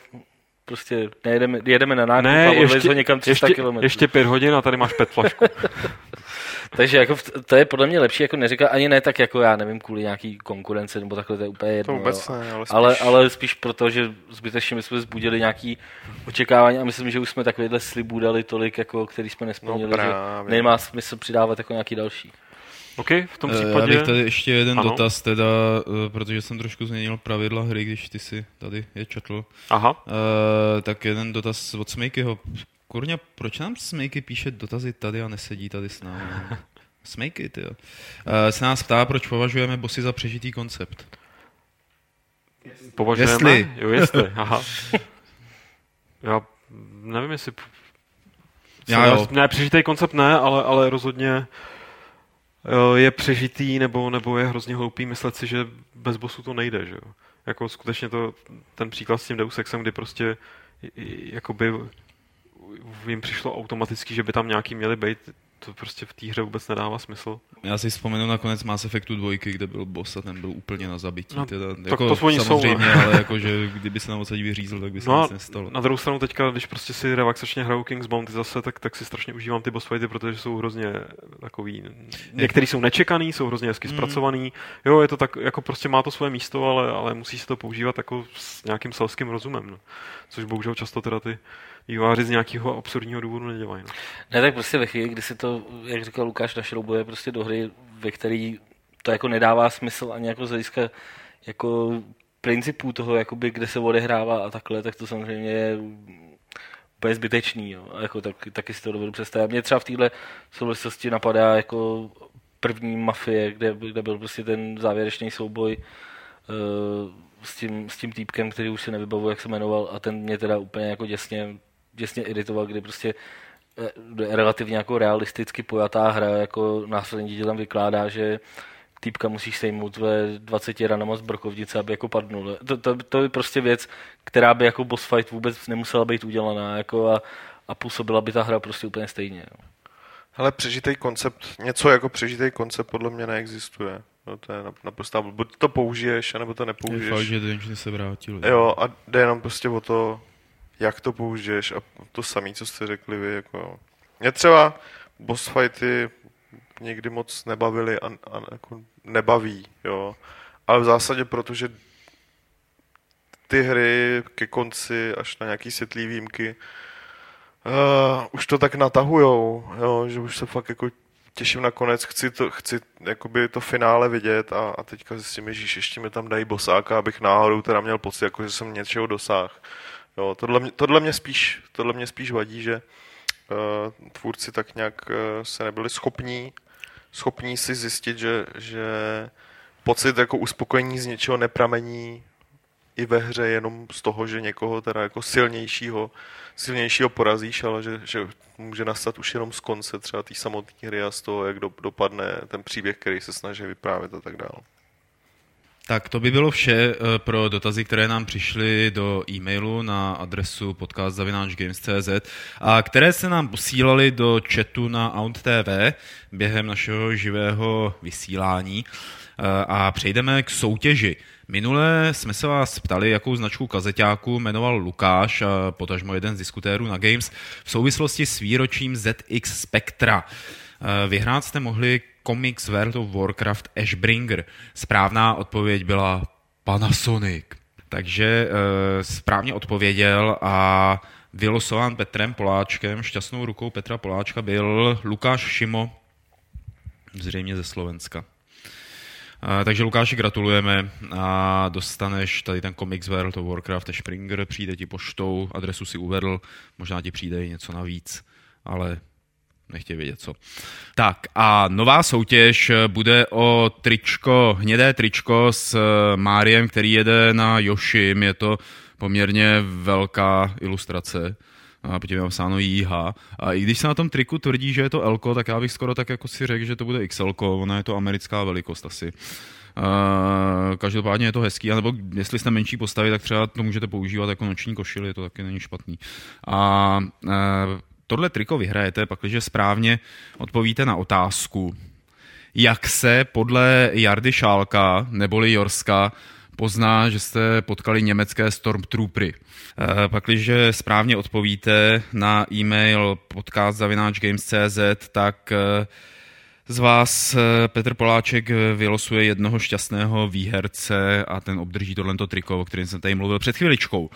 S3: prostě nejedeme, jedeme na nákup
S2: ne,
S3: a
S2: ještě,
S3: ho někam 300
S2: ještě,
S3: km.
S2: ještě pět hodin a tady máš pet flašku.
S3: Takže jako to je podle mě lepší jako neříkat ani ne tak jako já nevím kvůli nějaký konkurence nebo takhle to je úplně jedno.
S5: To vůbec ne, ale spíš...
S3: Ale, ale spíš proto, že zbytečně my jsme zbudili nějaký očekávání a myslím, že už jsme takovýhle slibů dali tolik, jako, který jsme nesplnili,
S5: No
S3: že nemá smysl přidávat jako nějaký další.
S2: OK, v tom
S1: Eh, Já
S2: případě...
S1: bych tady ještě jeden
S2: Ano.
S1: dotaz teda, eh, protože jsem trošku změnil pravidla hry, když ty si tady je četl.
S2: Aha,
S1: Uh, tak jeden dotaz od Smejkyho. Kurňa, proč nám Smejky píše dotazy tady a nesedí tady s námi? Smejky, ty jo. Uh, se nás ptá, proč považujeme bossy za přežitý koncept.
S2: považujeme...
S1: Jestli.
S2: Jo, jestli, aha. Já nevím, jestli...
S1: Já jo.
S2: Ne, přežitý koncept ne, ale, ale rozhodně je přežitý nebo, nebo je hrozně hloupý myslet si, že bez bosu to nejde, že jo. Jako skutečně to, ten příklad s tím Deus Exem, kdy prostě jakoby jim přišlo automaticky, že by tam nějaký měli být, to prostě v té hře vůbec nedává smysl.
S1: Já si vzpomenu na konec Mass Effectu 2, kde byl boss a ten byl úplně na zabití.
S2: No,
S1: teda,
S2: tak
S1: jako,
S2: to oni jsou,
S1: samozřejmě,
S2: no.
S1: ale jako, že kdyby se nám odsadí vyřízl, tak by se
S2: No
S1: nic nestalo.
S2: na druhou stranu teďka, když prostě si relaxačně hraju King's Bounty zase, tak, tak si strašně užívám ty boss fighty, protože jsou hrozně takový, některý jsou nečekaný, jsou hrozně hezky
S1: Mm.
S2: zpracovaný. Jo, je to tak, jako prostě má to svoje místo, ale, ale musí se to používat jako s nějakým selským rozumem, no. Což bohužel často teda ty, výváři z nějakého absurdního důvodu nedělají. No.
S3: Ne, tak prostě ve chvíli, kdy si to, jak říkal Lukáš, našroubuje prostě do hry, ve který to jako nedává smysl ani jako z hlediska jako principů toho, jakoby, kde se odehrává a takhle, tak to samozřejmě je úplně zbytečný. Jo. A jako tak, taky si to dovedu představit. Mě třeba v téhle souvislosti napadá jako první mafie, kde, kde byl prostě ten závěrečný souboj uh, s, tím, s tím týpkem, který už se nevybavu, jak se jmenoval, a ten mě teda úplně jako děsně, děsně iritoval, kdy prostě eh, relativně jako realisticky pojatá hra, jako následně ti tam vykládá, že týpka musíš sejmout ve 20 ranama z brokovnice, aby jako padnul. To, to, to, je prostě věc, která by jako boss fight vůbec nemusela být udělaná jako a, a působila by ta hra prostě úplně stejně. Jo.
S5: Hele, přežitý koncept, něco jako přežitý koncept podle mě neexistuje. No, to je naprosto, buď to použiješ, anebo to nepoužiješ. Je
S1: fakt, že se vrátili.
S5: Jo, a jde jenom prostě o to, jak to použiješ a to samé, co jste řekli vy. Jako... Mě třeba boss fighty někdy moc nebavily a, a jako nebaví, jo. Ale v zásadě protože ty hry ke konci, až na nějaký světlý výjimky, uh, už to tak natahujou, jo, že už se fakt jako těším na konec, chci to, chci jakoby to finále vidět a, a teďka zjistím, že ještě mi tam dají bosáka, abych náhodou teda měl pocit, jako, že jsem něčeho dosáhl. Jo, tohle, mě, tohle, mě spíš, tohle mě spíš vadí, že uh, tvůrci tak nějak uh, se nebyli schopní schopní si zjistit, že, že pocit jako uspokojení z něčeho nepramení i ve hře jenom z toho, že někoho teda jako silnějšího, silnějšího porazíš, ale že, že může nastat už jenom z konce třeba té samotné hry a z toho, jak do, dopadne ten příběh, který se snaží vyprávět a tak dále.
S1: Tak to by bylo vše eh, pro dotazy, které nám přišly do e-mailu na adresu podcast.games.cz a které se nám posílali do chatu na Aunt TV během našeho živého vysílání. Eh, a přejdeme k soutěži. Minule jsme se vás ptali, jakou značku kazeťáku jmenoval Lukáš, a potažmo jeden z diskutérů na Games, v souvislosti s výročím ZX Spectra. Eh, vyhrát jste mohli Comics World of Warcraft Ashbringer. Správná odpověď byla Panasonic. Takže e, správně odpověděl a vylosován Petrem Poláčkem, šťastnou rukou Petra Poláčka byl Lukáš Šimo, zřejmě ze Slovenska. E, takže Lukáši gratulujeme a dostaneš tady ten Comics World of Warcraft Springer, přijde ti poštou, adresu si uvedl, možná ti přijde i něco navíc, ale nechtějí vědět co. Tak a nová soutěž bude o tričko, hnědé tričko s eh, Máriem, který jede na Yoshim, je to poměrně velká ilustrace a potom je napsáno jíha. A i když se na tom triku tvrdí, že je to Elko, tak já bych skoro tak jako si řekl, že to bude XL, ona je to americká velikost asi. Uh, každopádně je to hezký, anebo jestli jste menší postavy, tak třeba to můžete používat jako noční košily, to taky není špatný. A uh, tohle triko vyhrajete, pakliže správně odpovíte na otázku, jak se podle Jardy Šálka neboli Jorska pozná, že jste potkali německé Stormtroopery. Eh, pakliže správně odpovíte na e-mail podcast.games.cz, tak eh, z vás eh, Petr Poláček vylosuje jednoho šťastného výherce a ten obdrží tohle triko, o kterém jsem tady mluvil před chviličkou.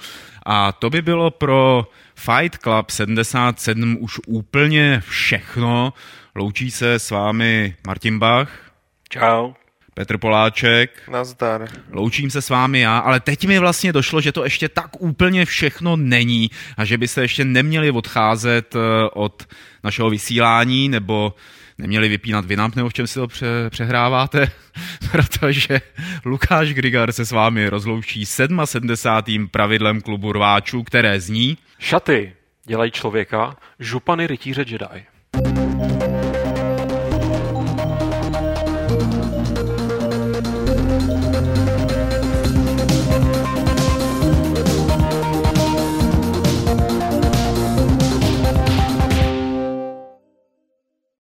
S1: A to by bylo pro Fight Club 77 už úplně všechno. Loučí se s vámi Martin Bach.
S3: Čau.
S1: Petr Poláček.
S5: Nazdar.
S1: Loučím se s vámi já, ale teď mi vlastně došlo, že to ještě tak úplně všechno není a že byste ještě neměli odcházet eh, od našeho vysílání nebo neměli vypínat Vinamp, nebo v čem si to pře- přehráváte, protože Lukáš Grigar se s vámi rozloučí 77. pravidlem klubu rváčů, které zní
S2: Šaty dělají člověka, župany rytíře Jedi.